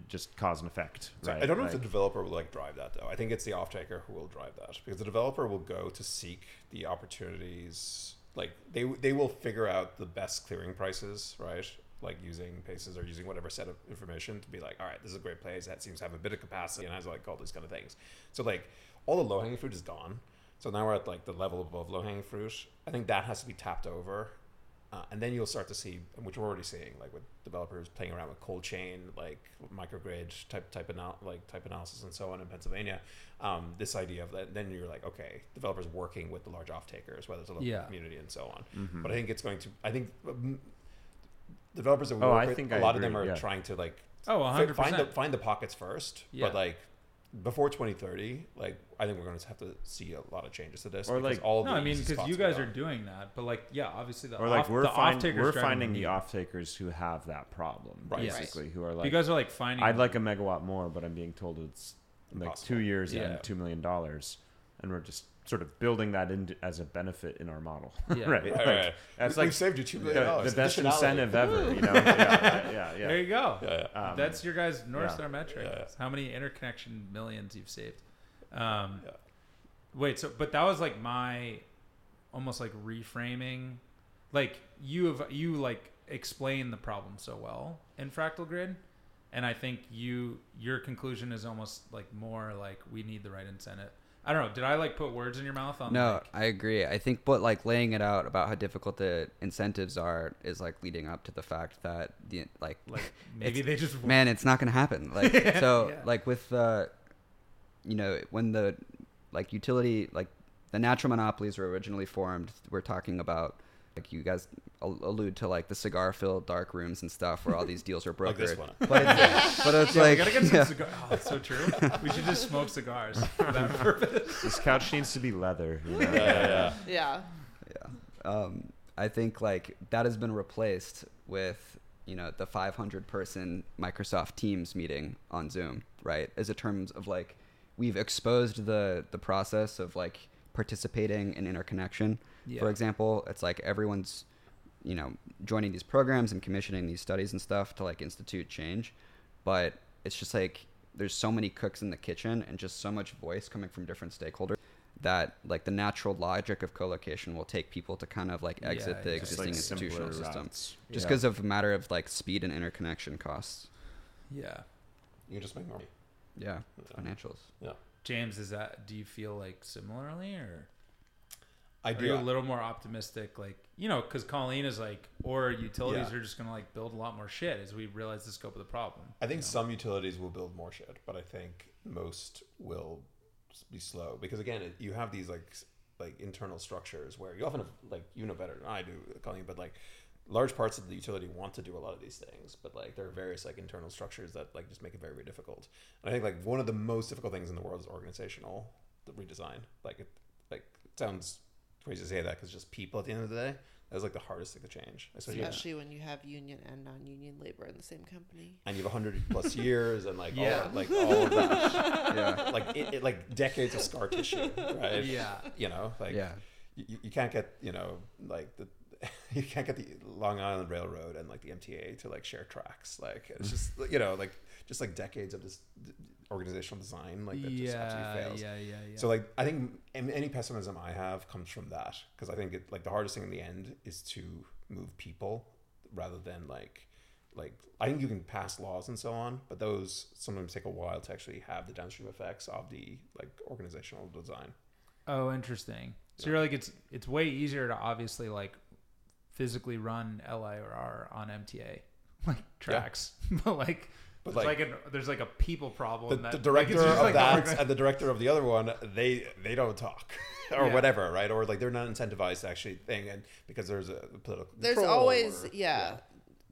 S6: just cause and effect
S2: So
S6: right
S2: I don't know
S6: Like-
S2: if the developer will like drive that though. I think it's the off taker who will drive that because the developer will go to seek the opportunities. Like they they will figure out the best clearing prices, right? Like using paces or using whatever set of information to be like, all right, this is a great place that seems to have a bit of capacity and has like all these kind of things. So like all the low hanging fruit is gone. So now we're at like the level above low hanging fruit. I think that has to be tapped over. Uh, and then you'll start to see, which we're already seeing, like with developers playing around with cold chain, like microgrid type type anal- like type analysis and so on in Pennsylvania. Um, this idea of that, then you're like, okay, developers working with the large off takers, whether it's a local
S1: Yeah.
S2: community and so on.
S6: Mhm.
S2: But I think it's going to. I think developers that we
S6: Oh,
S2: work
S6: I
S2: with,
S6: think
S2: a
S6: I
S2: lot
S6: agree,
S2: of them are
S6: yeah.
S2: trying to like
S1: oh,
S2: fi-
S1: hundred
S2: find the find the pockets first.
S1: Yeah.
S2: But like before 2030, like I think we're going to have to see a lot of changes to this.
S6: Or,
S2: because
S6: like-
S2: all
S1: No,
S2: the
S1: I mean because you guys are doing that, but like yeah, obviously the
S6: or like
S1: off,
S6: we're
S1: the
S6: find, we're finding the off takers who have that problem
S2: Right.
S1: Yes.
S6: basically who are like you
S1: guys are like finding.
S6: I'd like a megawatt more but I'm being told it's like
S2: Impossible.
S6: two years
S1: Yeah.
S6: and two million dollars and we're just sort of building that in as a benefit in our model *laughs*
S1: Yeah.
S6: right Like,
S2: right.
S6: that's
S2: We-
S6: like
S2: we've saved you two
S6: the,
S2: dollars.
S6: the best incentive ever you know yeah yeah *laughs* yeah,
S1: There you go.
S2: Yeah, yeah.
S6: Um,
S1: That's your guys' north
S6: yeah.
S1: star metric.
S2: Yeah, yeah.
S1: How many interconnection millions you've saved? Um,
S2: Yeah.
S1: Wait, so but that was like my almost like reframing. Like you have you like explain the problem so well in Fractal Grid, and I think you your conclusion is almost like more like we need the right incentive. I don't know. Did I like put words in your mouth on?
S4: No,
S1: like-
S4: I agree. I think, but like laying it out about how difficult the incentives are is like leading up to the fact that the like
S1: like maybe they just
S4: man, it's not gonna happen. *laughs* Like so,
S1: Yeah.
S4: like with uh, you know, when the like utility like the natural monopolies were originally formed, we're talking about like you guys allude to like the cigar filled dark rooms and stuff where all these deals are *laughs*
S2: Like this
S4: brokered.
S2: one.
S4: but it's, *laughs* but it's
S1: Yeah,
S4: like
S1: we gotta get some
S4: yeah.
S1: cigar. Oh, that's so true. We should just smoke cigars for that *laughs* purpose.
S6: this couch needs to be leather you know?
S2: Yeah, yeah, yeah.
S3: Yeah.
S4: Yeah. Um, I think like that has been replaced with you know the 500 person Microsoft Teams meeting on Zoom, right? As a terms of like we've exposed the the process of like participating in interconnection. For example, it's like everyone's you know joining these programs and commissioning these studies and stuff to like institute change, but it's just like there's so many cooks in the kitchen and just so much voice coming from different stakeholders that like the natural logic of co-location will take people to kind of like exit
S1: Yeah,
S4: the
S1: yeah.
S4: Existing
S6: like,
S4: institutional
S6: simpler
S4: system
S6: routes.
S4: just
S6: Yeah.
S4: because of a matter of like speed and interconnection costs
S1: yeah.
S2: You can just make more.
S4: yeah financials Yeah.
S1: James, is that? Do you feel like similarly, or
S2: I
S1: are
S2: do.
S1: you a little more optimistic? Like you know, because Colleen is like, or utilities
S2: Yeah.
S1: are just gonna like build a lot more shit as we realize the scope of the problem.
S2: I think
S1: you know?
S2: some utilities will build more shit, but I think most will be slow because again, it, you have these like like internal structures where you often have like you know better than I do, Colleen, but like large parts of the utility want to do a lot of these things, but like there are various like internal structures that like just make it very very difficult. And I think like one of the most difficult things in the world is organizational redesign. Like it like it sounds crazy to say that because just people at the end of the day. That's like the hardest thing to change, especially
S3: Especially when you have union and non-union labor in the same company.
S2: and you have hundred plus *laughs* years and like
S1: Yeah.
S2: all like all of that *laughs*
S4: yeah
S2: like it, it, like decades of scar tissue, right?
S1: Yeah.
S2: You know, like
S4: yeah
S2: you, you can't get you know like the *laughs* you can't get the Long Island Railroad and like the MTA to like share tracks. Like it's just you know like just like decades of this d- organizational design like that just absolutely fails.
S1: yeah, yeah, yeah.
S2: So like I think any pessimism I have comes from that because I think it, like the hardest thing in the end is to move people rather than like like I think you can pass laws and so on, but those sometimes take a while to actually have the downstream effects of the like organizational design.
S1: Oh, interesting. So you're like it's it's way easier to obviously like physically run LIRR on MTA *laughs* like tracks, *laughs* but like
S2: But,
S1: there's
S2: like-
S1: like, an, there's like a people problem.
S2: The,
S1: that,
S2: the director
S1: it's just
S2: of
S1: like the
S2: that
S1: orga-
S2: and the director of the other one, they they don't talk *laughs* or
S1: Yeah.
S2: whatever, right? Or like they're not incentivized to actually thing, and because there's a political.
S3: There's always
S2: or-
S3: yeah.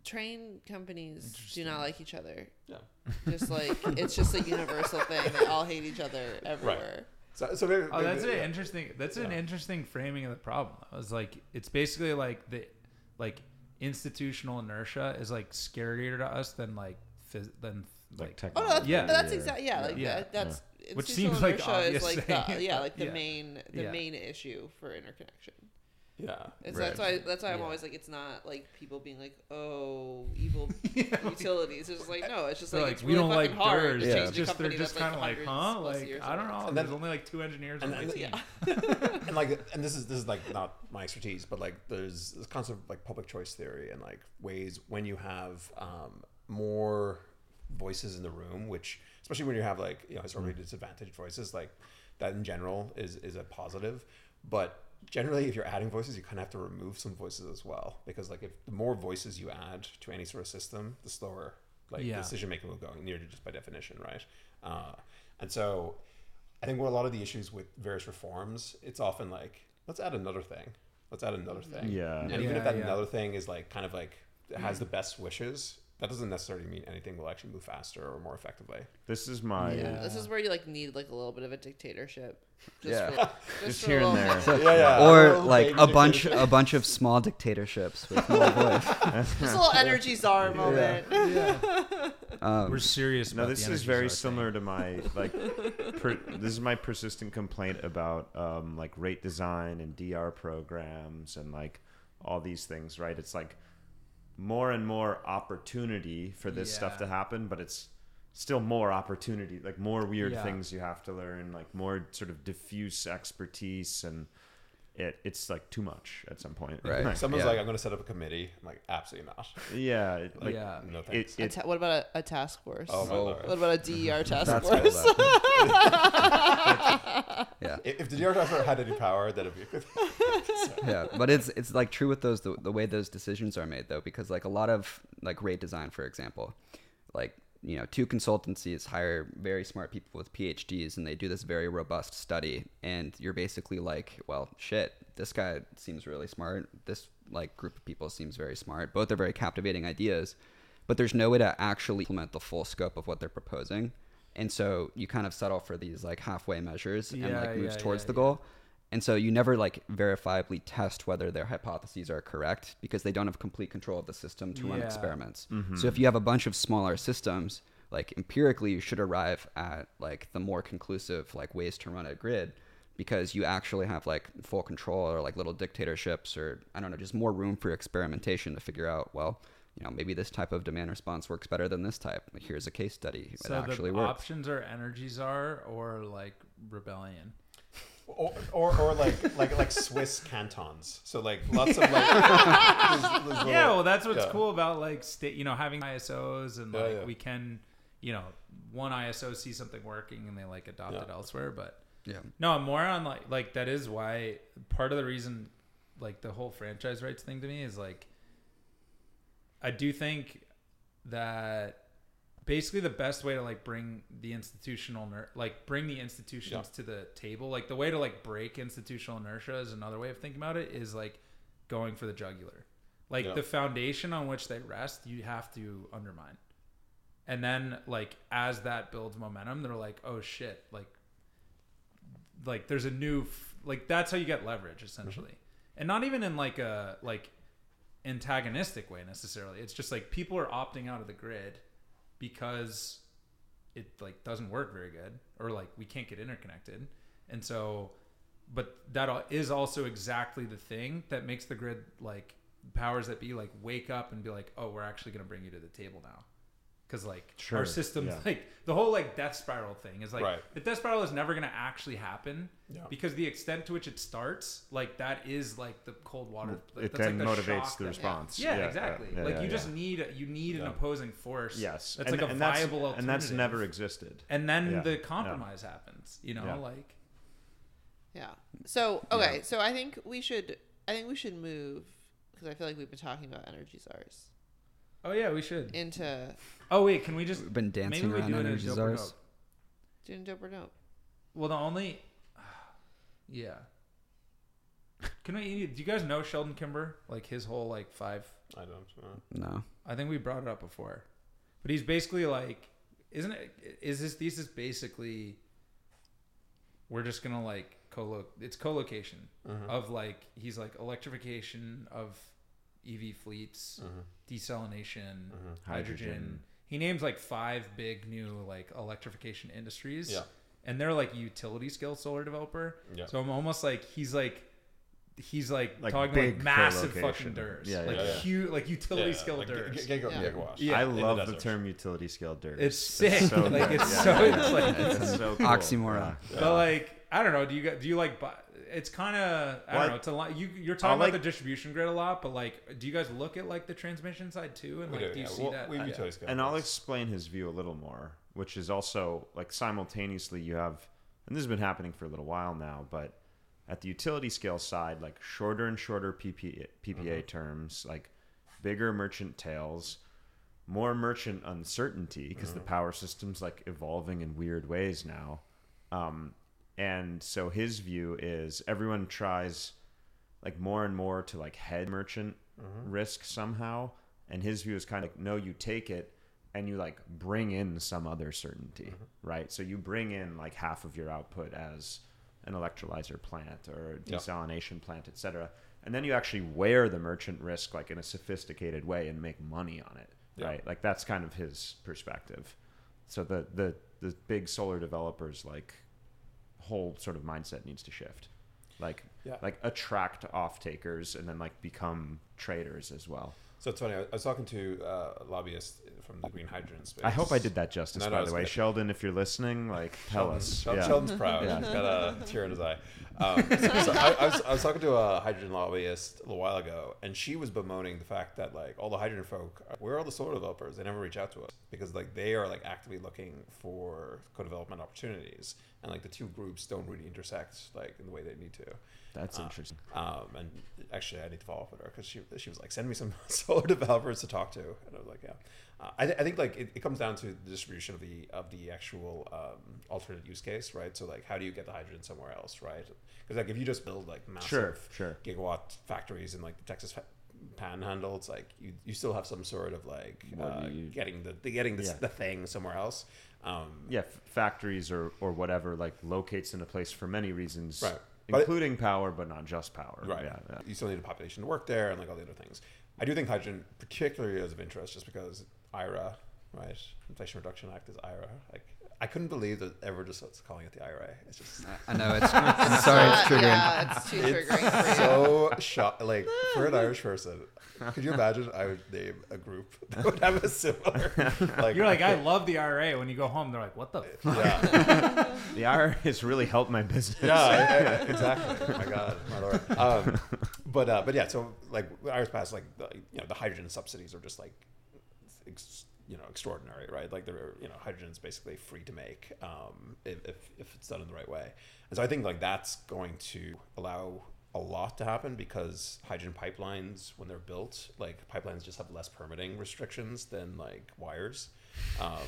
S3: Train companies do not like each other.
S2: yeah.
S3: Just like *laughs* it's just a universal thing. They all hate each other everywhere.
S2: So, so maybe,
S1: Oh,
S2: maybe-
S1: that's an
S2: yeah.
S1: interesting. That's an interesting framing of the problem. I was like, it's basically like the like institutional inertia is like scarier to us than like phys- than
S6: Like
S1: like.
S3: Oh
S6: technology.
S3: no, that's,
S1: Yeah.
S3: that's exactly yeah. Like
S1: Yeah.
S3: that, that's
S1: Which
S3: institutional
S1: seems like obvious
S3: is like the yeah, like the *laughs*
S1: yeah.
S3: main the
S1: Yeah.
S3: main issue for interconnection.
S2: yeah.
S4: Right.
S3: That's why that's why I'm
S1: Yeah.
S3: always like it's not like people being like oh evil *laughs* utilities. It's just like no, it's just like,
S1: like,
S3: it's
S1: we
S3: really
S1: don't like
S3: fucking hard
S1: DERS.
S3: to
S4: Yeah.
S3: change
S1: It's
S3: a
S1: just they're just kind of like,
S3: hundreds
S1: huh? Like I don't know.
S2: And
S1: There's
S2: then-
S1: only like two engineers
S2: and-
S1: on my team.
S3: Yeah. *laughs*
S2: and like and this is this is like not my expertise but like there's this concept of like public choice theory and like ways when you have um more voices in the room which especially when you have like you know historically disadvantaged voices like that in general is is a positive but generally if you're adding voices you kind of have to remove some voices as well because like if the more voices you add to any sort of system the slower like
S1: Yeah.
S2: decision making will go nearly just by definition right uh, and so I think what a lot of the issues with various reforms, it's often like, let's add another thing. Let's add another thing.
S6: Yeah.
S2: And
S1: Yeah,
S2: even if that
S1: yeah.
S2: another thing is like kind of like has the best wishes, that doesn't necessarily mean anything will actually move faster or more effectively.
S6: This is my
S1: Yeah.
S3: This is where you like need like a little bit of a dictatorship. Just
S4: Yeah.
S3: For, *laughs* just,
S6: just here and there.
S3: bit. *laughs*
S2: Yeah, yeah.
S4: or
S2: little
S4: like a bunch a bunch of small dictatorships with no *laughs* voice.
S3: Just a little energy czar moment.
S4: Um,
S1: We're serious.
S6: No, this is very
S1: czar thing.
S6: similar to my like. per, this is my persistent complaint about um, like rate design and DR programs and like all these things. Right? It's like more and more opportunity for this stuff to happen, but it's still more opportunity, like more weird
S1: Yeah.
S6: things you have to learn, like more sort of diffuse expertise and. It, it's like too much at some point.
S4: Right. *laughs*
S6: Like,
S2: Someone's
S4: Yeah.
S2: like, I'm going to set up a committee. I'm like, absolutely not. *laughs*
S6: yeah. it- Like,
S1: Yeah.
S2: No
S6: It,
S2: thanks.
S3: A
S6: it,
S3: ta- what about a, a task force?
S2: oh, my
S4: Oh.
S2: lord.
S3: What about a DER *laughs* task
S4: that's
S3: force?
S4: all that. yeah.
S2: If if the DR driver had any power, that'd be good.
S4: yeah but it's it's like true with those the, the way those decisions are made though because like a lot of like rate design for example like you know two consultancies hire very smart people with phds and they do this very robust study and you're basically like well shit this guy seems really smart. This like group of people seems very smart. Both are very captivating ideas but there's no way to actually implement the full scope of what they're proposing. And so you kind of settle for these like halfway measures and like moves
S1: yeah,
S4: towards
S1: yeah,
S4: the
S1: yeah.
S4: goal and so you never like verifiably test whether their hypotheses are correct because they don't have complete control of the system to run experiments.
S6: Mm-hmm.
S4: So if you have a bunch of smaller systems, like empirically you should arrive at like the more conclusive like ways to run a grid because you actually have like full control or like little dictatorships or I don't know, just more room for experimentation to figure out, well, you know, maybe this type of demand response works better than this type. Here's a case study.
S1: So
S4: it actually
S1: the
S4: works.
S1: options are energy czar or like rebellion.
S2: Or, or, or like like like Swiss cantons. So like lots of like. *laughs* there's- there's little-
S1: yeah, well, that's what's
S2: yeah.
S1: cool about like state, you know, having ISOs and like
S2: yeah.
S1: we can, you know, one ISO sees something working and they like adopt it elsewhere. But
S4: Yeah.
S1: no, I'm more on like like that is why part of the reason like the whole franchise rights thing to me is like I do think that basically the best way to like bring the institutional ner- like bring the institutions to the table like the way to like break institutional inertia is another way of thinking about it is like going for the jugular. Like
S2: Yeah.
S1: the foundation on which they rest you have to undermine. And then like as that builds momentum they're like oh shit like like there's a new f- like that's how you get leverage mm-hmm. essentially. And not even in like a like antagonistic way necessarily. It's just like people are opting out of the grid because it like doesn't work very good or like we can't get interconnected and so but that is also exactly the thing that makes the grid like powers that be like wake up and be like, oh, we're actually going to bring you to the table now. Because like
S6: Sure,
S1: our systems,
S6: yeah.
S1: like the whole like death spiral thing is like
S2: Right.
S1: the death spiral is never going to actually happen
S2: Yeah.
S1: because the extent to which it starts, like that is like the cold water. Like,
S6: it
S1: that's,
S6: then
S1: like, the
S6: motivates
S1: shock
S6: the
S1: that-
S6: response.
S1: Yeah, exactly.
S6: yeah,
S1: like you
S6: yeah.
S1: just need you need an opposing force.
S6: yes,
S1: that's
S6: and,
S1: like a
S6: and
S1: viable
S6: that's,
S1: alternative,
S6: and that's never existed.
S1: And then
S6: Yeah,
S1: the
S6: yeah.
S1: compromise happens. You know,
S6: Yeah.
S1: like
S3: Yeah. So okay, so I think we should I think we should move because I feel like we've been talking about energy czars
S1: oh yeah, we should.
S3: into
S1: Oh wait, can we just
S4: We've been dancing
S1: maybe we
S4: around
S1: do it
S4: energy
S1: as dope or
S4: czars.
S1: dope?
S3: doing dope or dope.
S1: Well, the only *sighs* yeah. Can we? Do you guys know Sheldon Kimber? Like his whole like five.
S2: I don't know.
S4: No.
S1: I think we brought it up before, but he's basically like, isn't it? Is his thesis basically? We're just gonna like co It's co-location
S2: Mm-hmm.
S1: of like he's like electrification of EV fleets,
S2: Mm-hmm.
S1: desalination, hydrogen.
S6: Hydrogen.
S1: He names like five big new like electrification industries.
S2: Yeah.
S1: And they're like utility scale solar developer.
S2: Yeah.
S1: So I'm almost like he's like he's like,
S6: Like
S1: talking
S6: big
S1: like massive fucking DERs.
S6: Yeah,
S1: like
S2: yeah, yeah.
S1: huge like utility
S2: Yeah,
S1: scale
S2: like,
S1: DERs.
S2: gi- giga-
S3: Yeah.
S1: Yeah.
S6: I
S2: in the
S6: love the term utility scale dirt.
S1: It's sick.
S6: so
S1: Like, it's so-
S6: yeah,
S1: it's like-
S6: It's so cool.
S4: Oxymoron.
S6: Yeah.
S1: But like I don't know. Do you gu- do you like? bu- It's kind of I
S6: Well,
S1: don't know. It's a lot. You you're talking
S6: I'll
S1: about the distribution grid a lot, but like, do you guys look at like the transmission side too? And like,
S2: do,
S1: do you
S2: yeah.
S1: see
S2: Well,
S1: that?
S2: we
S1: Yeah.
S2: utility scale
S6: and I'll explain his view a little more, which is also like simultaneously you have, and this has been happening for a little while now, but at the utility scale side, like shorter and shorter PPA, PPA terms, like bigger merchant tails, more merchant uncertainty because the power system's like evolving in weird ways now. Um, and so his view is everyone tries like more and more to like head merchant mm-hmm. risk somehow. And his view is kind of like no you take it and you like bring in some other certainty mm-hmm. right? So you bring in like half of your output as an electrolyzer plant or a
S2: Yeah.
S6: desalination plant etc and then you actually wear the merchant risk like in a sophisticated way and make money on it
S2: Yeah.
S6: right? Like that's kind of his perspective. So the the the big solar developers like whole sort of mindset needs to shift like
S2: Yeah.
S6: like attract off takers and then like become traders as well
S2: So it's funny. I was talking to uh, a lobbyist from the green hydrogen space.
S6: i hope i did that justice
S2: No, no,
S6: by
S2: it's
S6: the way
S2: good.
S6: sheldon if you're listening like tell
S2: Sheldon-
S6: us
S2: Shel-
S6: yeah.
S2: Sheldon's proud.
S6: Yeah.
S2: He's got a *laughs* tear in his eye. Um, *laughs* so so I, I, was, I was talking to a hydrogen lobbyist a little while ago, and she was bemoaning the fact that like all the hydrogen folk, where are all the solar developers? They never reach out to us because like they are like actively looking for co-development opportunities, and like the two groups don't really intersect like in the way they need to.
S6: that's
S2: Uh,
S6: interesting
S2: Um, and actually, I need to follow up with her because she she was like, send me some *laughs* solar developers to talk to, and I was like, yeah. Uh, I, th- I think like it, it comes down to the distribution of the of the actual um, alternate use case, right? So like, how do you get the hydrogen somewhere else, right? Because like if you just build like massive
S6: sure sure
S2: gigawatt factories in like the Texas fa- panhandle, it's like you, you still have some sort of like uh,
S6: you-
S2: getting the, the getting this,
S6: Yeah.
S2: the thing somewhere else. Um,
S6: yeah f- factories or or whatever like locates in a place for many reasons
S2: Right. But
S6: including power but not just power
S2: Right.
S6: yeah, yeah.
S2: You still need a population to work there and like all the other things. I do think hydrogen particularly is of interest just because IRA, right? Inflation Reduction Act is IRA. Like I couldn't believe that ever just was calling it the IRA. It's just
S4: I- I know it's, it's sorry, it's *laughs* triggering.
S3: Yeah, it's too triggering for you.
S2: so shock like for an Irish person. Could you imagine I would name a group *laughs* that would have a similar like
S1: You're like, I *laughs* love the IRA. When you go home, they're like, what the? F-?
S2: yeah.
S6: the IRA has really helped my business
S2: yeah, I- I- exactly. Oh my god, my lord. Um, but uh, but yeah, so like Irish Pass, like the, you know the hydrogen subsidies are just like ex, you know extraordinary, right? Like they're you know hydrogen is basically free to make um, if, if if it's done in the right way. And so I think like that's going to allow a lot to happen because hydrogen pipelines when they're built like pipelines just have less permitting restrictions than like wires um,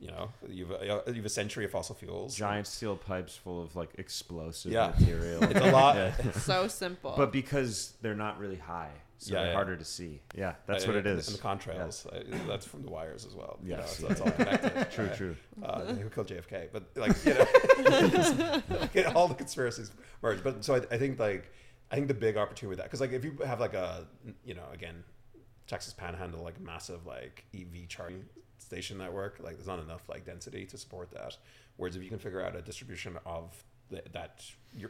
S2: you know you've a, you've a century of fossil fuels
S6: giant steel pipes full of like explosive
S2: Yeah.
S6: material
S2: it's a lot *laughs*
S6: Yeah.
S3: so simple.
S6: but because they're not really high so
S2: Yeah,
S6: they're
S2: yeah.
S6: harder to see yeah that's
S2: Uh,
S6: what it is.
S2: and- the contrails, uh, that's from the wires as well. You know, so it's all connected. *laughs*
S6: true
S2: right?
S6: true
S2: Uh, who killed JFK? But like you know, *laughs* all the conspiracies merge. But so I, I think like I think the big opportunity with that because like if you have like a you know again Texas Panhandle like massive like EV charging station network like there's not enough like density to support that. Whereas if you can figure out a distribution of th- that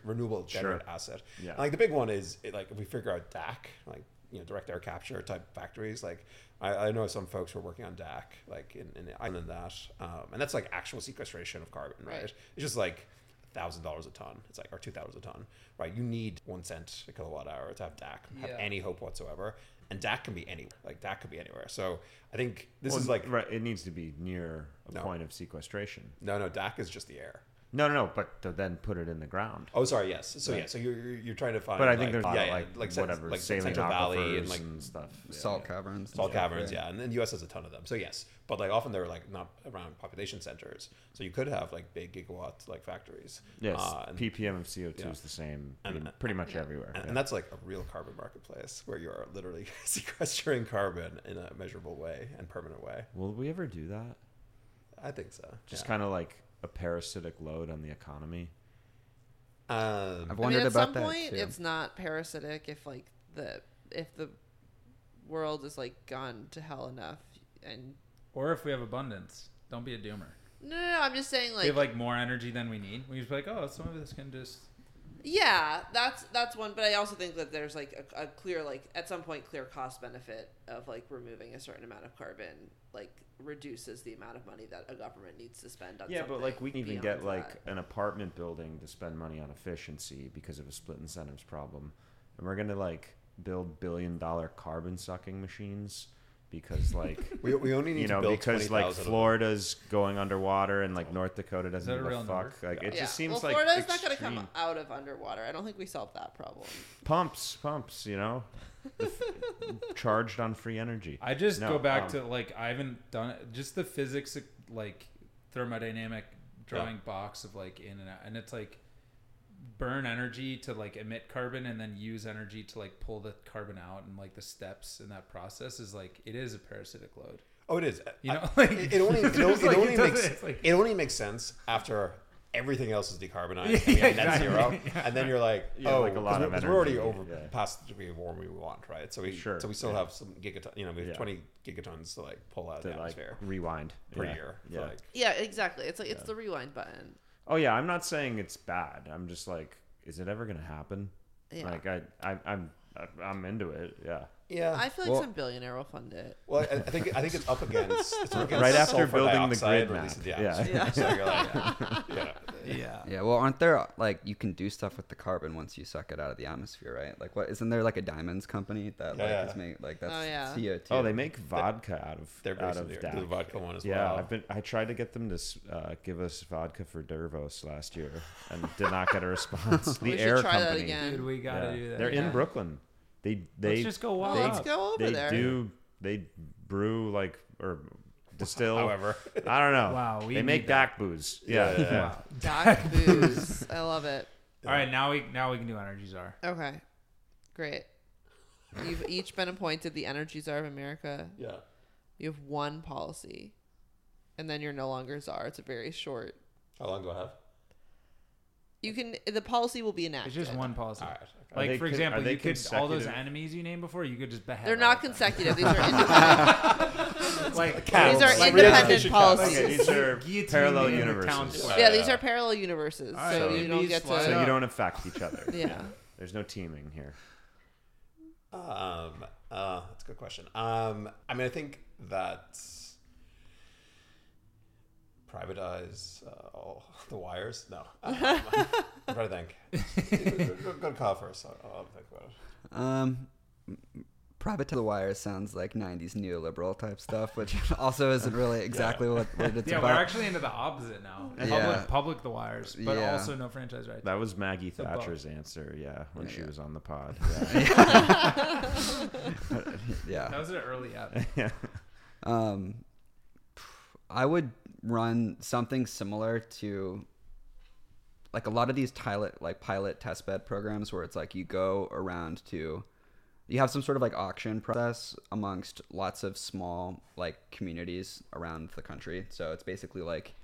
S2: renewable generated asset.
S6: Yeah.
S2: And, like the big one is it, like if we figure out DAC, like you know direct air capture type factories. Like I, I know some folks who are working on DAC, like in in Ireland that, um, and that's like actual sequestration of carbon, right?
S3: Right.
S2: It's just like thousand dollars a ton. It's like or two thousand a ton, right? You need one cent a kilowatt hour to have DAC have
S1: Yeah.
S2: any hope whatsoever. And DAC can be anywhere. Like DAC could be anywhere. So I think this
S6: Well,
S2: is like
S6: right. It needs to be near a
S2: No.
S6: point of sequestration.
S2: no, no. DAC is just the air.
S6: No, no, no. But to then put it in the ground.
S2: Oh, sorry. Yes. So
S6: Right.
S2: yeah. So you're you're, you're trying to find.
S6: But I think
S2: like,
S6: there's a lot
S2: yeah,
S6: of
S2: yeah,
S6: like,
S2: like
S6: whatever
S2: like
S6: saline
S2: Central Valley and like
S6: stuff. Yeah.
S4: Salt caverns.
S2: salt caverns.
S4: right?
S2: Yeah, and then the U.S. has a ton of them. So yes, but like often they're like not around population centers. So you could have like big gigawatt like factories.
S6: Yes,
S2: Uh, and,
S6: ppm of CO2
S2: yeah.
S6: is the same
S2: And-
S6: pretty, pretty much everywhere.
S2: and,
S6: yeah.
S2: and that's like a real carbon marketplace where you are literally *laughs* sequestering carbon in a measurable way and permanent way.
S6: Will we ever do that?
S2: I think so.
S6: Just
S2: yeah.
S6: kind of like a parasitic load on the economy.
S2: Um,
S4: I've
S3: I
S4: wondered
S3: mean, at
S4: about
S3: some
S4: that
S3: point,
S4: too.
S3: it's not parasitic if like the if the world is like gone to hell enough, and
S1: Or if we have abundance, don't be a doomer.
S3: no, no, no I'm just saying like
S1: we
S3: like
S1: have like more energy than we need. We just be like, oh, some of this can just.
S3: Yeah, that's that's one. But I also think that there's like a, a clear like at some point clear cost benefit of like removing a certain amount of carbon like reduces the amount of money that a government needs to spend on
S6: Yeah, but like we can even get like an apartment building to spend money on efficiency because of a split incentives problem, and we're gonna like build billion dollar carbon sucking machines because like *laughs*
S2: we, we only need
S6: you know
S2: to build
S6: because
S2: 20,000
S6: like. Florida's going underwater and like North Dakota doesn't
S1: that a
S6: give a, fuck.
S1: number?
S6: Like it
S3: yeah.
S6: just seems
S3: well,
S6: like
S3: Florida's not going to come out of underwater. I don't think we solved that problem.
S6: pumps, pumps. You know, f- *laughs* charged on free energy.
S1: I just
S6: No,
S1: go back
S6: um,
S1: to like I haven't done it. Just the physics, like thermodynamic drawing box of like in and out, and it's like burn energy to like emit carbon and then use energy to like pull the carbon out and like the steps in that process is like it is a parasitic load.
S2: Oh, it is.
S1: You know,
S2: I- *laughs*
S1: like
S2: it, it only it, *laughs* only, it
S1: like,
S2: only
S1: it
S2: makes
S1: it's like-
S2: it only makes sense after everything else is decarbonized
S1: Yeah,
S2: and we net
S1: exactly.
S2: zero, *laughs*
S1: Yeah.
S2: and then you're like,
S6: Yeah,
S2: oh,
S6: like a oh, lot
S2: 'cause
S6: of
S2: we're, 'cause we're already over
S6: yeah.
S2: past the degree of warming we want, right? So we
S6: Sure,
S2: so we still
S6: yeah.
S2: have some gigaton, you know, we have
S6: Yeah.
S2: 20 gigatons to like pull out of
S6: to
S2: the
S6: like
S2: atmosphere
S6: rewind
S2: per
S6: yeah.
S2: year.
S6: Yeah.
S2: like,
S3: Yeah, exactly. It's like it's
S6: Yeah.
S3: the rewind button.
S6: Oh yeah, I'm not saying it's bad. I'm just like, is it ever gonna happen?
S3: Yeah.
S6: Like I, I I'm, I'm into it. Yeah.
S2: Yeah.
S3: I feel like
S4: Well-
S3: some billionaire will fund it.
S2: well, I, I think I think it's up against, it's up *laughs* against
S6: Right after
S2: sulfur
S6: building the
S2: dioxide
S6: grid
S2: released
S6: map.
S2: into the
S6: Yeah.
S2: atmosphere.
S3: Yeah.
S2: So you're like, yeah.
S1: Yeah.
S4: Yeah, well, aren't there like you can do stuff with the carbon once you suck it out of the atmosphere, right? Like, what isn't there like a diamonds company that like
S2: yeah.
S4: is make like that's
S3: Oh, yeah.
S4: CO two?
S6: Oh, they make vodka out of
S2: They're
S6: out
S2: basically
S6: of
S2: the, the
S6: DAC.
S2: vodka one as
S6: Yeah,
S2: well.
S6: I've been. I tried to get them to s- uh, give us vodka for Dervos last year, and did not get a response. *laughs* The
S3: We should
S6: Air
S3: try that
S6: Company.
S3: again.
S1: Dude, we gotta
S6: Yeah.
S1: do that.
S6: They're
S3: Yeah.
S6: in Brooklyn. They they
S1: Let's just go wild.
S3: let's go over
S6: they
S3: there.
S6: do they brew like or distill. *laughs*
S2: However,
S6: I don't know.
S1: Wow, we
S6: they
S1: need
S6: make
S1: that.
S6: DAC booze.
S2: Yeah,
S6: Yeah.
S2: yeah, yeah.
S1: Wow. *laughs*
S3: Doc booze. I love it.
S1: All right, now we now we can do energy czar.
S3: Okay, great. You've each been appointed the energy czar of America.
S2: yeah.
S3: You have one policy, and then you're no longer czar. It's a very short.
S2: How long do I have?
S3: You can. The policy will be enacted.
S1: It's just one policy.
S2: All right. Okay.
S6: Are
S1: Like
S6: they
S1: for
S6: con-
S1: example,
S6: are they
S1: you could all those
S6: consecutive?
S1: enemies you named before. You could just behead.
S3: They're
S1: all
S3: not
S1: of them.
S3: consecutive. These *laughs* are independent.
S1: Like
S3: These are
S2: Like
S3: independent
S2: realization
S3: policies.
S6: Okay, these are
S1: Guillotine
S6: parallel
S1: in the town
S6: universes.
S1: square.
S3: yeah, these are parallel universes,
S1: All right,
S3: so
S6: so
S3: you don't get to.
S6: So you don't affect each other. *laughs*
S3: Yeah.
S6: There's no teaming here.
S2: Um, uh, that's a good question. Um, I mean, I think that privatize uh, all *laughs* the wires. No, *laughs* um, I'm trying to think. go, go to Kyle first. I'll, I'll think about it.
S4: Um, private to the wire sounds like '90s neoliberal type stuff, which *laughs* also isn't really exactly what, what it's
S1: Yeah,
S4: about.
S1: we're actually into the opposite now. Public,
S4: Yeah.
S1: public the wires, but
S4: Yeah.
S1: also no franchise rights.
S6: That was Maggie
S1: The book.
S6: Thatcher's answer. Yeah, when
S4: Yeah,
S6: she
S4: yeah.
S6: was on the pod.
S4: yeah.
S1: That was an early app.
S6: Yeah.
S4: Um, I would run something similar to like a lot of these pilot like pilot test bed programs where it's like you go around to you have some sort of like auction process amongst lots of small like communities around the country. So it's basically like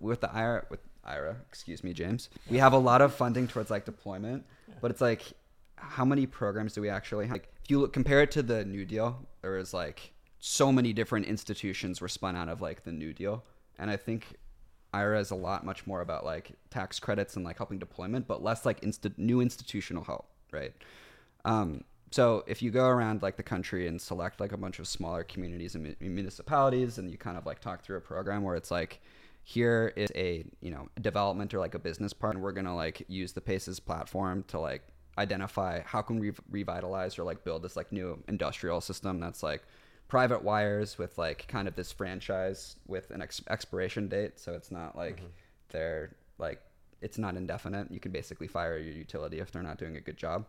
S4: with the IRA with IRA, excuse me, James. We have a lot of funding towards like deployment, but it's like how many programs do we actually have? Like if you look, compare it to the New Deal, there was like so many different institutions were spun out of like the New Deal, and I think IRA is a lot much more about like tax credits and like helping deployment, but less like insta- new institutional help, right? Um, so if you go around like the country and select like a bunch of smaller communities and mu- municipalities, and you kind of like talk through a program where it's like, here is a you know development or like a business part, and we're gonna like use the Paces platform to like identify how can we revitalize or like build this like new industrial system that's like private wires with like kind of this franchise with an ex- expiration date. So it's not like they're like it's not indefinite. You can basically fire your utility if they're not doing a good job.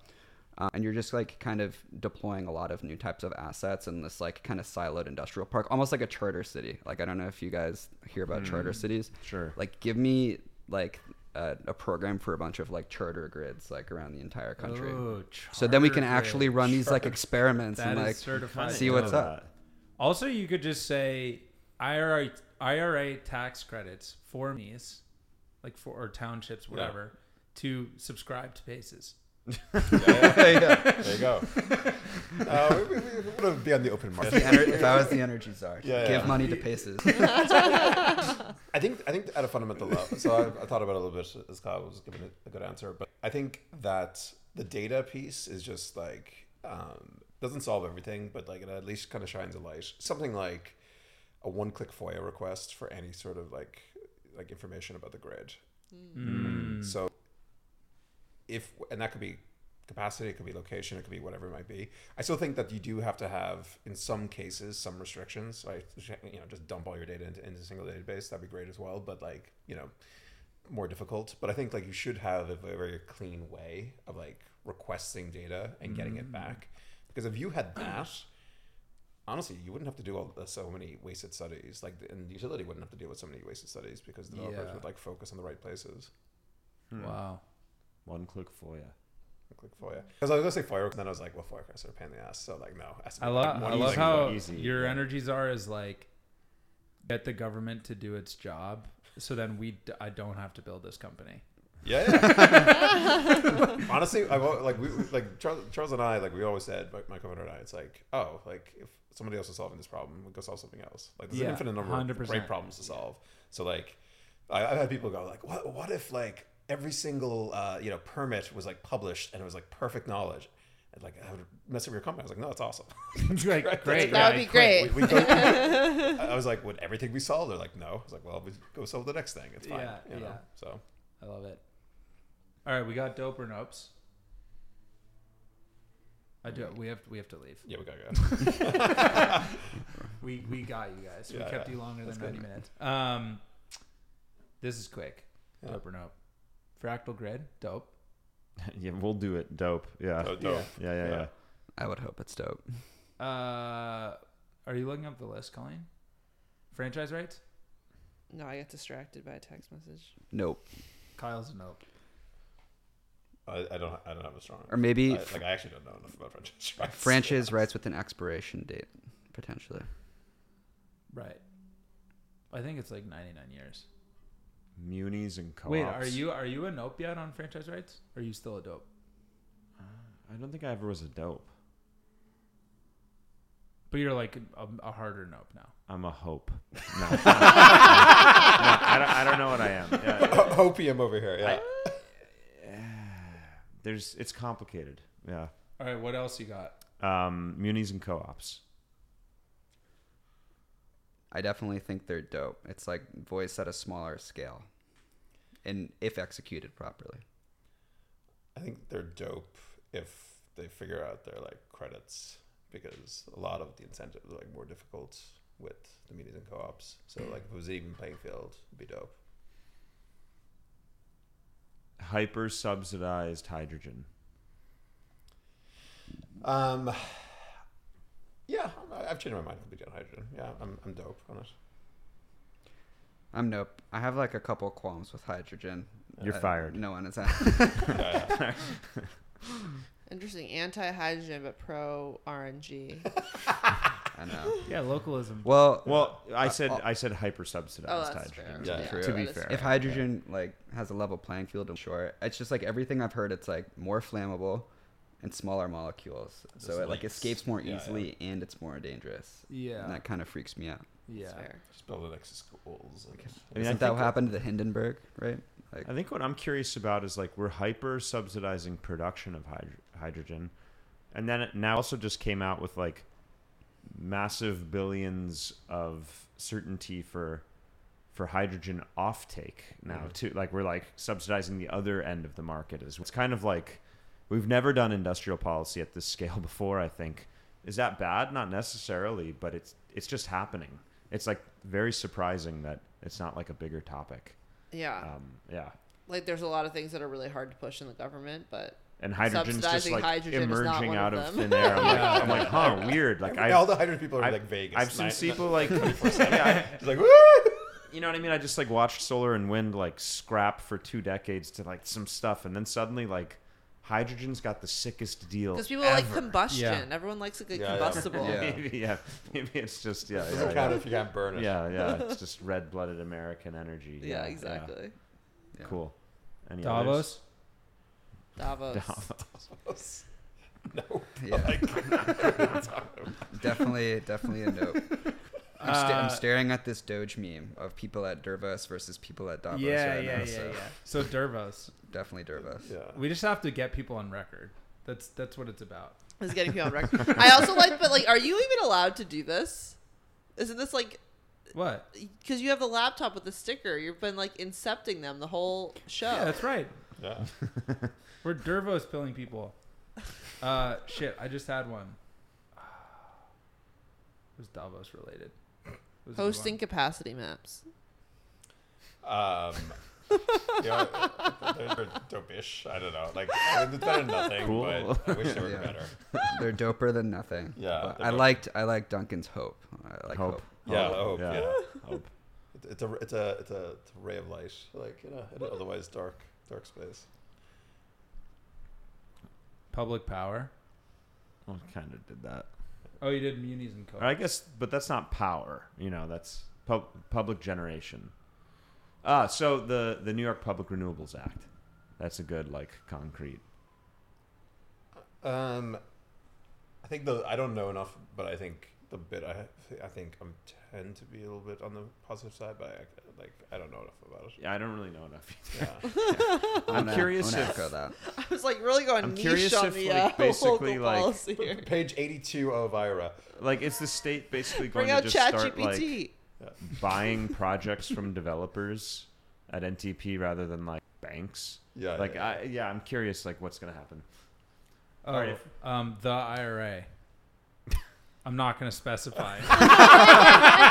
S4: Uh, and you're just like kind of deploying a lot of new types of assets in this like kind of siloed industrial park almost like a charter city. Like i don't know if you guys hear about charter cities.
S6: Sure.
S4: like give me like a, a program for a bunch of like charter grids like around the entire country.
S1: Ooh,
S4: so then we can actually
S1: grid.
S4: run these like experiments
S1: That
S4: and like see what's up
S1: Also, you could just say IRA IRA tax credits for me's, like for or townships, whatever, to subscribe to Paces.
S2: yeah, yeah, *laughs* yeah. There you go. Uh, we, we, we want to be on the open market.
S4: The ener- if I was the energy czar,
S2: Yeah,
S4: give
S2: yeah.
S4: money to Paces. *laughs*
S2: I think I think at a fundamental level. So I, I thought about it a little bit as Kyle was giving it a good answer, but I think that the data piece is just like um, doesn't solve everything, but like it at least kind of shines a light. Something like a one-click FOIA request for any sort of like like information about the grid.
S1: Mm.
S2: So if and that could be capacity, it could be location, it could be whatever it might be. I still think that you do have to have in some cases some restrictions. Like you know, just dump all your data into, into a single database. That'd be great as well. But like you know, more difficult. But I think like you should have a very clean way of like requesting data and getting it back. Because if you had that, honestly, you wouldn't have to do all the, so many wasted studies. Like, and the utility wouldn't have to deal with so many wasted studies because the developers
S1: Yeah.
S2: would like focus on the right places. Hmm.
S1: Wow.
S6: One click FOIA.
S2: One click FOIA. Because I was gonna say FOIA, and then I was like, well, FOIA are a pain in the ass. So like, no. it has to be,
S1: I
S2: like,
S1: love
S2: one
S1: I love
S2: easy-
S1: how
S6: easy,
S1: your
S6: yeah.
S1: energy czar is like get the government to do its job, so then we d- I don't have to build this company.
S2: Yeah. yeah. *laughs* Honestly, I like we we- like Charles, Charles and I like we always said, like my co-founder and I, it's like, oh, like if somebody else is solving this problem, we go solve something else. Like there's
S1: Yeah,
S2: an infinite number of
S1: 100%.
S2: great problems to solve. So like, I, I've had people go like, what what if like every single uh, you know permit was like published and it was like perfect knowledge. And like I would mess up your company. I was like, no, that's awesome. *laughs*
S1: like,
S2: Right.
S1: great,
S3: That would be great.
S2: We, we go, *laughs* I I was like, would everything be solved? They're like, no. I was like, well, we go solve the next thing. It's fine.
S1: Yeah,
S2: you know?
S1: yeah.
S2: So
S1: I love it. All right, we got dope or nopes. I do. We have we have to leave.
S2: yeah, we gotta go. *laughs*
S1: We we got you guys. we kept
S2: yeah.
S1: you longer
S2: That's
S1: than
S2: good.
S1: ninety minutes. Um, this is quick.
S2: Yeah.
S1: Dope or nope? Fractal grid, dope. *laughs*
S6: yeah, we'll do it. Dope. Yeah.
S2: Oh, dope.
S6: Yeah, yeah,
S2: Yeah.
S6: yeah.
S4: I would hope it's dope.
S1: Uh, are you looking up the list, Colleen? Franchise rights?
S3: No, I get distracted by a text message.
S4: Nope.
S1: Kyle's a nope.
S2: I, I don't. I don't have a strong.
S4: Or maybe
S2: I,
S4: f-
S2: like I actually don't know enough about franchise rights. *laughs*
S4: franchise rights with an expiration date, potentially.
S1: Right. I think it's like ninety nine years.
S6: Munis and co-ops.
S1: Wait, are you are you a nope yet on franchise rights? Or are you still a dope?
S6: Uh, I don't think I ever was a dope.
S1: But you're like a, a harder nope now.
S6: I'm a hope. No. *laughs* No, I, don't, I don't know what I am. Yeah. *laughs*
S2: Opium over here. Yeah.
S6: There's it's complicated. Yeah.
S1: All right, what else you got?
S6: Um, munis and co-ops.
S4: I definitely think they're dope. It's like voice at a smaller scale, and if executed properly.
S2: I think they're dope if they figure out their like credits because a lot of the incentives are like more difficult with the munis and co-ops. So like if it was an even playing field, it'd be dope.
S6: Hyper subsidized hydrogen.
S2: Um. Yeah, I- I've changed my mind completely on hydrogen. Yeah, I'm, I'm dope on it.
S4: I'm nope. I have like a couple qualms with hydrogen.
S6: You're
S4: Uh,
S6: fired.
S4: No one is. *laughs*
S2: Yeah, yeah.
S3: Interesting. Anti hydrogen, but pro RNG. *laughs*
S4: I know. *laughs*
S1: Yeah, localism.
S4: Well,
S6: Well, I
S4: Uh,
S6: said
S4: uh,
S6: I said hyper subsidized
S3: Oh, that's
S6: hydrogen.
S3: fair.
S2: Yeah,
S4: true.
S6: To be
S3: that is
S6: fair.
S4: if hydrogen like has a level playing field, I'm sure it's just like everything I've heard. It's like more flammable and smaller molecules, so
S2: Just
S4: it like
S2: leaks.
S4: escapes more
S2: Yeah,
S4: easily and it's more dangerous.
S1: Yeah.
S4: and that kind of freaks me out.
S1: Yeah.
S3: That's fair.
S2: Just build it next to schools. And,
S6: I mean, I
S4: Isn't
S6: think
S4: that what
S6: what-
S4: happened to the Hindenburg, right? Like,
S6: I think what I'm curious about is like we're hyper subsidizing production of hydro- hydrogen, and then it now also just came out with like massive billions of certainty for for hydrogen offtake now
S2: Mhm.
S6: too. Like we're like subsidizing the other end of the market as well. It's kind of like we've never done industrial policy at this *laughs* scale before. I think is that bad? Not necessarily, but it's it's just happening. It's like very surprising that it's not like a bigger topic.
S3: Yeah.
S6: Um, yeah.
S3: like there's a lot of things that are really hard to push in the government, but
S6: and hydrogen's just like
S3: hydrogen
S6: emerging out
S3: of
S6: of thin air. I'm like, I'm like, huh, weird. Like
S2: I mean, all the hydrogen people are
S6: I've-
S2: like Vegas.
S6: I've seen
S2: Nine-
S6: people like, *laughs* yeah,
S2: Just like, woo!
S6: you know what I mean? I just like watched solar and wind like scrap for two decades to like some stuff, and then suddenly like hydrogen's got the sickest deal.
S3: because people like combustion.
S1: Yeah.
S3: Everyone likes a good
S2: Yeah, yeah.
S3: combustible.
S4: Yeah. *laughs*
S6: maybe yeah, maybe it's just yeah,
S2: Doesn't
S6: yeah,
S2: count if you can't burn it.
S6: yeah, yeah. It's *laughs* just red-blooded American energy.
S3: Yeah, exactly.
S4: Yeah.
S6: Cool. Any
S1: Davos.
S3: Davos.
S6: others? *laughs*
S2: No.
S4: yeah, definitely, definitely a nope. I'm, sta- I'm
S1: Uh,
S4: staring at this Doge meme of people at Dervos versus people at Davos
S1: yeah,
S4: right
S1: yeah,
S4: now.
S1: yeah,
S4: so
S1: yeah. So Dervos,
S4: definitely Dervos.
S2: Yeah.
S1: we just have to get people on record. That's that's what it's about.
S3: is getting people on record. *laughs* I also like, but like, are you even allowed to do this? Isn't this like
S1: What?
S3: because you have the laptop with the sticker? You've been like incepting them the whole show.
S1: Yeah, that's right.
S2: Yeah. *laughs*
S1: We're Dervos pilling people. *laughs* Uh, shit, I just had one. It was Davos related. It was a good
S3: Hosting
S1: one.
S3: capacity maps.
S2: Um, yeah, they're, they're dope-ish. I don't know. Like, I mean, it's better than nothing,
S6: Cool.
S2: but I wish they were
S4: Yeah.
S2: better. *laughs*
S4: They're doper than nothing.
S2: Yeah,
S4: But
S2: they're
S4: I
S2: dope.
S4: liked I liked Duncan's hope. I like
S6: Hope.
S4: hope.
S2: Yeah,
S6: Hope.
S2: hope.
S6: Yeah.
S2: Yeah,
S6: Hope.
S2: It- It's a it's a it's a, it's a ray of light, like you know, in an otherwise dark dark space.
S1: public power.
S6: Well, kind of did that.
S1: Oh, you did munis and co.
S6: I guess, but that's not power. You know, that's pub- public generation. Ah, so the the New York Public Renewables Act. That's a good like concrete.
S2: Um, I think the I don't know enough, but I think the bit I I think I'm tend to be a little bit on the positive side, but I, like I don't know enough about it.
S6: Yeah, I don't really know enough. *laughs*
S2: Yeah.
S6: I'm curious
S4: I'm gonna
S6: if-
S4: echo that.
S3: I was like really going
S6: I'm
S3: niche
S6: curious
S3: on
S6: if,
S3: the
S6: like,
S3: uh, *laughs*
S6: basically, like-
S3: here.
S2: Page 82 of IRA.
S6: Like, is the state basically going
S3: Bring
S6: to just
S3: Chat
S6: start like buying *laughs* projects from developers at NTP rather than like banks?
S2: Yeah.
S6: Like,
S2: yeah,
S6: I yeah, I'm curious like what's gonna happen.
S1: oh,
S6: Alright.
S1: um, the IRA. I'm not going to specify. *laughs*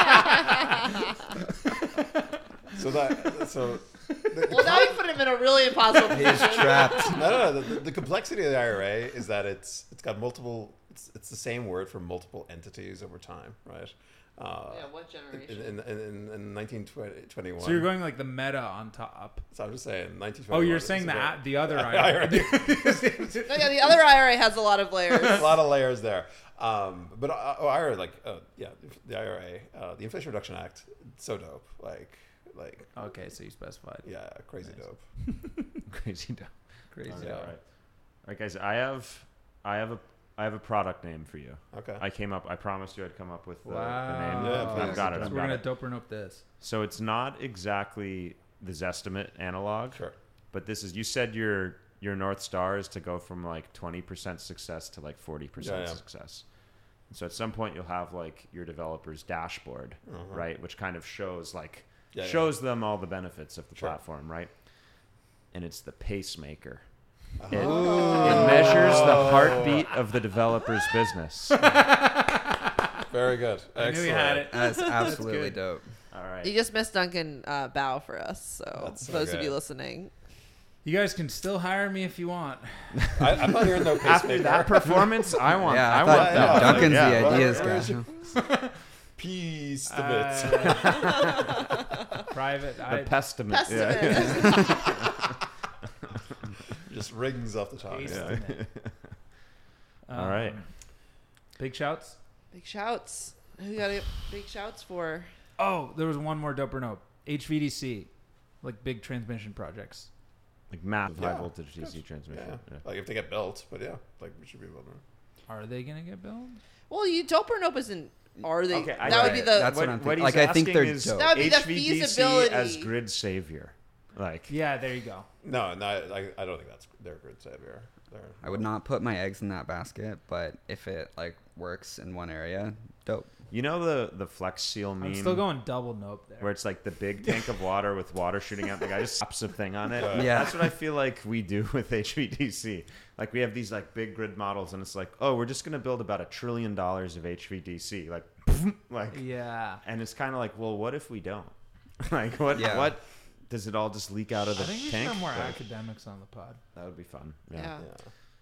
S2: So that so the,
S3: Well, now you put him in a really impossible
S4: He's
S3: position.
S4: trapped. *laughs*
S2: no, no, no. The, the complexity of the IRA is that it's it's got multiple. It's, it's the same word for multiple entities over time, right? Uh,
S3: Yeah, what
S2: in,
S3: generation?
S2: in, in, in 1921.
S1: so you're going like the meta on top.
S2: So I'm just saying, 1921.
S1: Oh, you're saying the
S2: about-
S1: a- the other *laughs*
S2: IRA.
S1: IRA. *laughs*
S3: No, yeah, the other IRA has a lot of layers. *laughs*
S2: a lot of layers there. Um, but uh, oh, IRA, like, uh, yeah, the IRA, uh, the Inflation Reduction Act, so dope. Like, like,
S1: Okay, so you specified.
S2: yeah, crazy
S1: Nice.
S2: dope.
S6: Crazy dope.
S1: Crazy.
S6: dope.
S2: Yeah.
S6: right, all right. All right, guys. I have I have a I have a product name for you.
S2: Okay.
S6: I came up. I promised you I'd come up with the,
S1: Wow.
S6: the name.
S2: Yeah,
S6: I've got it. I've
S1: we're
S6: got
S1: gonna
S6: it.
S1: dope or nope this.
S6: So it's not exactly the Zestimate analog,
S2: Sure.
S6: but this is. You said your your north star is to go from like twenty percent success to like forty percent
S2: Yeah, yeah.
S6: success. And so at some point you'll have like your developer's dashboard,
S2: Uh-huh.
S6: right, which kind of shows like
S2: Yeah, yeah.
S6: shows them all the benefits of the
S2: Sure.
S6: platform, right? And it's the pacemaker.
S2: Uh-huh.
S6: It, it measures the heartbeat of the developer's business. *laughs*
S2: Very good.
S1: I knew
S2: Excellent.
S1: you had it.
S4: That's absolutely
S1: good.
S4: dope.
S6: All right.
S3: You just missed Duncan uh, bow for us. So
S2: That's so
S3: those of
S2: good.
S3: you listening,
S1: You guys can still hire me if you want. *laughs*
S2: I, I'm not hearing no pacemaker.
S6: After that performance, I want.
S4: yeah, I,
S6: I,
S4: thought
S6: want
S2: yeah,
S6: that.
S4: Duncan's
S6: Yeah.
S4: the
S2: Well,
S4: ideas
S2: where is
S4: guy. *laughs*
S2: Peace the bits.
S1: Uh, private.
S6: The
S1: I,
S6: pestimate. Yeah.
S3: Testament.
S2: Just rings off the tongue.
S1: Taste
S2: Yeah.
S1: it. *laughs*
S6: All right.
S1: Um, Big shouts.
S3: big shouts. Who got to big shouts for?
S1: Oh, there was one more dope or nope. HVDC, like big transmission projects.
S6: Like massive
S2: Yeah.
S6: high voltage DC
S2: Yeah.
S6: transmission. Yeah.
S2: Like if they get built, but yeah, like we should be able to.
S1: Are they gonna get built?
S3: Well, you dope or nope isn't are they?
S6: Okay, I
S3: that would be the.
S4: That's what I'm
S6: what
S4: thinking.
S6: he's
S4: Like, I think
S6: asking
S4: they're
S6: is
S4: dope.
S3: That would be the
S6: HVDC
S3: feasibility.
S6: as grid savior. Like,
S1: Yeah, there you go.
S2: No, no, I, I don't think that's their grid savior. They're,
S4: I would not put my eggs in that basket, but if it like works in one area, dope.
S6: you know the the Flex Seal meme
S1: I'm still going double nope there.
S6: where it's like the big tank of water with water shooting out. The guy just slaps a thing on it.
S2: Right.
S4: Yeah.
S6: that's what I feel like we do with *laughs* HVDC. Like we have these like big grid models, and it's like, oh, we're just gonna build about a trillion dollars of HVDC. Like, *laughs* like,
S1: yeah.
S6: and it's kind of like, well, what if we don't? *laughs* like, what?
S4: Yeah.
S6: What? Does it all just leak out of the
S1: I
S6: the
S1: think we should
S6: tank?
S1: have more
S6: Like,
S1: academics on the pod.
S6: that would be fun. Yeah.
S3: yeah.
S2: yeah.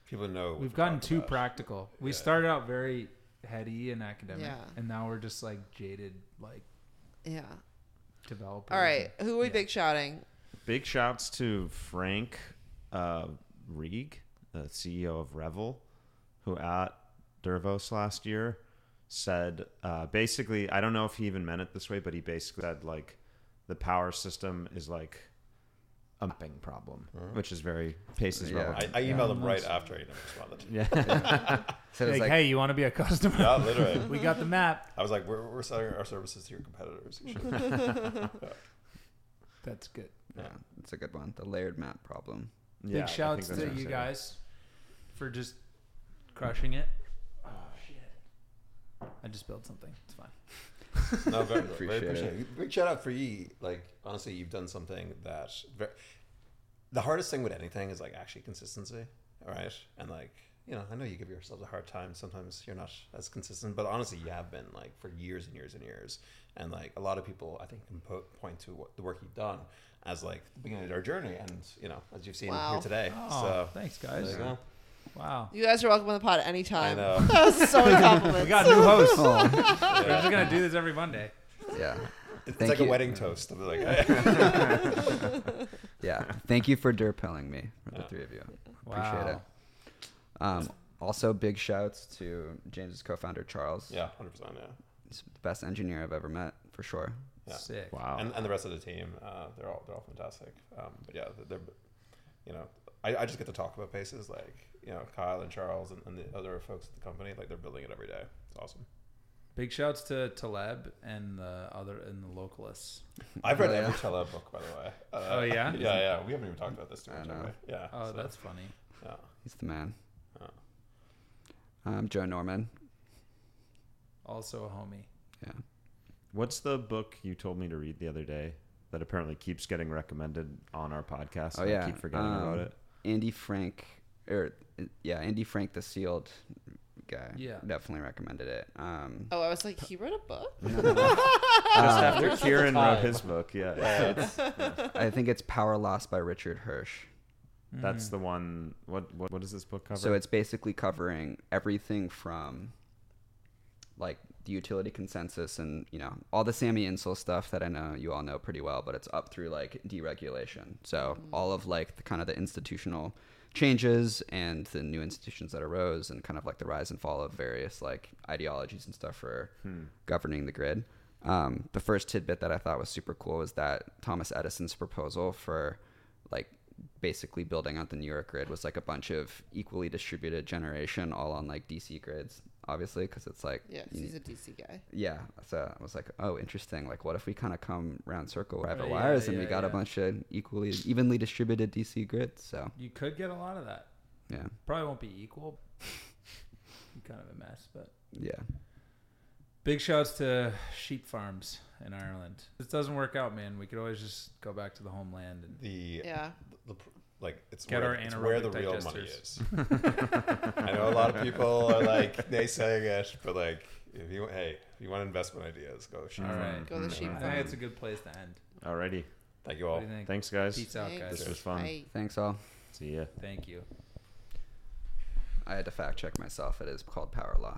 S2: People know. what
S1: We've
S2: we're
S1: gotten
S2: talking
S1: too
S2: about.
S1: practical. We
S2: Yeah.
S1: started out very heady and academic,
S3: Yeah.
S1: and now we're just like jaded, like
S3: Yeah.
S1: developers.
S3: All right. Who are we
S1: yeah.
S3: big shouting?
S6: Big shouts to Frank uh, Reig, the CEO of Revel, who at Dervos last year said uh, basically, I don't know if he even meant it this way, but he basically said like the power system is like a mapping problem, which is very paces
S4: Yeah.
S6: relevant.
S2: I, I emailed
S1: Yeah,
S2: him right
S1: nice.
S2: after he responded.
S6: yeah. *laughs* *laughs*
S4: So
S1: Like,
S4: like,
S1: hey, you want to be a customer?
S2: Yeah, literally. *laughs*
S1: we got the map.
S2: I was like, we're, we're selling our services to your competitors. You.
S1: That's good.
S4: yeah, it's a good one. The layered map problem.
S6: Yeah,
S1: Big shouts to you
S6: saying.
S1: guys for just crushing it. Oh shit! I just built something. It's fine. *laughs*
S2: No, very,
S4: Appreciate
S2: very appreciate it. Big shout out for you. Like honestly, you've done something that ve- the hardest thing with anything is like actually consistency. All right, and like you know, I know you give yourselves a hard time. Sometimes you're not as consistent, but honestly, you have been like for years and years and years. And like a lot of people, I think, can po- point to what the work you've done as like the beginning of our journey, and you know, as you've seen
S3: Wow.
S2: here today.
S1: Oh,
S2: so
S1: thanks,
S2: there
S1: guys.
S2: You go.
S1: Wow.
S3: You guys are welcome on the pod anytime.
S2: I
S3: anytime.
S2: know. *laughs*
S3: That was so many compliments. *laughs*
S1: We got new hosts. *laughs*
S4: Oh,
S1: We're just gonna do this every Monday.
S4: yeah.
S2: It's
S4: Thank
S2: like
S4: you.
S2: a wedding toast. I'm like,
S4: Yeah. Thank you for DER-pilling me, for the
S2: Yeah.
S4: three of you. Appreciate
S1: Wow.
S4: it. Um, also, big shouts to James's co-founder Charles.
S2: yeah, hundred percent, yeah.
S4: He's the best engineer I've ever met, for sure.
S2: Yeah.
S1: Sick.
S6: Wow.
S2: and, and the rest of the team, uh, they're all they're all fantastic. Um, but yeah, they're, you know, I, I just get to talk about Paces like you know Kyle and Charles and, and the other folks at the company. Like they're building it every day. It's awesome.
S1: Big shouts to Taleb and the other and the localists.
S2: I've read
S4: Oh, yeah.
S2: every Taleb book, by the way. Uh, *laughs*
S1: Oh, yeah?
S2: yeah, yeah. We haven't even talked about this too
S4: I
S2: much.
S4: know.
S2: have we? Yeah.
S1: Oh,
S2: so,
S1: that's funny.
S2: yeah.
S4: He's the man.
S2: Oh.
S4: Um, Joe Norman.
S1: Also a homie.
S4: Yeah.
S6: What's the book you told me to read the other day that apparently keeps getting recommended on our podcast?
S4: Oh
S6: and
S4: yeah.
S6: I keep forgetting
S4: um,
S6: about it.
S4: Andy Frank, or yeah, Andy Frank, the sealed guy.
S1: Yeah.
S4: Definitely recommended it. Um,
S3: Oh, I was like, he wrote a book. *laughs* *laughs*
S6: Just
S4: uh,
S6: after Kieran wrote his book, yeah.
S2: Yeah.
S4: I think it's Power Lost by Richard Hirsh.
S6: That's the one. What, what what does this book cover?
S4: So it's basically covering everything from like the utility consensus and you know all the Sammy Insull stuff that I know you all know pretty well, but it's up through like deregulation. So all of like the kind of the institutional changes and the new institutions that arose and kind of like the rise and fall of various like ideologies and stuff for governing the grid. Um, the first tidbit that I thought was super cool was that Thomas Edison's proposal for like basically building out the New York grid was like a bunch of equally distributed generation all on like DC grids, obviously, because it's like
S3: yeah, he's a DC guy.
S4: yeah. So I was like, oh, interesting. Like, what if we kind of come round circle private
S1: Oh, yeah,
S4: wires and we
S1: yeah,
S4: got a bunch of equally evenly distributed DC grids? So
S1: You could get a lot of that.
S4: yeah,
S1: Probably won't be equal. *laughs* Kind of a mess, but
S4: yeah,
S1: big shouts to sheep farms in Ireland. If this doesn't work out, man, we could always just go back to the homeland and
S2: The,
S3: Yeah.
S2: the, pr- like it's
S1: Get
S2: where,
S1: our
S2: it's where the
S1: anaerobic
S2: real money is. *laughs* I know a lot of people are like naysaying it, but like if you hey if you want investment ideas, go shoot.
S1: All
S2: farm.
S3: Go the sheep
S1: I think it's a good place to end.
S6: Alrighty.
S2: Thank you
S1: What
S2: all.
S1: do you think?
S6: Thanks, guys.
S1: Peace out,
S3: Thanks.
S1: guys.
S6: This was fun.
S3: Bye.
S4: thanks all.
S6: See ya.
S1: Thank you.
S4: I had to fact check myself. It is called Power Law.